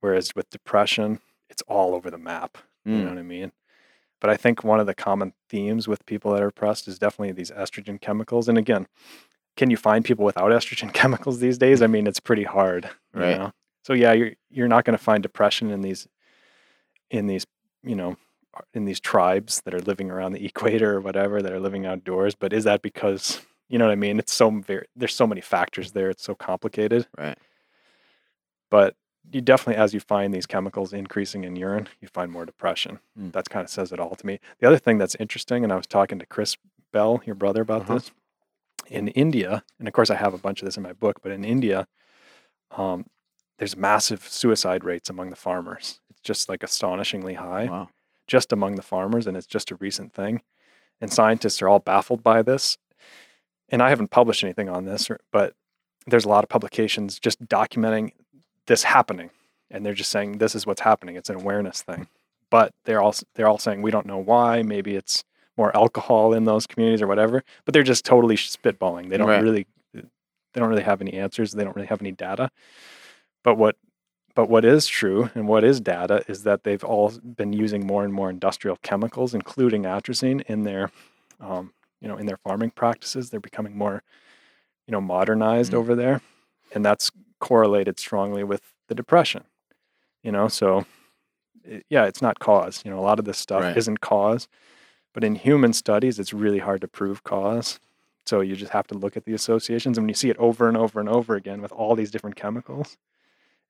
whereas with depression, it's all over the map. You Mm. know what I mean? But I think one of the common themes with people that are depressed is definitely these estrogen chemicals. And again, can you find people without estrogen [laughs] chemicals these days? I mean, it's pretty hard. you Right. know? So yeah, you're you're not going to find depression in these in these you know in these tribes that are living around the [laughs] equator or whatever that are living outdoors. But is that because you know what I mean? It's so very there's so many factors there. It's so complicated. Right. But you definitely, as you find these chemicals increasing in urine, you find more depression. Mm. That's kind of says it all to me. The other thing that's interesting, and I was talking to Chris Bell, your brother, about Uh-huh. this. In India, and of course I have a bunch of this in my book, but in India, um, there's massive suicide rates among the farmers. Just like astonishingly high Wow. just among the farmers, and it's just a recent thing. And scientists are all baffled by this. And I haven't published anything on this, but there's a lot of publications just documenting this happening, and they're just saying this is what's happening. It's an awareness thing. But they're all they're all saying we don't know why. Maybe it's more alcohol in those communities or whatever. But they're just totally spitballing. They don't Right. really they don't really have any answers. They don't really have any data. But what but what is true and what is data is that they've all been using more and more industrial chemicals, including atrazine, in their, um, you know, in their farming practices. They're becoming more, you know, modernized Mm. over there, and that's correlated strongly with the depression. You know, so it- yeah, it's not cause. You know, a lot of this stuff Right. isn't cause, but in human studies, it's really hard to prove cause. So you just have to look at the associations, and when you see it over and over and over again with all these different chemicals,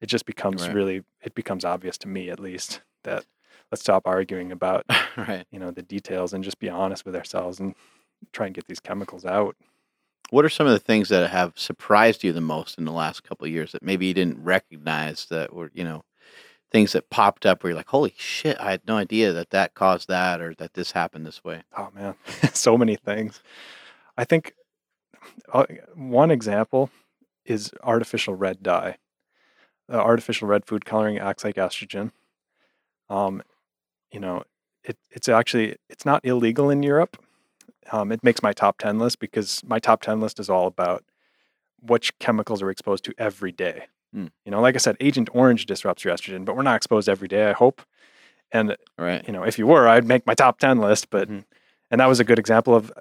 it just becomes Right. really it becomes obvious to me at least that let's stop arguing about [laughs] right. you know the details and just be honest with ourselves and try and get these chemicals out. What are some of the things that have surprised you the most in the last couple of years that maybe you didn't recognize that were, you know, things that popped up where you're like, holy shit, I had no idea that that caused that or that this happened this way? Oh man, [laughs] so many things. I think uh, one example is artificial red dye. Uh, artificial red food coloring acts like estrogen. Um, you know, it, it's actually it's not illegal in Europe. Um, it makes my top ten list because my top ten list is all about which chemicals are exposed to every day. Hmm. You know, like I said, Agent Orange disrupts your estrogen, but we're not exposed every day. I hope. And Right. you know, if you were, I'd make my top ten list. But Mhm. and that was a good example of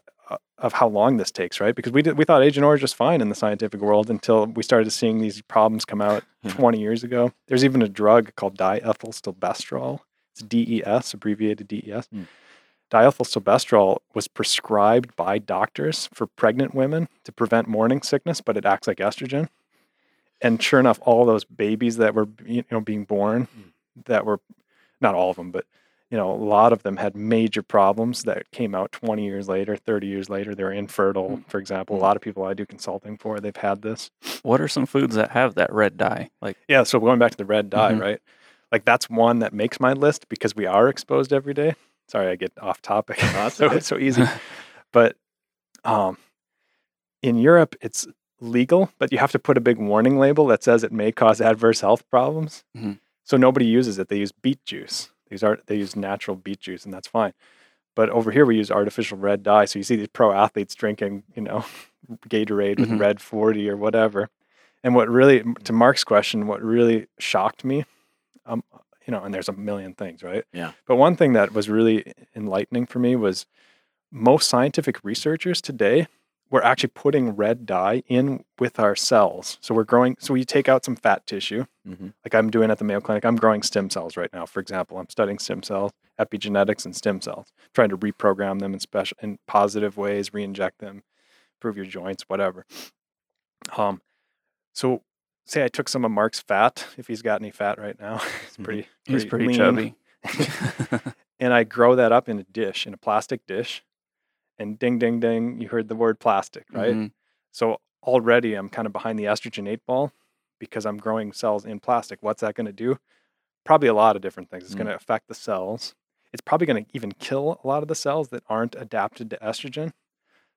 of how long this takes, right? Because we did we thought Agent Orange was fine in the scientific world until we started seeing these problems come out Yeah. 20 years ago. There's even a drug called diethylstilbestrol. It's DES, abbreviated DES. Hmm. Diethylstilbestrol was prescribed by doctors for pregnant women to prevent morning sickness, but it acts like estrogen. And sure enough, all those babies that were you know being born, Hmm. that were not all of them, but you know, a lot of them had major problems that came out 20 years later, 30 years later. They're infertile, Hmm. for example. A Hmm. lot of people I do consulting for, they've had this. What are some foods that have that red dye? Like, Yeah, so going back to the red dye, Mhm. right? Like that's one that makes my list because we are exposed every day. Sorry, I get off topic. [laughs] so it's so easy. [laughs] But um, in Europe, it's legal, but you have to put a big warning label that says it may cause adverse health problems. Mhm. So nobody uses it. They use beet juice. These are they use natural beet juice, and that's fine. But over here, we use artificial red dye. So you see these pro athletes drinking, you know, [laughs] Gatorade with Mhm. red forty or whatever. And what really, to Mark's question, what really shocked me, um, you know, and there's a million things, right? Yeah. But one thing that was really enlightening for me was most scientific researchers today we're actually putting red dye in with our cells. So we're growing. So we take out some fat tissue, hmm like I'm doing at the Mayo Clinic. I'm growing stem cells right now. For example, I'm studying stem cells, epigenetics, and stem cells, trying to reprogram them in special, in positive ways, re-inject them, improve your joints, whatever. Um, so say I took some of Mark's fat, if he's got any fat right now, [laughs] it's Mhm. pretty, He's pretty lean. chubby. [laughs] and I grow that up in a dish, in a plastic dish, and ding, ding, ding, you heard the word plastic, right? Mhm. So already I'm kind of behind the estrogen eight ball because I'm growing cells in plastic. What's that going to do? Probably a lot of different things. It's Mm. going to affect the cells. It's probably going to even kill a lot of the cells that aren't adapted to estrogen.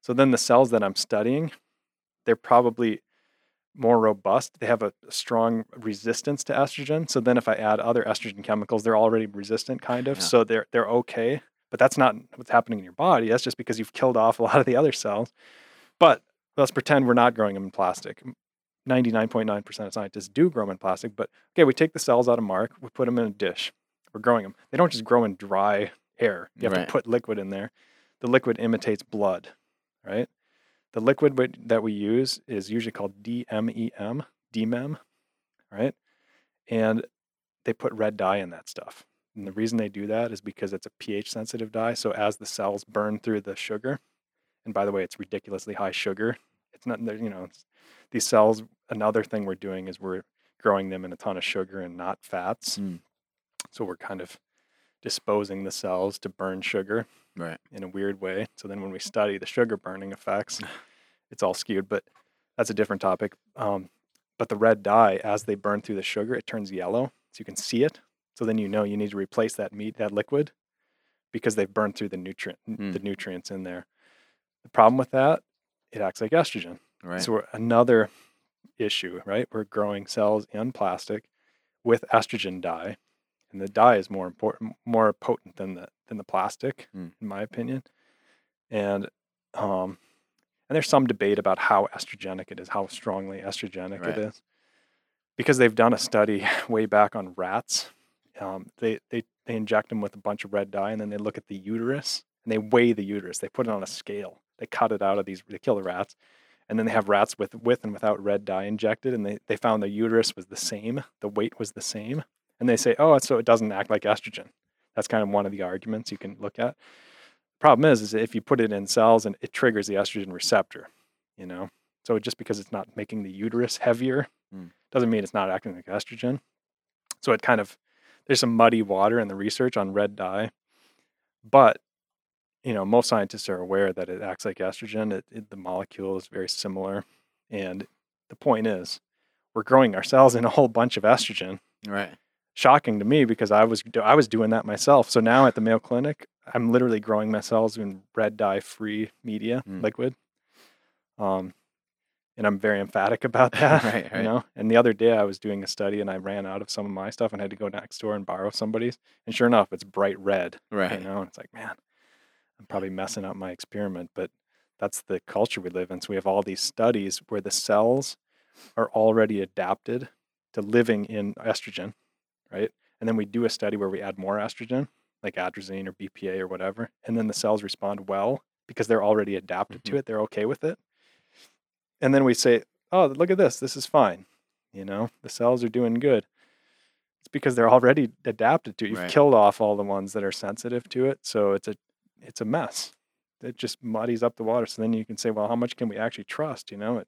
So then the cells that I'm studying, they're probably more robust. They have a strong resistance to estrogen. So then if I add other estrogen chemicals, they're already resistant kind of. Yeah. So they're they're okay. But that's not what's happening in your body. That's just because you've killed off a lot of the other cells. But let's pretend we're not growing them in plastic. 99.9% of scientists do grow them in plastic, but okay, we take the cells out of Mark, we put them in a dish, we're growing them. They don't just grow in dry air. You have Right. to put liquid in there. The liquid imitates blood, right? The liquid that we use is usually called DMEM, DMEM, right? And they put red dye in that stuff. And the reason they do that is because it's a pH sensitive dye. So as the cells burn through the sugar, and by the way, it's ridiculously high sugar. It's not, there- you know, these cells, another thing we're doing is we're growing them in a ton of sugar and not fats. Mm. So we're kind of disposing the cells to burn sugar Right. in a weird way. So then when we [laughs] study the sugar burning effects, [laughs] it's all skewed, but that's a different topic. Um, but the red dye, as they burn through the sugar, it turns yellow. So you can see it. So then you know you need to replace that meat, that liquid, because they've burned through the nutrient, the Mm. nutrients in there. The problem with that, it acts like estrogen. Right. So we're, another issue, right? We're growing cells in plastic with estrogen dye, and the dye is more important, more potent than the than the plastic, Mm. in my opinion. And um, and there's some debate about how estrogenic it is, how strongly estrogenic Right. it is, because they've done a study [laughs] way back on rats. Um, they they they inject them with a bunch of red dye, and then they look at the uterus and they weigh the uterus. They put it on a scale. They cut it out of these. They kill the rats, and then they have rats with with and without red dye injected, and they they found the uterus was the same. The weight was the same, and they say, oh, so it doesn't act like estrogen. That's kind of one of the arguments you can look at. Problem is, is if you put it in cells and it triggers the estrogen receptor, you know. So just because it's not making the uterus heavier Mm. doesn't mean it's not acting like estrogen. So it kind of there's some muddy water in the research on red dye, but you know most scientists are aware that it acts like estrogen. It, it, the molecule is very similar, and the point is, we're growing our cells in a whole bunch of estrogen. Right. Shocking to me because I was I was doing that myself. So now at the Mayo Clinic, I'm literally growing my cells in red dye free media Mm. liquid. Um, and I'm very emphatic [laughs] about that. [laughs] Right, You know, and the other day I was doing a study and I ran out of some of my stuff and had to go next door and borrow somebody's. And sure enough, it's bright red. Right. You know, and it's like, man, I'm probably messing up my experiment, but that's the culture we live in. So we have all these studies where the cells are already adapted to living in estrogen, right? And then we do a study where we add more estrogen, like atrazine or BPA or whatever, and then the cells respond well because they're already adapted to mm-hmm. it. They're okay with it. And then we say, "Oh, look at this. This is fine." You know, the cells are doing good. It's because they're already adapted to it. You've Right. killed off all the ones that are sensitive to it, so it's a it's a mess. It just muddies up the water. So then you can say, "Well, how much can we actually trust?" You know, it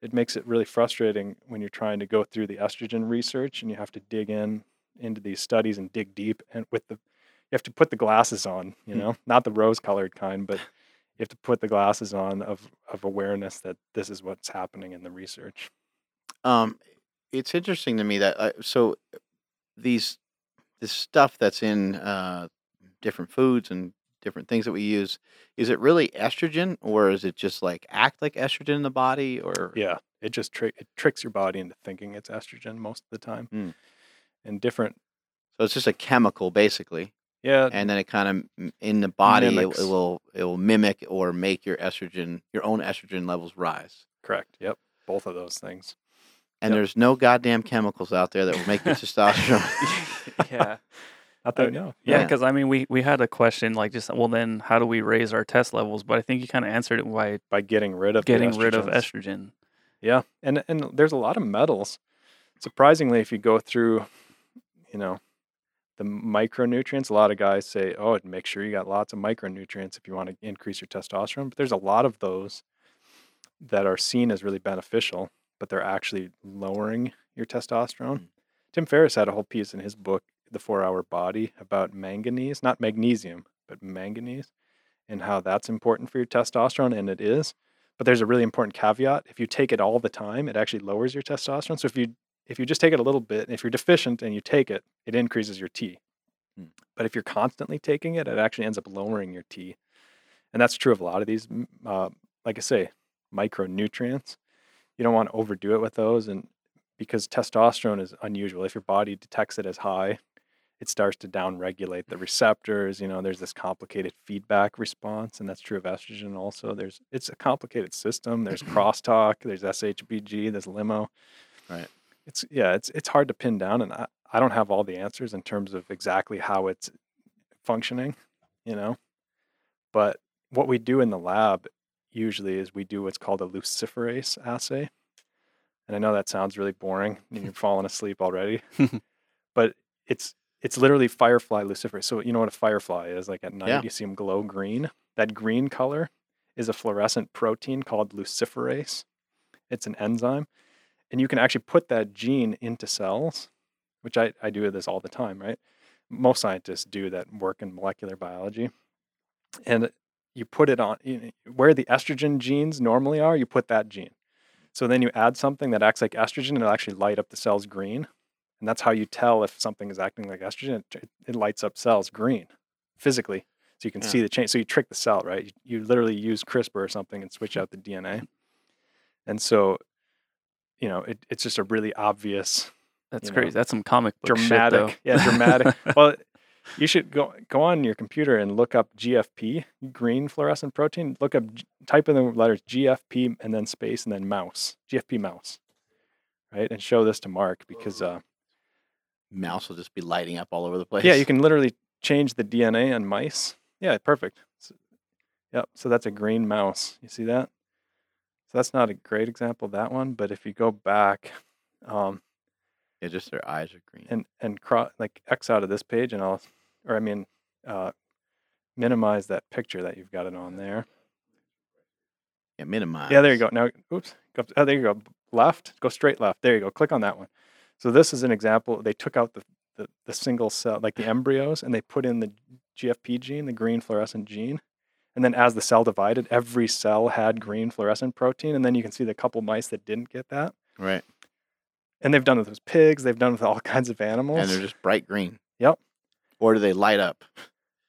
it makes it really frustrating when you're trying to go through the estrogen research and you have to dig in into these studies and dig deep and with the you have to put the glasses on you Hmm. know not the rose colored kind but you have to put the glasses on of of awareness that this is what's happening in the research Um, it's interesting to me that uh, so these this stuff that's in uh, different foods and different things that we use is it really estrogen or is it just like act like estrogen in the body or yeah it just tri- it tricks your body into thinking it's estrogen most of the time Hmm. and different so it's just a chemical basically yeah and then it kind of in the body it, it will it will mimic or make your estrogen your own estrogen levels rise correct yep both of those things and Yep. there's no goddamn chemicals out there that will make your [laughs] testosterone [laughs] yeah. I that Uh, we know. Yeah, Yeah. because I mean, we we had a question like just well, then how do we raise our test levels? But I think you kind of answered it by by getting rid of the getting rid of estrogen. Yeah, and and there's a lot of metals. Surprisingly, if you go through, you know, the micronutrients, a lot of guys say, "Oh, make sure you got lots of micronutrients if you want to increase your testosterone." But there's a lot of those that are seen as really beneficial, but they're actually lowering your testosterone. Mm. Tim Ferriss had a whole piece in his book, The Four Hour Body, about manganese, not magnesium, but manganese, and how that's important for your testosterone, and it is. But there's a really important caveat. If you take it all the time, it actually lowers your testosterone. So if you if you just take it a little bit, if you're deficient and you take it, it increases your T. Hmm. But if you're constantly taking it, it actually ends up lowering your T. And that's true of a lot of these. Uh, like I say, micronutrients. You don't want to overdo it with those, and because testosterone is unusual. If your body detects it as high, it starts to downregulate the receptors. You know, there's this complicated feedback response, and that's true of estrogen also. There's it's a complicated system. There's [clears throat] crosstalk. There's SHBG. There's limo. Right. It's yeah. It's it's hard to pin down, and I, I don't have all the answers in terms of exactly how it's functioning. You know, but what we do in the lab usually is we do what's called a luciferase assay. And I know that sounds really boring and you're falling asleep already, [laughs] but it's it's literally firefly luciferase. So you know what a firefly is? Like at night Yeah. you see them glow green. That green color is a fluorescent protein called luciferase. It's an enzyme. And you can actually put that gene into cells, which I, I do this all the time, right? Most scientists do that work in molecular biology. And you put it on you know, where the estrogen genes normally are, you put that gene. So then you add something that acts like estrogen and it'll actually light up the cells green. And that's how you tell if something is acting like estrogen. It, it lights up cells green physically. So you can Yeah. see the change. So you trick the cell, right? You, you literally use CRISPR or something and switch hmm. out the DNA. And so, you know, it, it's just a really obvious, That's You know, crazy. That's some comic book dramatic. shit, yeah, dramatic. [laughs] well, you should go go on your computer and look up GFP, green fluorescent protein. Look up, type in the letters GFP and then space and then mouse, GFP mouse, right? And show this to Mark because, uh, Mouse will just be lighting up all over the place. yeah, you can literally change the DNA on mice. Yeah, perfect. So, yep. So that's a green mouse. You see that? So that's not a great example that one, but if you go back, um, Yeah, just their eyes are green. and and cro- like X out of this page, and I'll, or I mean, uh, minimize that picture that you've got it on there. yeah, minimize. Yeah, there you go. Now, oops, go, oh, there you go. Left, go straight left. There you go. Click on that one. So this is an example. They took out the the, the single cell, like the embryos, and they put in the GFP gene, the green fluorescent gene. And then as the cell divided, every cell had green fluorescent protein. And then you can see the couple mice that didn't get that. Right. And they've done it with pigs. They've done with all [laughs] kinds of animals. And they're just bright green. Yep. Or do they light up?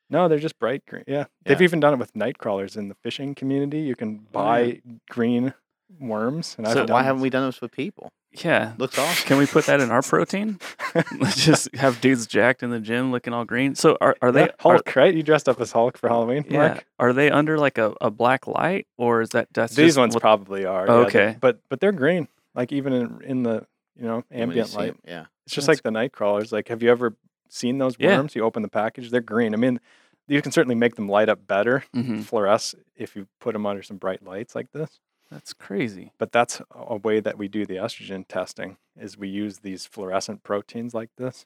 No, they're just bright green. Yeah. They've even done it with night crawlers in the fishing community. You can Oh, yeah. buy green worms. And So I've done why haven't this. we done this with people? Yeah. Looks awesome. Can we put that in our protein? [laughs] Let's just have dudes jacked in the gym looking all green. So are, are they Yeah, are- Hulk, right? You dressed up as Hulk for Halloween, yeah. Mark? Are they under like a, a black light or is that that's These just ones what- probably are. Oh, yeah, they're- okay. but but they're green. Like even in, in the you know when you ambient see light. 'em, Yeah. It's just That's- like the night crawlers. Like have you ever seen those Yeah. worms? You open the package, they're green. I mean, you can certainly make them light up better, Mhm. fluoresce if you put them under some bright lights like this. That's crazy. But that's a way that we do the estrogen testing is we use these fluorescent proteins like this.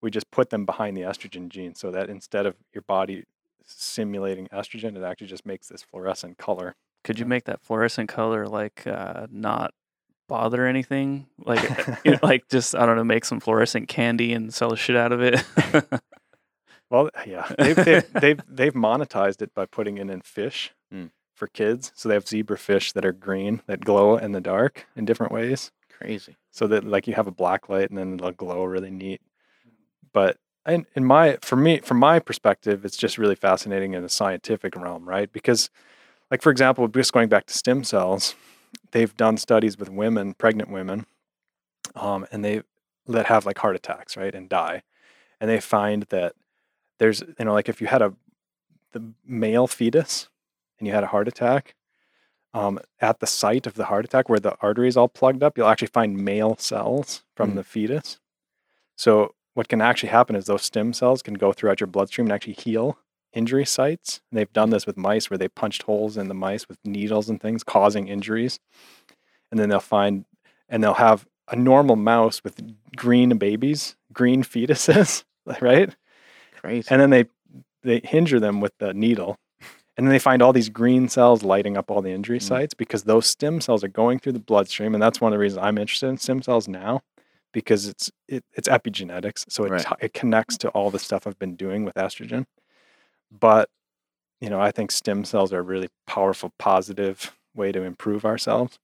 We just put them behind the estrogen gene so that instead of your body simulating estrogen, it actually just makes this fluorescent color. Could you make that fluorescent color like uh, not bother anything? Like [laughs] you know, like just I don't know, make some fluorescent candy and sell the shit out of it. [laughs] Well, yeah, they've they've, they've they've monetized it by putting it in fish. For kids. So they have zebra fish that are green that glow in the dark in different ways. Crazy. So that like you have a black light and then it'll glow really neat. But in, in my for me from my perspective, it's just really fascinating in the scientific realm, right? Because like for example, just going back to stem cells, they've done studies with women, pregnant women, um, and they that have like heart attacks, right, and die, and they find that there's you know like if you had a the male fetus and you had a heart attack um, at the site of the heart attack where the artery is all plugged up you'll actually find male cells from Mm. the fetus so what can actually happen is those stem cells can go throughout your bloodstream and actually heal injury sites. And they've done this with mice where they punched holes in the mice with needles and things, causing injuries. And then they'll find, and they'll have a normal mouse with green babies, green [laughs] fetuses, [laughs] right? Crazy. And then they they injure them with the needle. And then they find all these green cells lighting up all the injury Mm. sites because those stem cells are going through the bloodstream. And that's one of the reasons I'm interested in stem cells now because it's it, it's epigenetics. So it, Right. t- it connects to all the stuff I've been doing with estrogen. But, you know, I think stem cells are a really powerful, positive way to improve ourselves.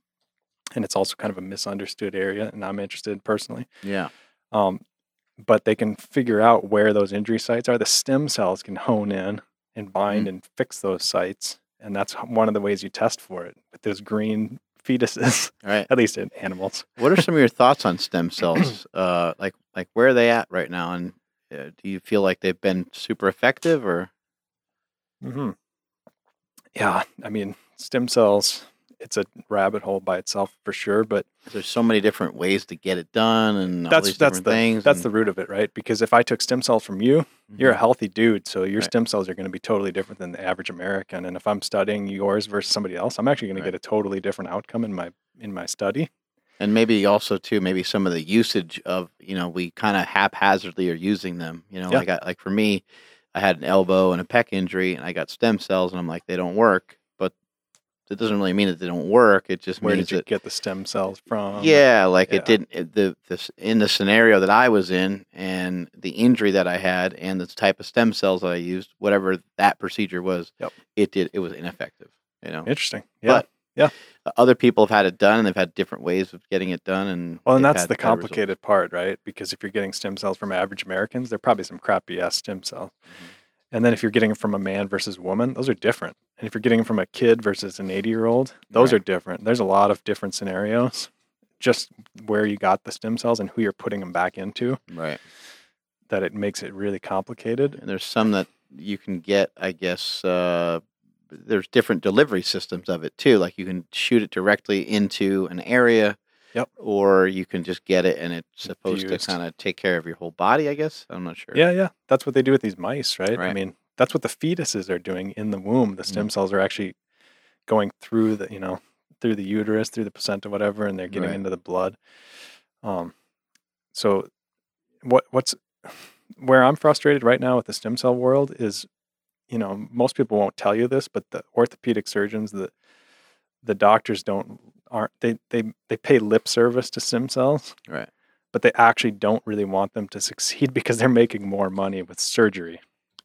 And it's also kind of a misunderstood area. And I'm interested personally. yeah. Um, but they can figure out where those injury sites are. The stem cells can hone in and bind and fix those sites, and that's one of the ways you test for it with those green [laughs] fetuses, right. at least in animals. What are some of your thoughts on stem [laughs] cells? Uh, like like where are they at right now? And uh, do you feel like they've been super effective, or Mm-hmm. Yeah, I mean, stem cells. It's a rabbit hole by itself for sure, but there's so many different ways to get it done, and all that's that's the things? that's and- the root of it, right? Because if I took stem cells from you, you're a Mhm. healthy dude, so your Right. stem cells are going to be totally different than the average American. And if I'm studying yours versus somebody else, I'm actually going Right. to get a totally different outcome in my in my study. and maybe also too maybe some of the usage of you know we kind of haphazardly are using them. You know, Yeah. like I, like for me, I had an elbow and a pec injury, and I got stem cells, and I'm like they don't work, it doesn't really mean that they don't work. It just Where means did you that get the stem cells from? yeah, like yeah. it didn't it, the this in the scenario that I was in and the injury that I had and the type of stem cells that I used, whatever that procedure was, Yep. it did it was ineffective. You know, Interesting. Yeah. But- other people have had it done and they've had different ways of getting it done. And well, and that's the better results. complicated part, right? Because if you're getting stem cells from average Americans, they're probably some crappy ass stem cells. Mm-hmm. And then if you're getting them from a man versus woman, those are different. And if you're getting them from a kid versus an 80 year old, those Right. are different. There's a lot of different scenarios. Just where you got the stem cells and who you're putting them back into, right. that it makes it really complicated. And there's some that you can get, I guess. Uh, there's different delivery systems of it too. Like you can shoot it directly into an area. Yep. Or you can just get it and it's supposed Infused. to kind of take care of your whole body, I guess. I'm not sure. Yeah, yeah. That's what they do with these mice, right? I mean, that's what the fetuses are doing in the womb. The stem cells are actually going through the, you know, through the uterus, through the placenta, whatever, and they're getting Right. into the blood. Um, so what what's where I'm frustrated right now with the stem cell world is, you know, most people won't tell you this, but the orthopedic surgeons, the the doctors don't aren't they they they pay lip service to stem cells Right. but they actually don't really want them to succeed [laughs] because they're making more money with surgery.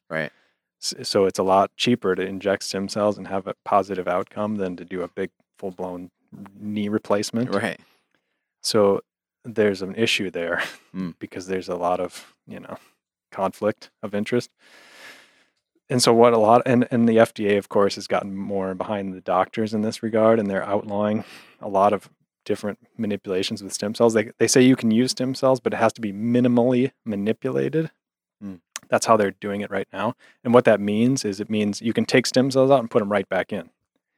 Right. So it's a lot cheaper to inject stem cells and have a positive outcome than to do a big full blown knee replacement. Right. So there's an issue there Mm. [laughs] because there's a lot of, you know, conflict of interest. And so what a lot and, and the FDA of course has gotten more behind the doctors in this regard and they're outlawing a lot of different manipulations with stem cells. They they say you can use stem cells, but it has to be minimally manipulated. Mm. That's how they're doing it right now. And what that means is it means you can take stem cells out and put them right back in.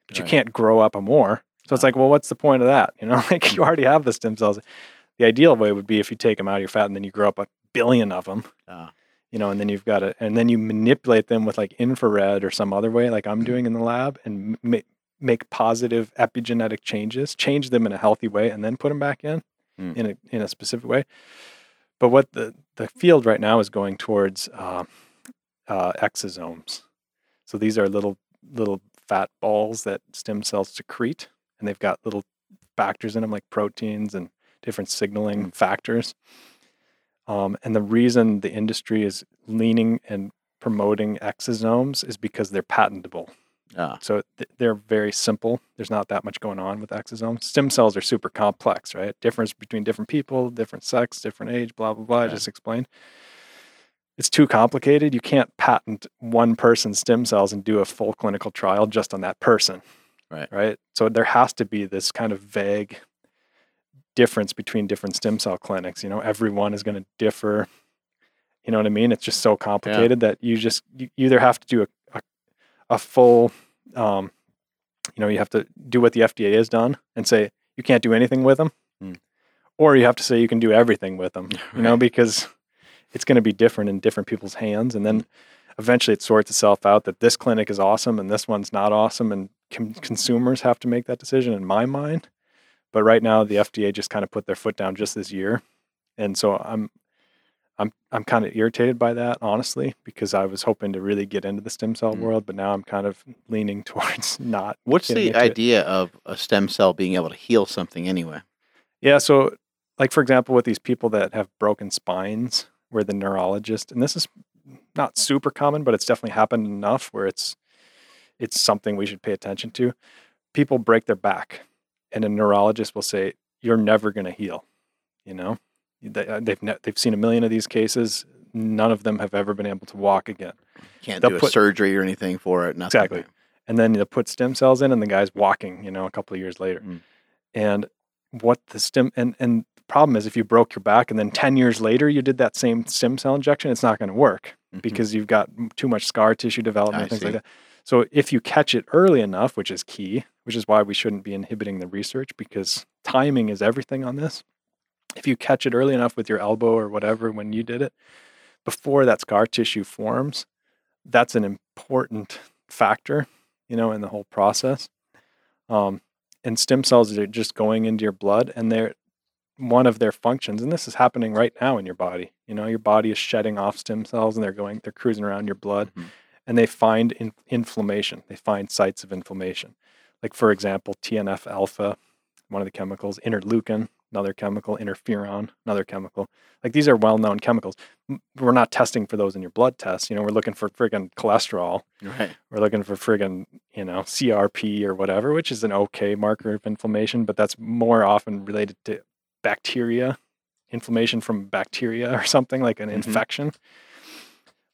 But you can't grow up a more. So it's like, well, what's the point of that? You know, [laughs] like you already have the stem cells. The ideal way would be if you take them out of your fat and then you grow up a billion of them, Ah. You know, and then you've got it, and then you manipulate them with like infrared or some other way, like I'm doing in the lab, and ma- make positive epigenetic changes, change them in a healthy way, and then put them back in Hmm. in a in a specific way. But what the the field right now is going towards uh, uh, exosomes. So these are little little fat balls that stem cells secrete, and they've got little factors in them like proteins and different signaling factors. Um, and the reason the industry is leaning and promoting exosomes is because they're patentable. Ah. So th- they're very simple. There's not that much going on with exosomes. Stem cells are super complex, right? Difference between different people, different sex, different age, blah blah blah. I just explained. It's too complicated. You can't patent one person's stem cells and do a full clinical trial just on that person. Right. Right. So there has to be this kind of vague difference between different stem cell clinics. You know, everyone is going to differ. You know what I mean? It's just so complicated that you just you either have to do a, a, a full, um, you know, you have to do what the FDA has done and say you can't do anything with them, Hmm. or you have to say you can do everything with them. [laughs] You know, because it's going to be different in different people's hands, and then eventually it sorts itself out that this clinic is awesome and this one's not awesome, and com- consumers have to make that decision. In my mind, but right now the FDA just kind of put their foot down just this year, and so I'm I'm I'm kind of irritated by that, honestly, because I was hoping to really get into the stem cell Mm. world, but now I'm kind of leaning [laughs] towards not. What's the into it. idea of a stem cell being able to heal something anyway? Yeah, so like for example, with these people that have broken spines, where the neurologist, and this is not super common, but it's definitely happened enough where it's it's something we should pay attention to. People break their back, and a neurologist will say, "You're never going to heal." You know, they, uh, they've ne- they've seen a million of these cases. None of them have ever been able to walk again. Can't They'll do a put- surgery or anything for it. Nothing. Exactly. and then you put stem cells in and the guy's walking you know a couple of years later Mm. and what the stem and and the problem is if you broke your back and then 10 years later you did that same stem cell injection it's not going to work Mhm. because you've got too much scar tissue development I and things like that so if you catch it early enough which is key which is why we shouldn't be inhibiting the research because timing is everything on this. If you catch it early enough with your elbow or whatever when you did it before that scar tissue forms that's an important factor you know in the whole process. Um, and stem cells are just going into your blood and they're one of their functions and this is happening right now in your body. You know your body is shedding off stem cells and they're going they're cruising around your blood. Mhm. And they find in, inflammation. They find sites of inflammation. Like for example tnf alpha one of the chemicals interleukin another chemical interferon another chemical. Like these are well-known chemicals. We're not testing for those in your blood tests. You know we're looking for friggin cholesterol. Right. we're looking for friggin' you know crp or whatever which is an okay marker of inflammation but that's more often related to bacteria inflammation from bacteria or something like an Mhm. infection.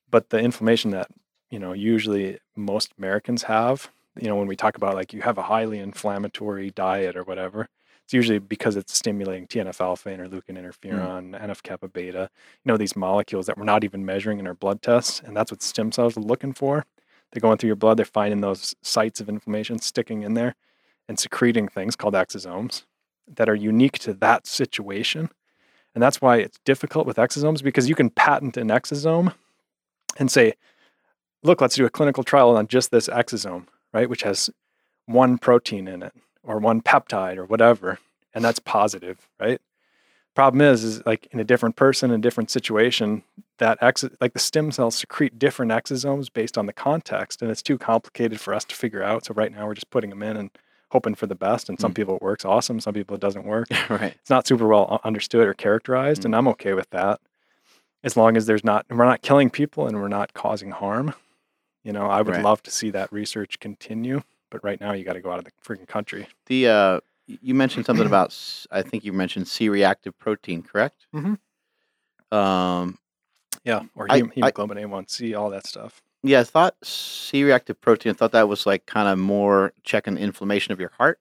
But the inflammation that you know usually most americans have you know when we talk about like you have a highly inflammatory diet or whatever it's usually because it's stimulating TNF alpha, interleukin, hmm. interferon, NF kappa beta, you know, these molecules that we're not even measuring in our blood tests. And that's what stem cells are looking for. They're going through your blood, they're finding those sites of inflammation sticking in there and secreting things called exosomes that are unique to that situation. And that's why it's difficult with exosomes because you can patent an exosome and say, look, let's do a clinical trial on just this exosome, right? Which has one protein in it or one peptide or whatever. And that's positive, right? Problem is, is like in a different person, in a different situation, that ex like the stem cells secrete different exosomes based on the context, and it's too complicated for us to figure out. So right now we're just putting them in and hoping for the best. And some Mm. people it works awesome, some people it doesn't work. [laughs] right. It's not super well understood or characterized, and I'm okay with that, as long as there's not we're not killing people and we're not causing harm. You know, I would Right. love to see that research continue, but right now you got to go out of the freaking country. The uh, you mentioned something [clears throat] about I think you mentioned C-reactive protein, correct? Mhm. Um, Yeah, or I- hem- I- hemoglobin A1C, all that stuff. yeah, I thought C-reactive protein. I thought that was like kind of more checking inflammation of your heart,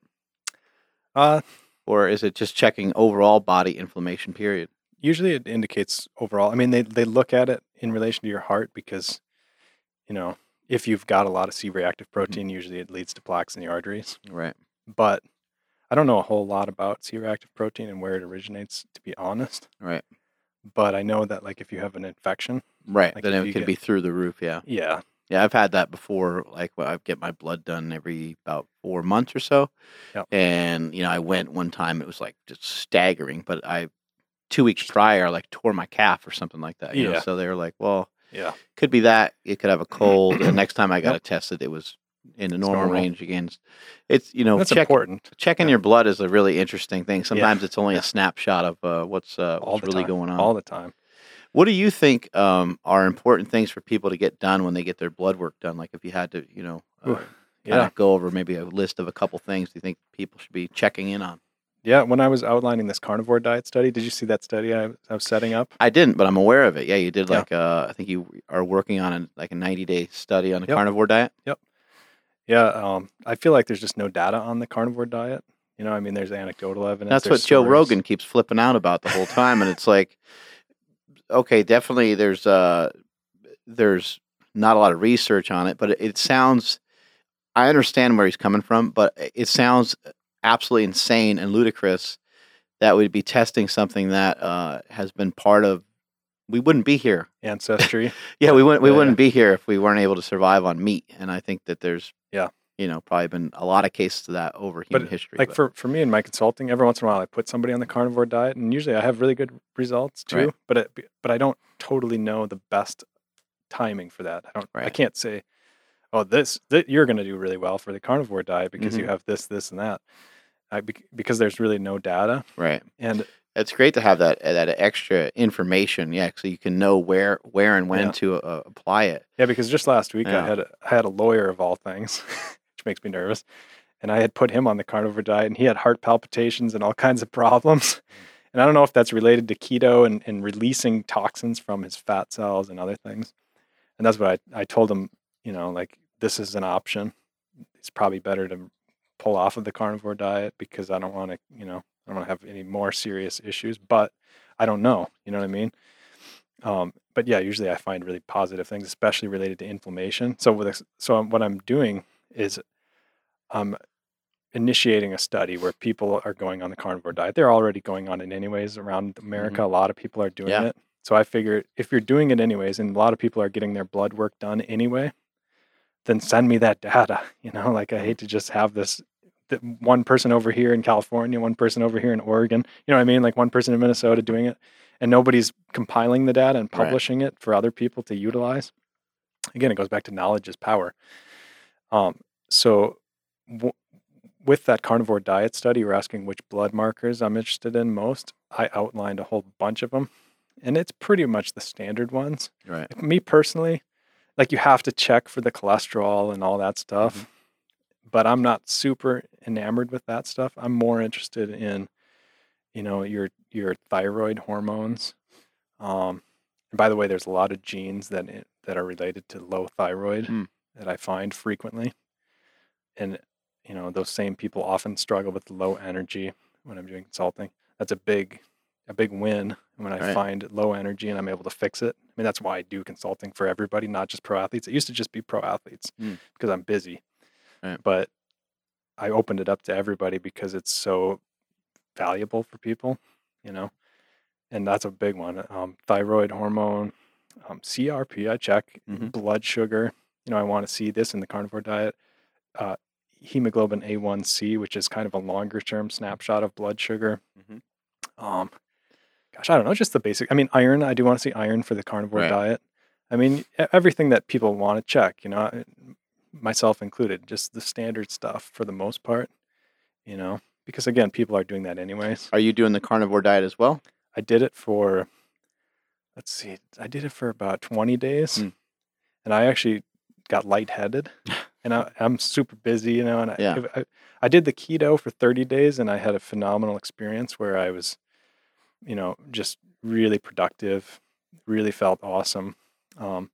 Uh, or is it just checking overall body inflammation? Period. usually it indicates overall. I mean, they they look at it in relation to your heart because, you know, if you've got a lot of C-reactive mm-hmm. protein, usually it leads to plaques in the arteries. Right. But I don't know a whole lot about C-reactive protein and where it originates, to be honest. Right. But I know that like if you have an infection, Right. Like then it could get- be through the roof. Yeah. yeah, Yeah, I've had that before. Like I get my blood done every about four months or so. Yep. And you know, I went one time. It was like just staggering. But I two weeks prior, like tore my calf or something like that. You know, Yeah. so they were like, "Well, yeah, could be that. It could have a cold." and [clears throat] next time I got Yep. it tested, it was in the normal, normal. range again. It's you know, that's check, important. checking Yeah. your blood is a really interesting thing. Sometimes it's only Yeah. a snapshot of uh, what's uh, what's really time, going on. all the time. What do you think um, are important things for people to get done when they get their blood work done? Like if you had to, you know, uh, Yeah, of go over maybe a list of a couple things do you think people should be checking in on? Yeah. When I was outlining this carnivore diet study, did you see that study I, I was setting up? I didn't, but I'm aware of it. Yeah, you did Yeah. like uh, I think you are working on a, like a 90 day study on a Yep. carnivore diet. Yep. Yeah, um, I feel like there's just no data on the carnivore diet. You know, I mean, there's anecdotal evidence. That's what Joe stories. Rogan keeps flipping out about the whole [laughs] time, and it's like, okay, definitely there's uh there's not a lot of research on it, but it, it sounds. I understand where he's coming from, but it sounds absolutely insane and ludicrous that we'd be testing something that uh, has been part of we wouldn't be here. ancestry. [laughs] Yeah, we wouldn't we Yeah, wouldn't be here if we weren't able to survive on meat. And I think that there's Yeah. you know, probably been a lot of cases of that over human But, history. like but- for, for me in my consulting, every once in a while I put somebody on the carnivore diet, and usually I have really good results too. Right. But it, but I don't totally know the best timing for that. I don't. Right. I can't say, oh, this, that you're going to do really well for the carnivore diet because you Mhm. have this, this, and that. I, because there's really no data, right. and It's great to have that that extra information, yeah, so you can know where where and when Yeah. to uh, apply it. Yeah, because just last week Yeah. I had a, I had a lawyer of all things, [laughs] which makes me nervous, and I had put him on the carnivore diet, and he had heart palpitations and all kinds of [laughs] problems. And I don't know if that's related to keto and, and releasing toxins from his fat cells and other things. And that's what I, I told him, you know, like this is an option. It's probably better to pull off of the carnivore diet because I don't want to, you know, I don't want to have any more serious issues, but I don't know, you know what I mean? Um, but yeah, usually I find really positive things, especially related to inflammation. So with so what I'm doing is I'm initiating a study where people are going on the carnivore diet. They're already going on it anyways around America. A lot of people are doing Yeah. it. So I figure if you're doing it anyways, and a lot of people are getting their blood work done anyway, then send me that data. You know, like I hate to just have this th- one person over here in California, one person over here in Oregon. You know what I mean? Like one person in Minnesota doing it, and nobody's compiling the data and Right. publishing it for other people to utilize. Again, it goes back to knowledge is power. Um, so, w- with that carnivore diet study, you're asking which blood markers I'm interested in most. I outlined a whole bunch of them, and it's pretty much the standard ones Right. me personally, like you have to check for the cholesterol and all that stuff. But I'm not super enamored with that stuff. I'm more interested in, you know, your your thyroid hormones. Um, and by the way, there's a lot of genes that i- that are related to low thyroid Mm. that I find frequently, and you know those same people often struggle with low energy when I'm doing consulting. That's a big a big win when I Right. find low energy and I'm able to fix it. I mean, that's why I do consulting for everybody, not just pro athletes. It used to just be pro athletes Mm. because I'm busy. Right. But I opened it up to everybody because it's so valuable for people, you know. And that's a big one. Um, thyroid hormone, um, CRP, I check, Mhm. blood sugar. You know, I want to see this in the carnivore diet. Uh, hemoglobin A1C, which is kind of a longer term snapshot of blood sugar. Mhm. Um, gosh, I don't know, just the basic. I mean, iron. I do want to see iron for the carnivore Right. diet. I mean, everything that people want to check. You know, myself included, just the standard stuff for the most part. You know, because again, people are doing that anyways. Are you doing the carnivore diet as well? I did it for, let's see, I did it for about 20 days. Hmm. And I actually got lightheaded. [laughs] and I, I'm super busy, you know. And I, Yeah. I, I did the keto for 30 days and I had a phenomenal experience where I was, you know, just really productive, really felt awesome. Um,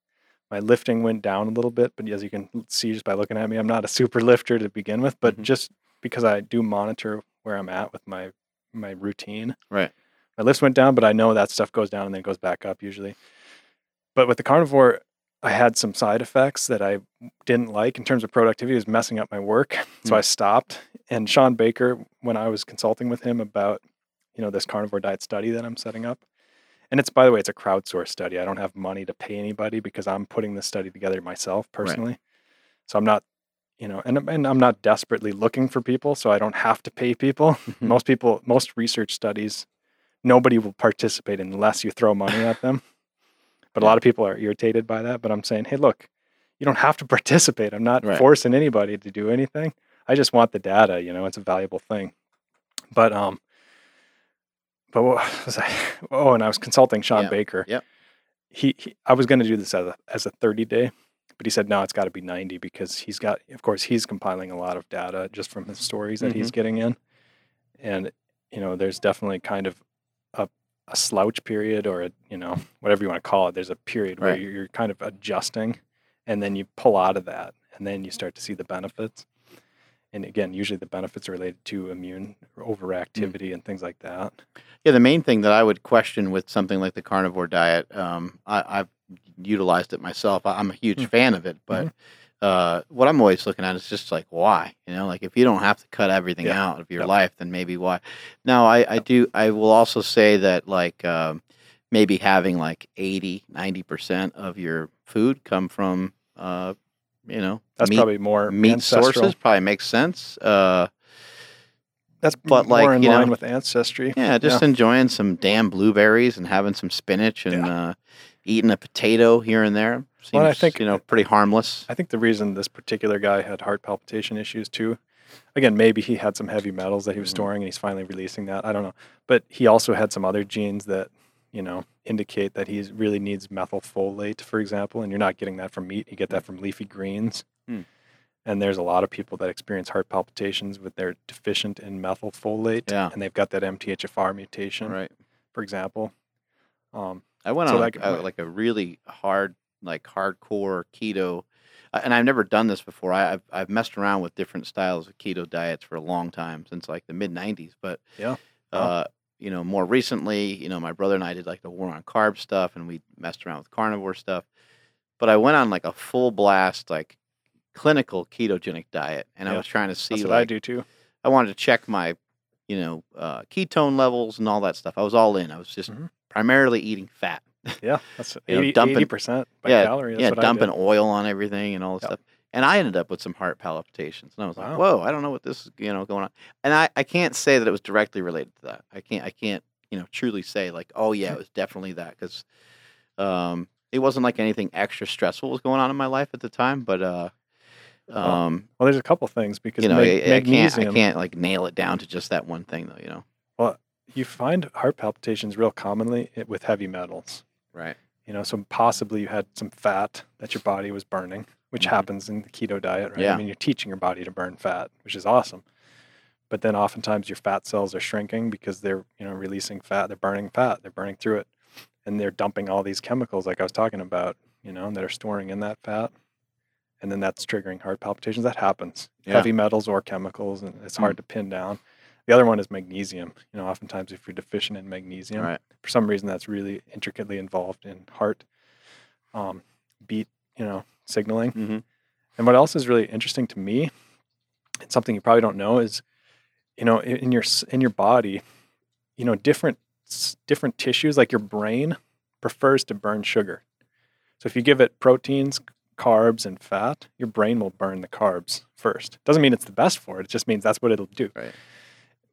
my lifting went down a little bit, but as you can see just by looking at me, I'm not a super [laughs] lifter to begin with, but Mhm. just because I do monitor where I'm at with my my routine. Right. My lifts went down, but I know that stuff goes down and then goes back up usually. But with the carnivore, I had some side effects that I didn't like in terms of productivity. It was messing up my work, [laughs] so Hmm. I stopped. And Shawn Baker, when I was consulting with him about, you know, this carnivore diet study that I'm setting up, and it's by the way, it's a crowdsourced study. I don't have money to pay anybody because I'm putting this study together myself personally. So I'm not, you know, and and I'm not desperately looking for people, so I don't have to pay people. [laughs] most people, most research studies, nobody will participate unless you throw money at them. But a lot of people are irritated by that. But I'm saying, hey, look, you don't have to [laughs] participate. I'm not Right. forcing anybody to do anything. I just want the data. You know, it's a valuable thing. But um, but what [laughs] was I? Oh, and I was consulting Shawn Yeah. Baker. Yep. He, he I was going to do this as a as a 30 day, but he said no, it's got to be 90 because he's got, of course, he's compiling a lot of data just from his stories that he's mm-hmm. getting in, and you know, there's definitely kind of a a slouch period or a you know whatever you want to call it. There's a period where Right. you're, you're kind of adjusting, and then you pull out of that, and then you start to see the benefits. And again, usually the benefits are related to immune overactivity and things like that. Yeah, the main thing that I would question with something like the carnivore diet, um, I, I've utilized it myself. I, I'm a huge Mm. fan of it, but uh, what I'm always looking at is just like why, you know, like if you don't have to cut everything Yeah. out of your Yep. life, then maybe why. Now, I, I do. I will also say that like um, maybe having like 80, 90% of your food come from, uh, you know, That's meat, probably more meat ancestral. sources. Probably makes sense. Uh, That's but, more like, in you line know, with ancestry. yeah, just enjoying some damn blueberries and having some spinach and uh, eating a potato here and there. Seems, Well, I think- you know, pretty harmless. I think the reason this particular guy had heart palpitation issues too, again, maybe he had some heavy metals that he was Mhm. storing and he's finally releasing that. I don't know. But he also had some other genes that, you know, indicate that he really needs methylfolate, for example, and you're not getting that from meat. You get that from leafy greens. Hmm. And there's a lot of people that experience heart palpitations with their deficient in methylfolate, Yeah. and they've got that MTHFR mutation, Right. for example. Um, I went So on like, a, like a really hard, like hardcore keto, uh, and I've never done this before. I, I've I've messed around with different styles of keto diets for a long time since like the mid '90s. But Yeah. Uh, you know, more recently, you know, my brother and I did like the war on carb stuff, and we messed around with carnivore stuff. But I went on like a full blast, like clinical ketogenic diet, and I was trying to see that's what I do too. I wanted to check my, you know, uh, ketone levels and all that stuff. I was all in. I was just Mhm. primarily eating fat. Yeah, [laughs] that's You know, 80, dumping- percent by yeah, calorie. That's yeah, dumping oil on everything and all this Yep. stuff. And I ended up with some heart palpitations, and I was like, "Whoa, I don't know what this is, you know, going on." And I, I can't say that it was directly related to that. I can't, I can't, you know, truly say like, "Oh yeah, it was definitely that," because um, it wasn't like anything extra stressful was going on in my life at the time. But uh, Well, um, Well, there's a couple things because you know, mag- I, I can't, magnesium. I can't like nail it down to just that one thing, though. You know, Well, You find heart palpitations real commonly with heavy metals. right? You know, so possibly you had some fat that your body was burning, which Mhm. happens in the keto diet, right? I mean, you're teaching your body to burn fat, which is awesome. But then oftentimes your fat cells are shrinking because they're, you know, releasing fat. They're burning fat. They're burning through it, and they're dumping all these chemicals, like I was talking about, you know, that are storing in that fat, and then that's triggering heart palpitations. That happens. Yeah. Heavy metals or chemicals, and it's hard to pin down. The other one is magnesium. You know, oftentimes if you're deficient in magnesium, Right. for some reason that's really intricately involved in heart um, beat, you know, signaling. Mm-hmm. And what else is really interesting to me, and something you probably don't know, is you know in, in your in your body, you know different different tissues like your brain prefers to burn sugar. So if you give it proteins, carbs, and fat, your brain will burn the carbs first. Doesn't mean it's the best for it. It just means that's what it'll do. Right.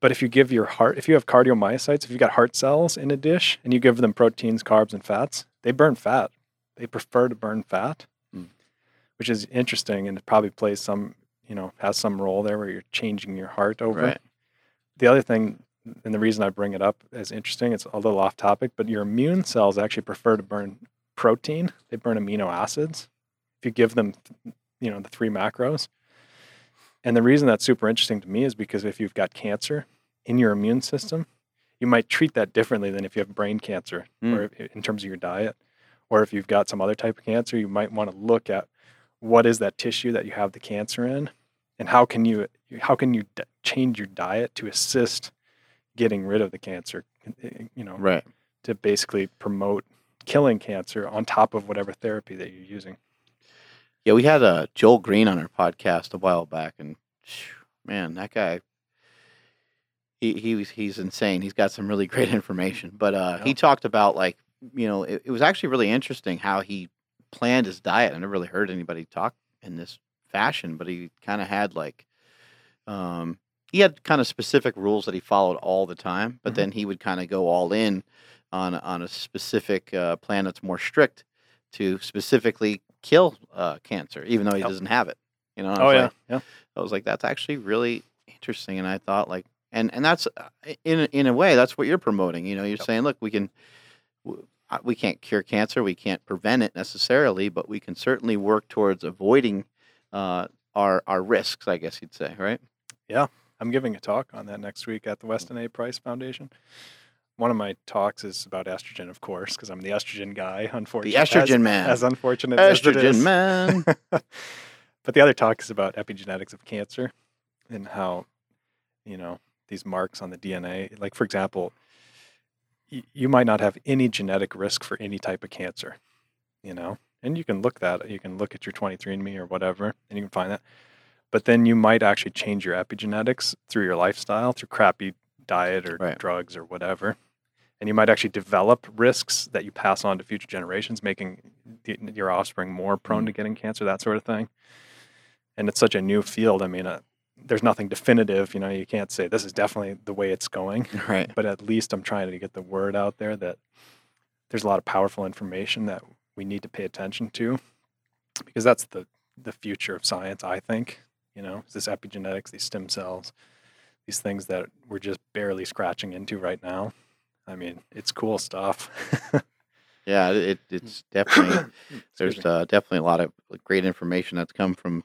But if you give your heart, if you have cardiomyocytes, if you've got heart cells in a dish and you give them proteins, carbs, and fats, they burn fat. They prefer to burn fat. Which is interesting and probably plays some, you know, has some role there where you're changing your heart over. Right. The other thing, and the reason I bring it up as interesting, it's a little off topic, but your immune cells actually prefer to burn protein. They burn amino acids if you give them, you know, the three macros. And the reason that's super interesting to me is because if you've got cancer in your immune system, you might treat that differently than if you have brain cancer, Mm. or in terms of your diet, or if you've got some other type of cancer, you might want to look at what is that tissue that you have the cancer in, and how can you how can you d- change your diet to assist getting rid of the cancer, eh, you know, Right. to basically promote killing cancer on top of whatever therapy that you're using. Yeah, we had uh, Joel Greene on our podcast a while back, and man, that guy, he he was he's insane. He's got some really great [laughs] information. But uh, he talked about like you know it, it was actually really interesting how he planned his diet. I never really heard anybody talk in this fashion, but he kind of had like um, he had kind of specific rules that he followed all the time, but Mhm. then he would kind of go all in on a- on a specific uh, plan that's more strict to specifically kill uh, cancer, even though he Yep. doesn't have it. You know? Oh yeah, like- yeah. I was like, that's actually really interesting, and I thought like, and and that's uh, in a- in a way that's what you're promoting. You know, you're Yep. saying, look, we can. We can't cure cancer. We can't prevent it necessarily, but we can certainly work towards avoiding uh, our our risks. I guess you'd say, right? Yeah, I'm giving a talk on that next week at the Weston A. Price Foundation. One of my talks is about estrogen, of course, because I'm the estrogen guy. Unfortunately, [laughs] The estrogen man, as unfortunate as it estrogen man. [laughs] but the other talk is about epigenetics of cancer and how, you know, these marks on the DNA, like for example, you might not have any genetic risk for any type of cancer, you know, and you can look that, you can look at your 23andMe or whatever, and you can find that. But then you might actually change your epigenetics through your lifestyle, through crappy diet or Right. drugs or whatever. and you might actually develop risks that you pass on to future generations, making the, your offspring more prone to getting cancer, that sort of thing. And it's such a new field. I mean, uh, there's nothing definitive. You know, you can't say this is definitely the way it's going. [laughs] Right. But at least I'm trying to get the word out there that there's a lot of powerful information that we need to pay attention to, because that's the the future of science. I think. You know, is this epigenetics, these stem cells, these things that we're just barely scratching into right now. I mean, it's cool stuff. [laughs] Yeah, it, it's [coughs] definitely there's uh, definitely a lot of great information that's come from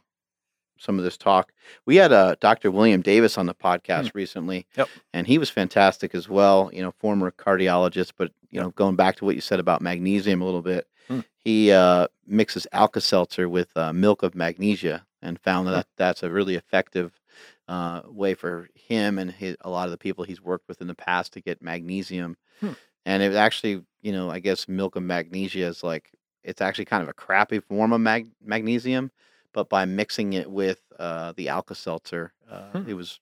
some of this talk. We had uh, Dr. William Davis on the podcast recently, Hmm. Yep. and he was fantastic as well. You know, former cardiologist, but you know, going back to what you said about magnesium a little bit, Hmm. he uh, mixes Alka Seltzer with uh, milk of magnesia, and found Hmm. that that's a really effective uh, way for him and his, a lot of the people he's worked with in the past to get magnesium. Hmm. And it actually, you know, I guess milk of magnesia is like it's actually kind of a crappy form of mag- magnesium, but by mixing it with uh, the Alka Seltzer, uh, Hmm. it was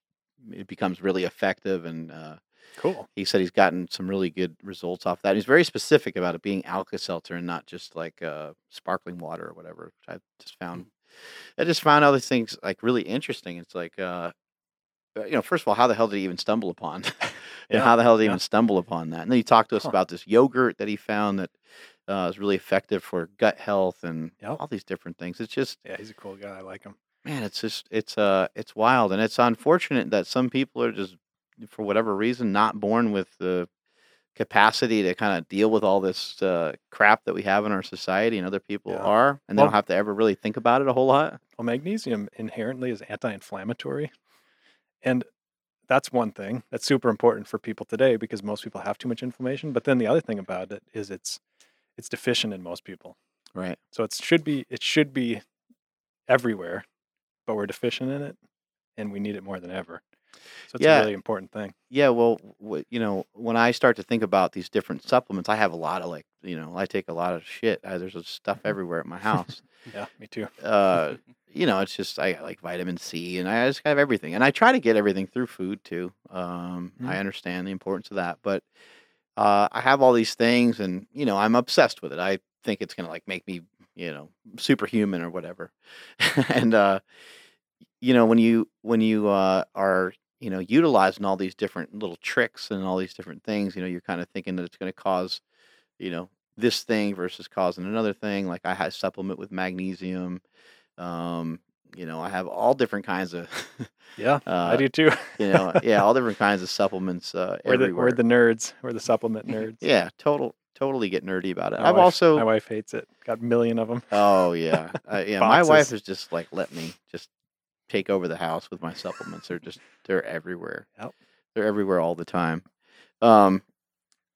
it becomes really effective. And uh, cool. he said he's gotten some really good results off that. He's very specific about it being Alka Seltzer and not just like uh, sparkling water or whatever. Which I just found, I just found all these things like really interesting. It's like, uh, uh, you know, first of all, how the hell did he even stumble upon? [laughs] and Yeah, how the hell did he yeah. even stumble upon that? And then he talked to us Huh. about this yogurt that he found that uh, is really effective for gut health and Yep. all these different things. It's just, Yeah, he's a cool guy. I like him. man, it's just, it's, uh, it's wild, and it's unfortunate that some people are just, for whatever reason, not born with the capacity to kind of deal with all this uh, crap that we have in our society, and other people Yeah. are, and they Well- don't have to ever really think about it a whole lot. Well, magnesium inherently is anti-inflammatory, and that's one thing that's super important for people today because most people have too much inflammation. But then the other thing about it is it's it's deficient in most people. Right. So it should be it should be everywhere, but we're deficient in it, and we need it more than ever. So it's Yeah. a really important thing. Yeah, well, w- you know, when I start to think about these different supplements, I have a lot of like, you know, I take a lot of shit. I, there's stuff everywhere at my house. [laughs] Yeah, me too. uh, [laughs] you know, it's just I got, like vitamin C, and I just have everything, and I try to get everything through food too. Um, I Mhm. understand the importance of that, but uh, I have all these things, and you know, I'm obsessed with it. I think it's gonna like make me, you know, superhuman or whatever. [laughs] and uh, you know, when you when you uh, are you know utilizing all these different little tricks and all these different things, you know, you're kind of thinking that it's to cause, you know, this thing versus causing another thing. Like I had supplement with magnesium. Um, you know, I have all different kinds of, Yeah, [laughs] I uh, do too. you know, [laughs] yeah, all different kinds of supplements uh, we're the everywhere. we're the nerds. We're the supplement nerds. yeah, total, totally get nerdy about it. My I've wife- also, my wife hates it. Got a million of them. oh yeah, [laughs] uh, yeah. My wife has just like let me just take over the house with my supplements. They're just they're everywhere. Yep. They're everywhere all the time. Um,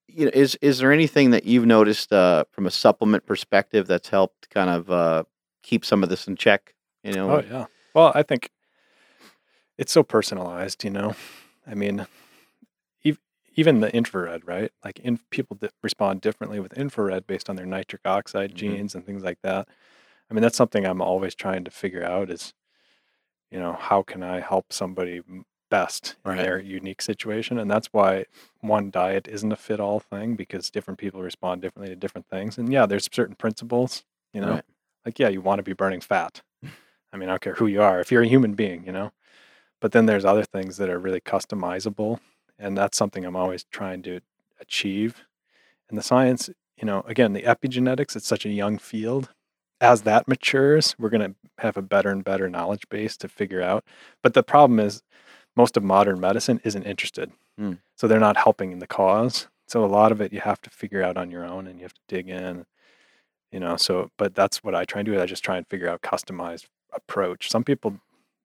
you know, is is there anything that you've noticed uh, from a supplement perspective that's helped kind of uh, keep some of this in check? You know, Oh yeah. Well, I think it's so personalized. You know, I mean, ev- even the infrared, right? Like, in, people that respond differently with infrared based on their nitric oxide Mhm. genes and things like that. I mean, that's something I'm always trying to figure out. Is you know, how can I help somebody best Right. in their unique situation? And that's why one diet isn't a fit all thing because different people respond differently to different things. And yeah, there's certain principles. You know, Right. like yeah, you want to be burning fat. I mean, I don't care who you are, if you're a human being, you know. But then there's other things that are really customizable, and that's something I'm always trying to achieve. And the science, you know, again, the epigenetics, it's such a young field. As that matures, we're going to have a better and better knowledge base to figure out. But the problem is, most of modern medicine isn't interested. Hmm. So they're not helping in the cause. So a lot of it you have to figure out on your own and you have to dig in you know so but that's what i try and do i just try and figure out customized approach. Some people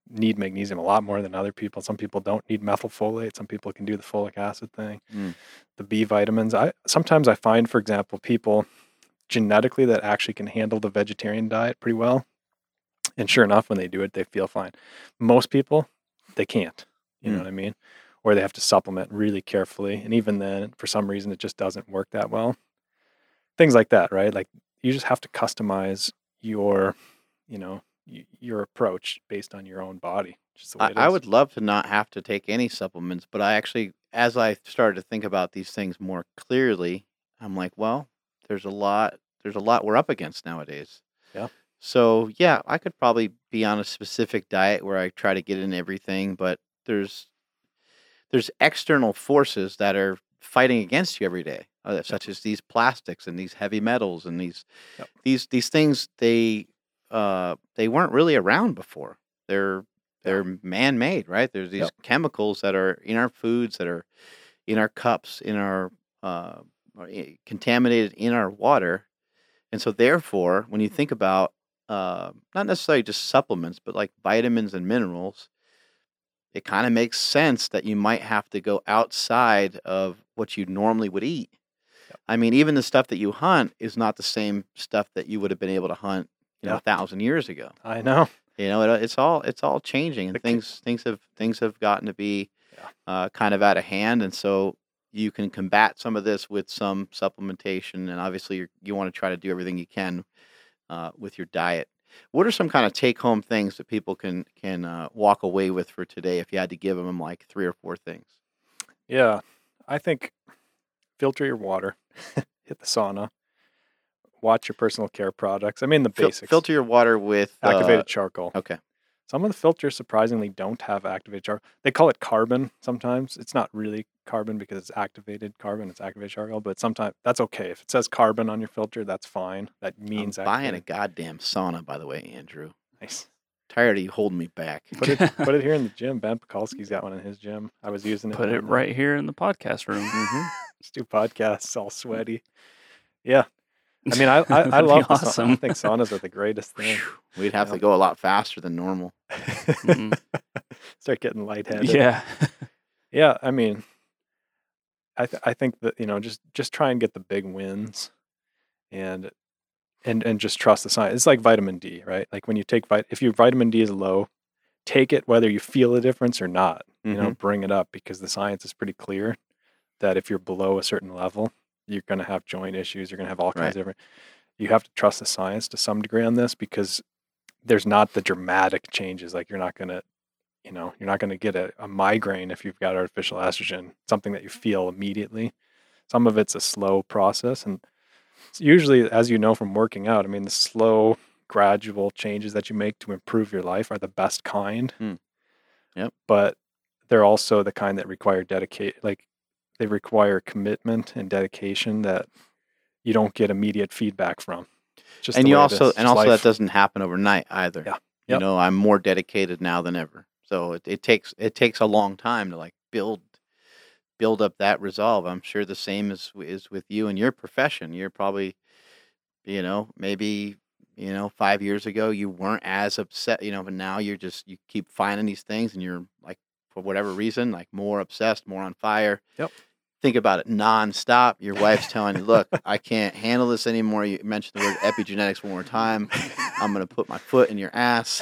need magnesium a lot more than other people. Some people don't need methylfolate. Some people can do the folic acid thing Mm. the b vitamins. I sometimes i find for example people genetically that actually can handle the vegetarian diet pretty well and sure enough when they do it they feel fine. Most people they can't you know Mm. what i mean? Or they have to supplement really carefully and even then for some reason it just doesn't work that well. Things like that right? Like you just have to customize your you know y- your approach based on your own body. Just the way I, I would love to not have to take any supplements, but I actually, as I started to think about these things more clearly, I'm like, well, there's a lot, there's a lot we're up against nowadays. Yeah. So yeah, I could probably be on a specific diet where I try to get in everything, but there's there's external forces that are fighting against you every day, uh, such as these plastics and these heavy metals and these Yep. these these things. They uh, they weren't really around before. They're they're man made, right? There's these Yep. chemicals that are in our foods, that are in our cups, in our uh, contaminated in our water, and so therefore, when you think about uh, not necessarily just supplements, but like vitamins and minerals, it kind of makes sense that you might have to go outside of what you normally would eat. I mean, even the stuff that you hunt is not the same stuff that you would have been able to hunt, you know, Yeah. a thousand years ago. I know. You know, it, it's all it's all changing, and things things have things have gotten to be Yeah. uh, kind of out of hand, and so you can combat some of this with some supplementation, and obviously you're, you want to try to do everything you can uh, with your diet. What are some kind of take home things that people can can uh, walk away with for today? If you had to give them like three or four things, Yeah, I think filter your water, [laughs] hit the sauna, watch your personal care products. I mean the Fil- basics. filter your water with uh, activated charcoal. Okay, Some of the filters surprisingly don't have activated charcoal. They call it carbon sometimes. It's not really carbon because it's activated carbon. It's activated charcoal, but sometimes that's okay. If it says carbon on your filter, that's fine. That means I'm buying a goddamn sauna. By the way, Andrew, Nice. tired of you holding me back. Put it [laughs] put it here in the gym. Ben Pakulski's got one in his gym. I was using it. Put it on the- right here in the podcast room. [laughs] hmm Just do podcasts all sweaty. Yeah. I mean, I I, [laughs] I That'd love the sauna. I awesome. think saunas are the greatest thing. [sighs] We'd have to go a lot faster than normal. [laughs] Mhm. [laughs] Start getting lightheaded. yeah. Yeah, I mean, I th- I think that you know just just try and get the big wins, and and and just trust the science. It's like vitamin D, right? Like when you take vit, if your vitamin D is low, take it whether you feel a difference or not. You know, bring it up because the science is pretty clear that if you're below a certain level, you're going to have joint issues. You're going to have all kinds Right. of different. You have to trust the science to some degree on this because there's not the dramatic changes. Like you're not going to you know you're not going to get a, a migraine if you've got artificial estrogen something that you feel immediately some of it's a slow process and usually as you know from working out i mean the slow gradual changes that you make to improve your life are the best kind Hmm. Yep. but they're also the kind that require dedicate like they require commitment and dedication that you don't get immediate feedback from just and you also and also life. that doesn't happen overnight either. Yeah. You know, I'm more dedicated now than ever. So it, it takes it takes a long time to like build build up that resolve. I'm sure the same is is with you and your profession. You're probably you know, maybe you know, 5 years ago you weren't as upset, you know, but now you're just you keep finding these things and you're like for whatever reason like more obsessed, more on fire. Yep. Think about it nonstop. Your wife's [laughs] telling you, "Look, I can't handle this anymore." You mentioned the word epigenetics one more time. I'm going to put my foot in your ass.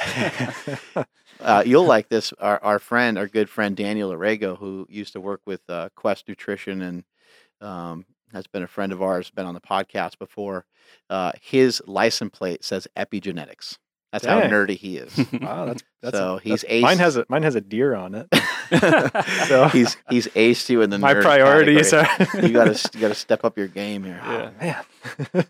[laughs] uh, you'll like this. Our, our friend, our good friend Daniel Arego, who used to work with uh, Quest Nutrition and um, has been a friend of ours, been on the podcast before. Uh, his license plate says epigenetics. That's how nerdy he is. [laughs] wow that's, that's So he's that's- mine has a mine has a deer on it [laughs] So- he's he's aced you in the [laughs] my nerd priorities category. are you got to you got to step up your game here. Oh, man.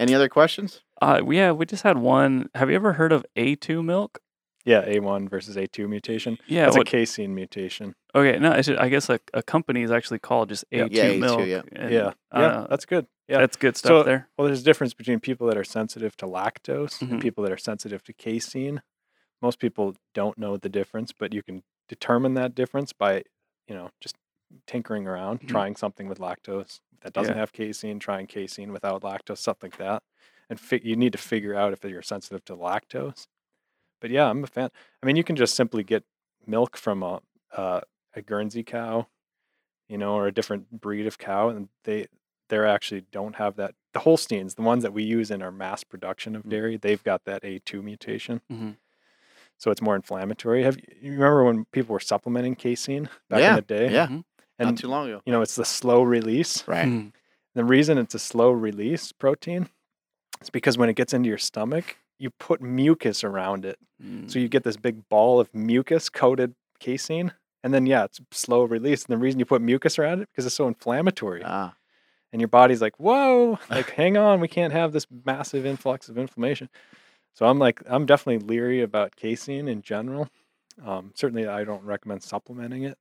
Any other questions? Uh, yeah, we just had one. Have you ever heard of A2 milk? yeah, A1 versus A2 mutation. Yeah. That's a casein mutation. Okay. No, it's just, I guess a, a company is actually called just A2 Yeah, A2, milk. yeah. and, yeah, yeah, uh, that's good. Yeah. that's good stuff So- there. well, there's a difference between people that are sensitive to lactose Mhm. and people that are sensitive to casein. Most people don't know the difference, but you can determine that difference by, you know, just tinkering around, Mhm. trying something with lactose that doesn't Yeah. have casein, trying casein without lactose, something like that. And fi- you need to figure out if you're sensitive to lactose. But yeah, I'm a fan. I mean, you can just simply get milk from a uh, a Guernsey cow, you know, or a different breed of cow, and they they're actually don't have that. The Holsteins, the ones that we use in our mass production of Mm. dairy, they've got that A2 mutation, Mhm. so it's more inflammatory. Have you you remember when people were supplementing casein back Yeah, in the day? Yeah, Mhm. and not too long ago. you know, it's the slow release. Right. Mhm. The reason it's a slow release protein is because when it gets into your stomach, you put mucus around it. Mm. So you get this big ball of mucus coated casein. And then, yeah, it's slow release. And the reason you put mucus around it because it's so inflammatory. Ah, and your body's like, whoa, [laughs] like, hang on, we can't have this massive influx of inflammation. So I'm like, I'm definitely leery about casein in general. Um, certainly, I don't recommend supplementing it.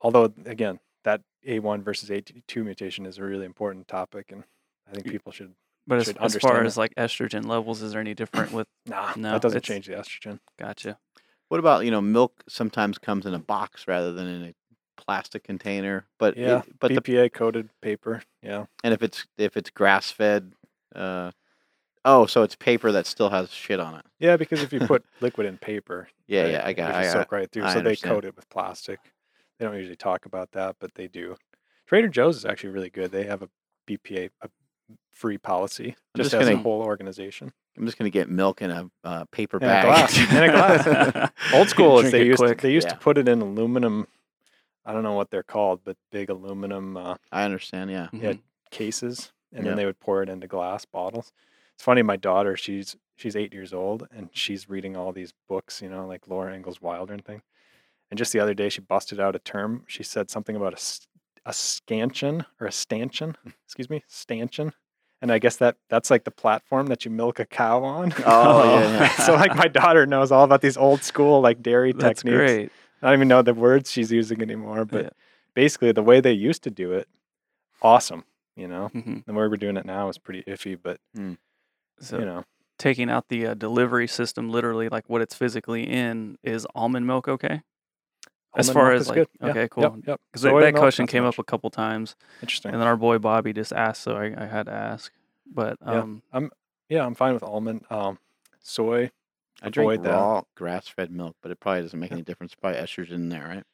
Although, again, that A1 versus A2 mutation is a really important topic, and I think people should. but as, should as far understand as like estrogen levels, is there any different with? Nah, No, that doesn't change the estrogen. Gotcha. What about you know milk? Sometimes comes in a box rather than in a plastic container. But it- Yeah, but the BPA coated paper. Yeah, and if it's if it's grass fed, uh, oh, so it's paper that still has shit on it. yeah, because if you put [laughs] liquid in paper, Yeah, right, yeah, I got. it soak right through. I so they coat it with plastic. They don't usually talk about that, but they do. Trader Joe's is actually really good. They have a BPA a free policy I'm just, just as a gonna- whole organization. I'm just gonna get milk in a uh, paper In a bag. glass, in a glass. [laughs] Old school is they it used to, they used Yeah. to put it in aluminum. I don't know what they're called, but big aluminum uh, I understand. Yeah. Yeah. Mhm. cases, and Yeah. then they would pour it into glass bottles. It's funny. My daughter, she's she's eight years old, and she's reading all these books, you know, like Laura Ingalls Wilder and thing. And just the other day, she busted out a term. She said something about a a scansion or a stanchion. Excuse me, stanchion. And I guess that that's like the platform that you milk a cow on. Oh, yeah, [laughs] yeah. so like my daughter knows all about these old school like dairy That's techniques. great. I don't even know the words she's using anymore, but Yeah. basically the way they used to do it, awesome. You know, Mhm. the way we're doing it now is pretty iffy, but So you know, taking out the uh, delivery system, literally like what it's physically in, is almond milk okay? As far as like, good. Okay, yep, cool. Yep. Because Soy that question came much. up a couple times, Interesting. and then our boy Bobby just asked, so I, I had to ask. But Yeah. um, yeah, I'm fine with almond. Um, soy. I drink Avoid that. raw grass fed milk, but it probably doesn't make Yeah. any difference. Probably estrogen in there, right?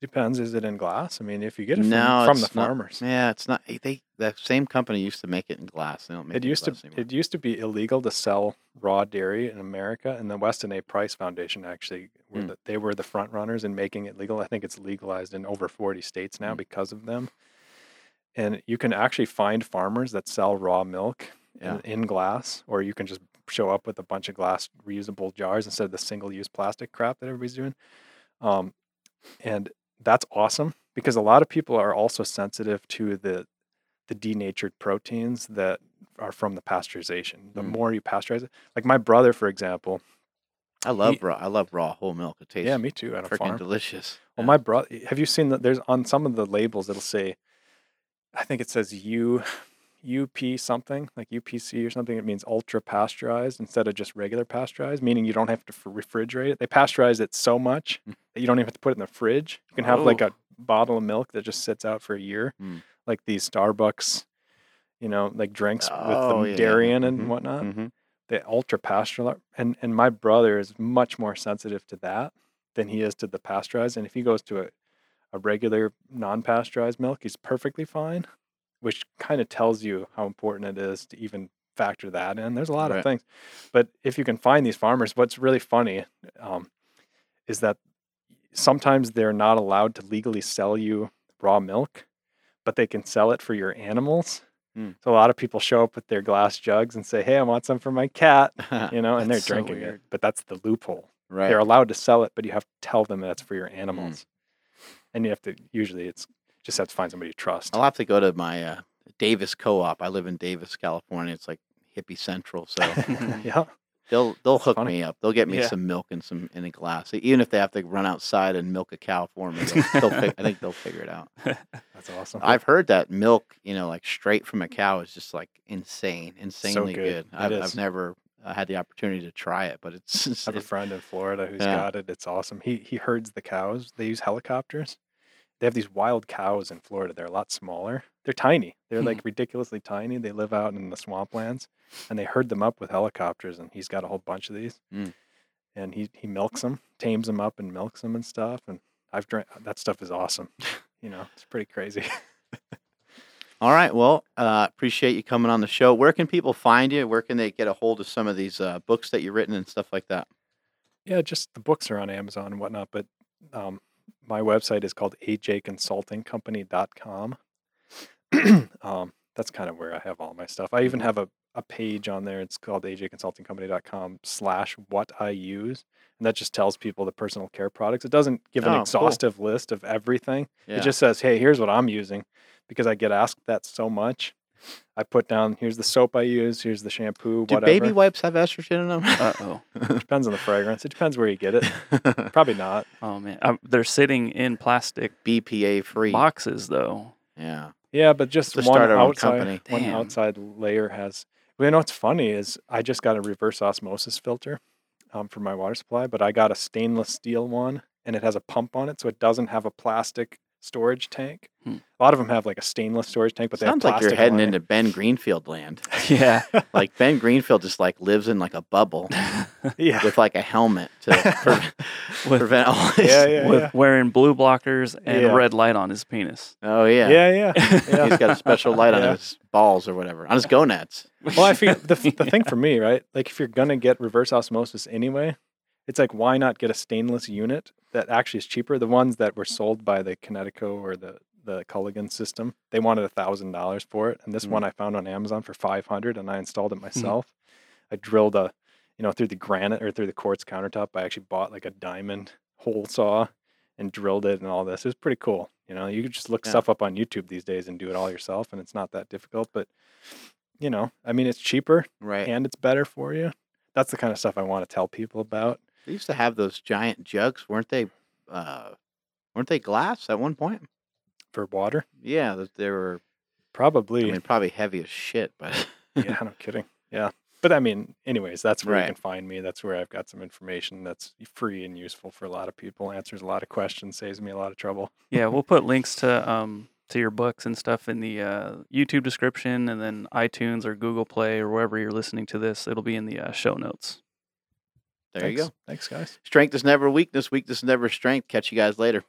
Depends. Is it in glass? I mean, if you get it from, No, from the not- farmers, Yeah, it's not. eh, They that same company used to make it in glass. They don't make it, it used to anymore. it used to be illegal to sell raw dairy in America, and the Weston A. Price Foundation actually were Hmm. the, they were the front runners in making it legal. I think it's legalized in over 40 states now Hmm. because of them. And you can actually find farmers that sell raw milk Yeah. in, in glass, or you can just show up with a bunch of glass reusable jars instead of the single-use plastic crap that everybody's doing. Um, and that's awesome because a lot of people are also sensitive to the the denatured proteins that are from the pasteurization. The Mm. more you pasteurize it, like my brother, for example. I love he- raw. I love raw whole milk. It tastes Yeah, me too. At a farm. delicious. Well, Yeah. my brother, have you seen that? There's on some of the labels it'll say, I think it says U, UP something like UPC or something. It means ultra pasteurized instead of just regular pasteurized, meaning you don't have to refrigerate it. They pasteurize it so much Mm. that you don't even have to put it in the fridge. You can have like Oh. a bottle of milk that just sits out for a year, Mm. like these Starbucks, you know, like drinks Oh, with yeah, the dairy in it mhm, and whatnot Mhm. the ultra pasteurizer and and my brother is much more sensitive to that than he is to the pasteurized and if he goes to a, a regular non-pasteurized milk he's perfectly fine which kind of tells you how important it is to even factor that in there's a lot Right. of things but if you can find these farmers what's really funny um, is that sometimes they're not allowed to legally sell you raw milk but they can sell it for your animals Hmm. so a lot of people show up with their glass jugs and say hey i want some for my cat [laughs] you know, and they're so drinking it. But that's the loophole. right. They're allowed to sell it, but you have to tell them that's for your animals. And you have to usually it's just have to find somebody you trust. I'll have to go to my uh, Davis Co-op. I live in Davis, California. It's like hippie central, so [laughs] yeah. they'll they'll hook funny. me up. They'll get me Yeah. some milk and some in a glass, even if they have to run outside and milk a cow for me. They'll, they'll I think they'll figure it out. [laughs] That's awesome. I've heard that milk, you know, like straight from a cow is just like insane, insanely good. good. I've. I've never uh, had the opportunity to try it, but it's, it's [laughs] I have a friend in Florida who's Yeah. got it. It's awesome. He he herds the cows. They use helicopters. They have these wild cows in Florida. They're a lot smaller. They're tiny. They're Hmm. like ridiculously tiny. They live out in the swamplands, and they herd them up with helicopters. And he's got a whole bunch of these. Mm. And he he milks them, tames them up, and milks them and stuff. And I've drank that stuff is awesome. [laughs] you know, it's pretty crazy. All right. Well, uh, appreciate you coming on the show. Where can people find you? Where can they get a hold of some of these uh, books that you've written and stuff like that? Yeah, just the books are on Amazon and whatnot, but um, my website is called ajconsultingcompany.com. [clears throat] um, that's kind of where I have all my stuff. I even have a, a page on there. It's called ajconsultingcompany.com slash what I use. And that just tells people the personal care products. It doesn't give an Oh, cool. exhaustive list of everything. Yeah. It just says, hey, here's what I'm using because I get asked that so much. I put down, here's the soap I use, here's the shampoo, Do whatever. baby wipes have estrogen in them? [laughs] Uh oh. [laughs] Depends on the fragrance. It depends where you get it. [laughs] Probably not. Oh man, um, they're sitting in plastic BPA free. boxes though. Yeah. Yeah, but just To one start our own outside, company. one Damn. outside layer has. Well, you know what's funny is I just got a reverse osmosis filter um, for my water supply, but I got a stainless steel one, and it has a pump on it, so it doesn't have a plastic storage tank. Hmm. A lot of them have like a stainless storage tank, but Sounds they have like you're heading into Ben Greenfield land. [laughs] [laughs] Yeah. Like Ben Greenfield just like lives in like a bubble [laughs] yeah, with like a helmet to pre- With- prevent all this. yeah, yeah, With yeah. wearing blue blockers and Yeah. red light on his penis. Oh yeah. yeah, yeah, yeah. He's got a special light on his balls or whatever. On his gonads. Well, I feel the, the thing for me, right? Like if you're gonna get reverse osmosis anyway, it's like why not get a stainless unit that actually is cheaper? The ones that were sold by the Connecticut or the the Culligan system, they wanted a thousand dollars for it, and this Mm. one I found on Amazon for five hundred, and I installed it myself. I drilled a, you know, through the granite or through the quartz countertop. I actually bought like a diamond hole saw and drilled it and all this. It was pretty cool. You know, you could just look Yeah. stuff up on YouTube these days and do it all yourself, and it's not that difficult. But you know, I mean, it's cheaper Right. and it's better for you. That's the kind of stuff I want to tell people about. They used to have those giant jugs, weren't they? Uh, weren't they glass at one point? For water, Yeah, th- they were. probably. I mean, probably heavy as shit, but yeah, no kidding. Yeah, but I mean, anyways, that's where Right. you can find me. That's where I've got some information that's free and useful for a lot of people. Answers a lot of questions, saves me a lot of trouble. Yeah, we'll put links to um to your books and stuff in the uh, YouTube description, and then iTunes or Google Play or wherever you're listening to this. It'll be in the uh, show notes. There you go. Thanks, guys. Strength is never weakness. Weakness is never strength. Catch you guys later.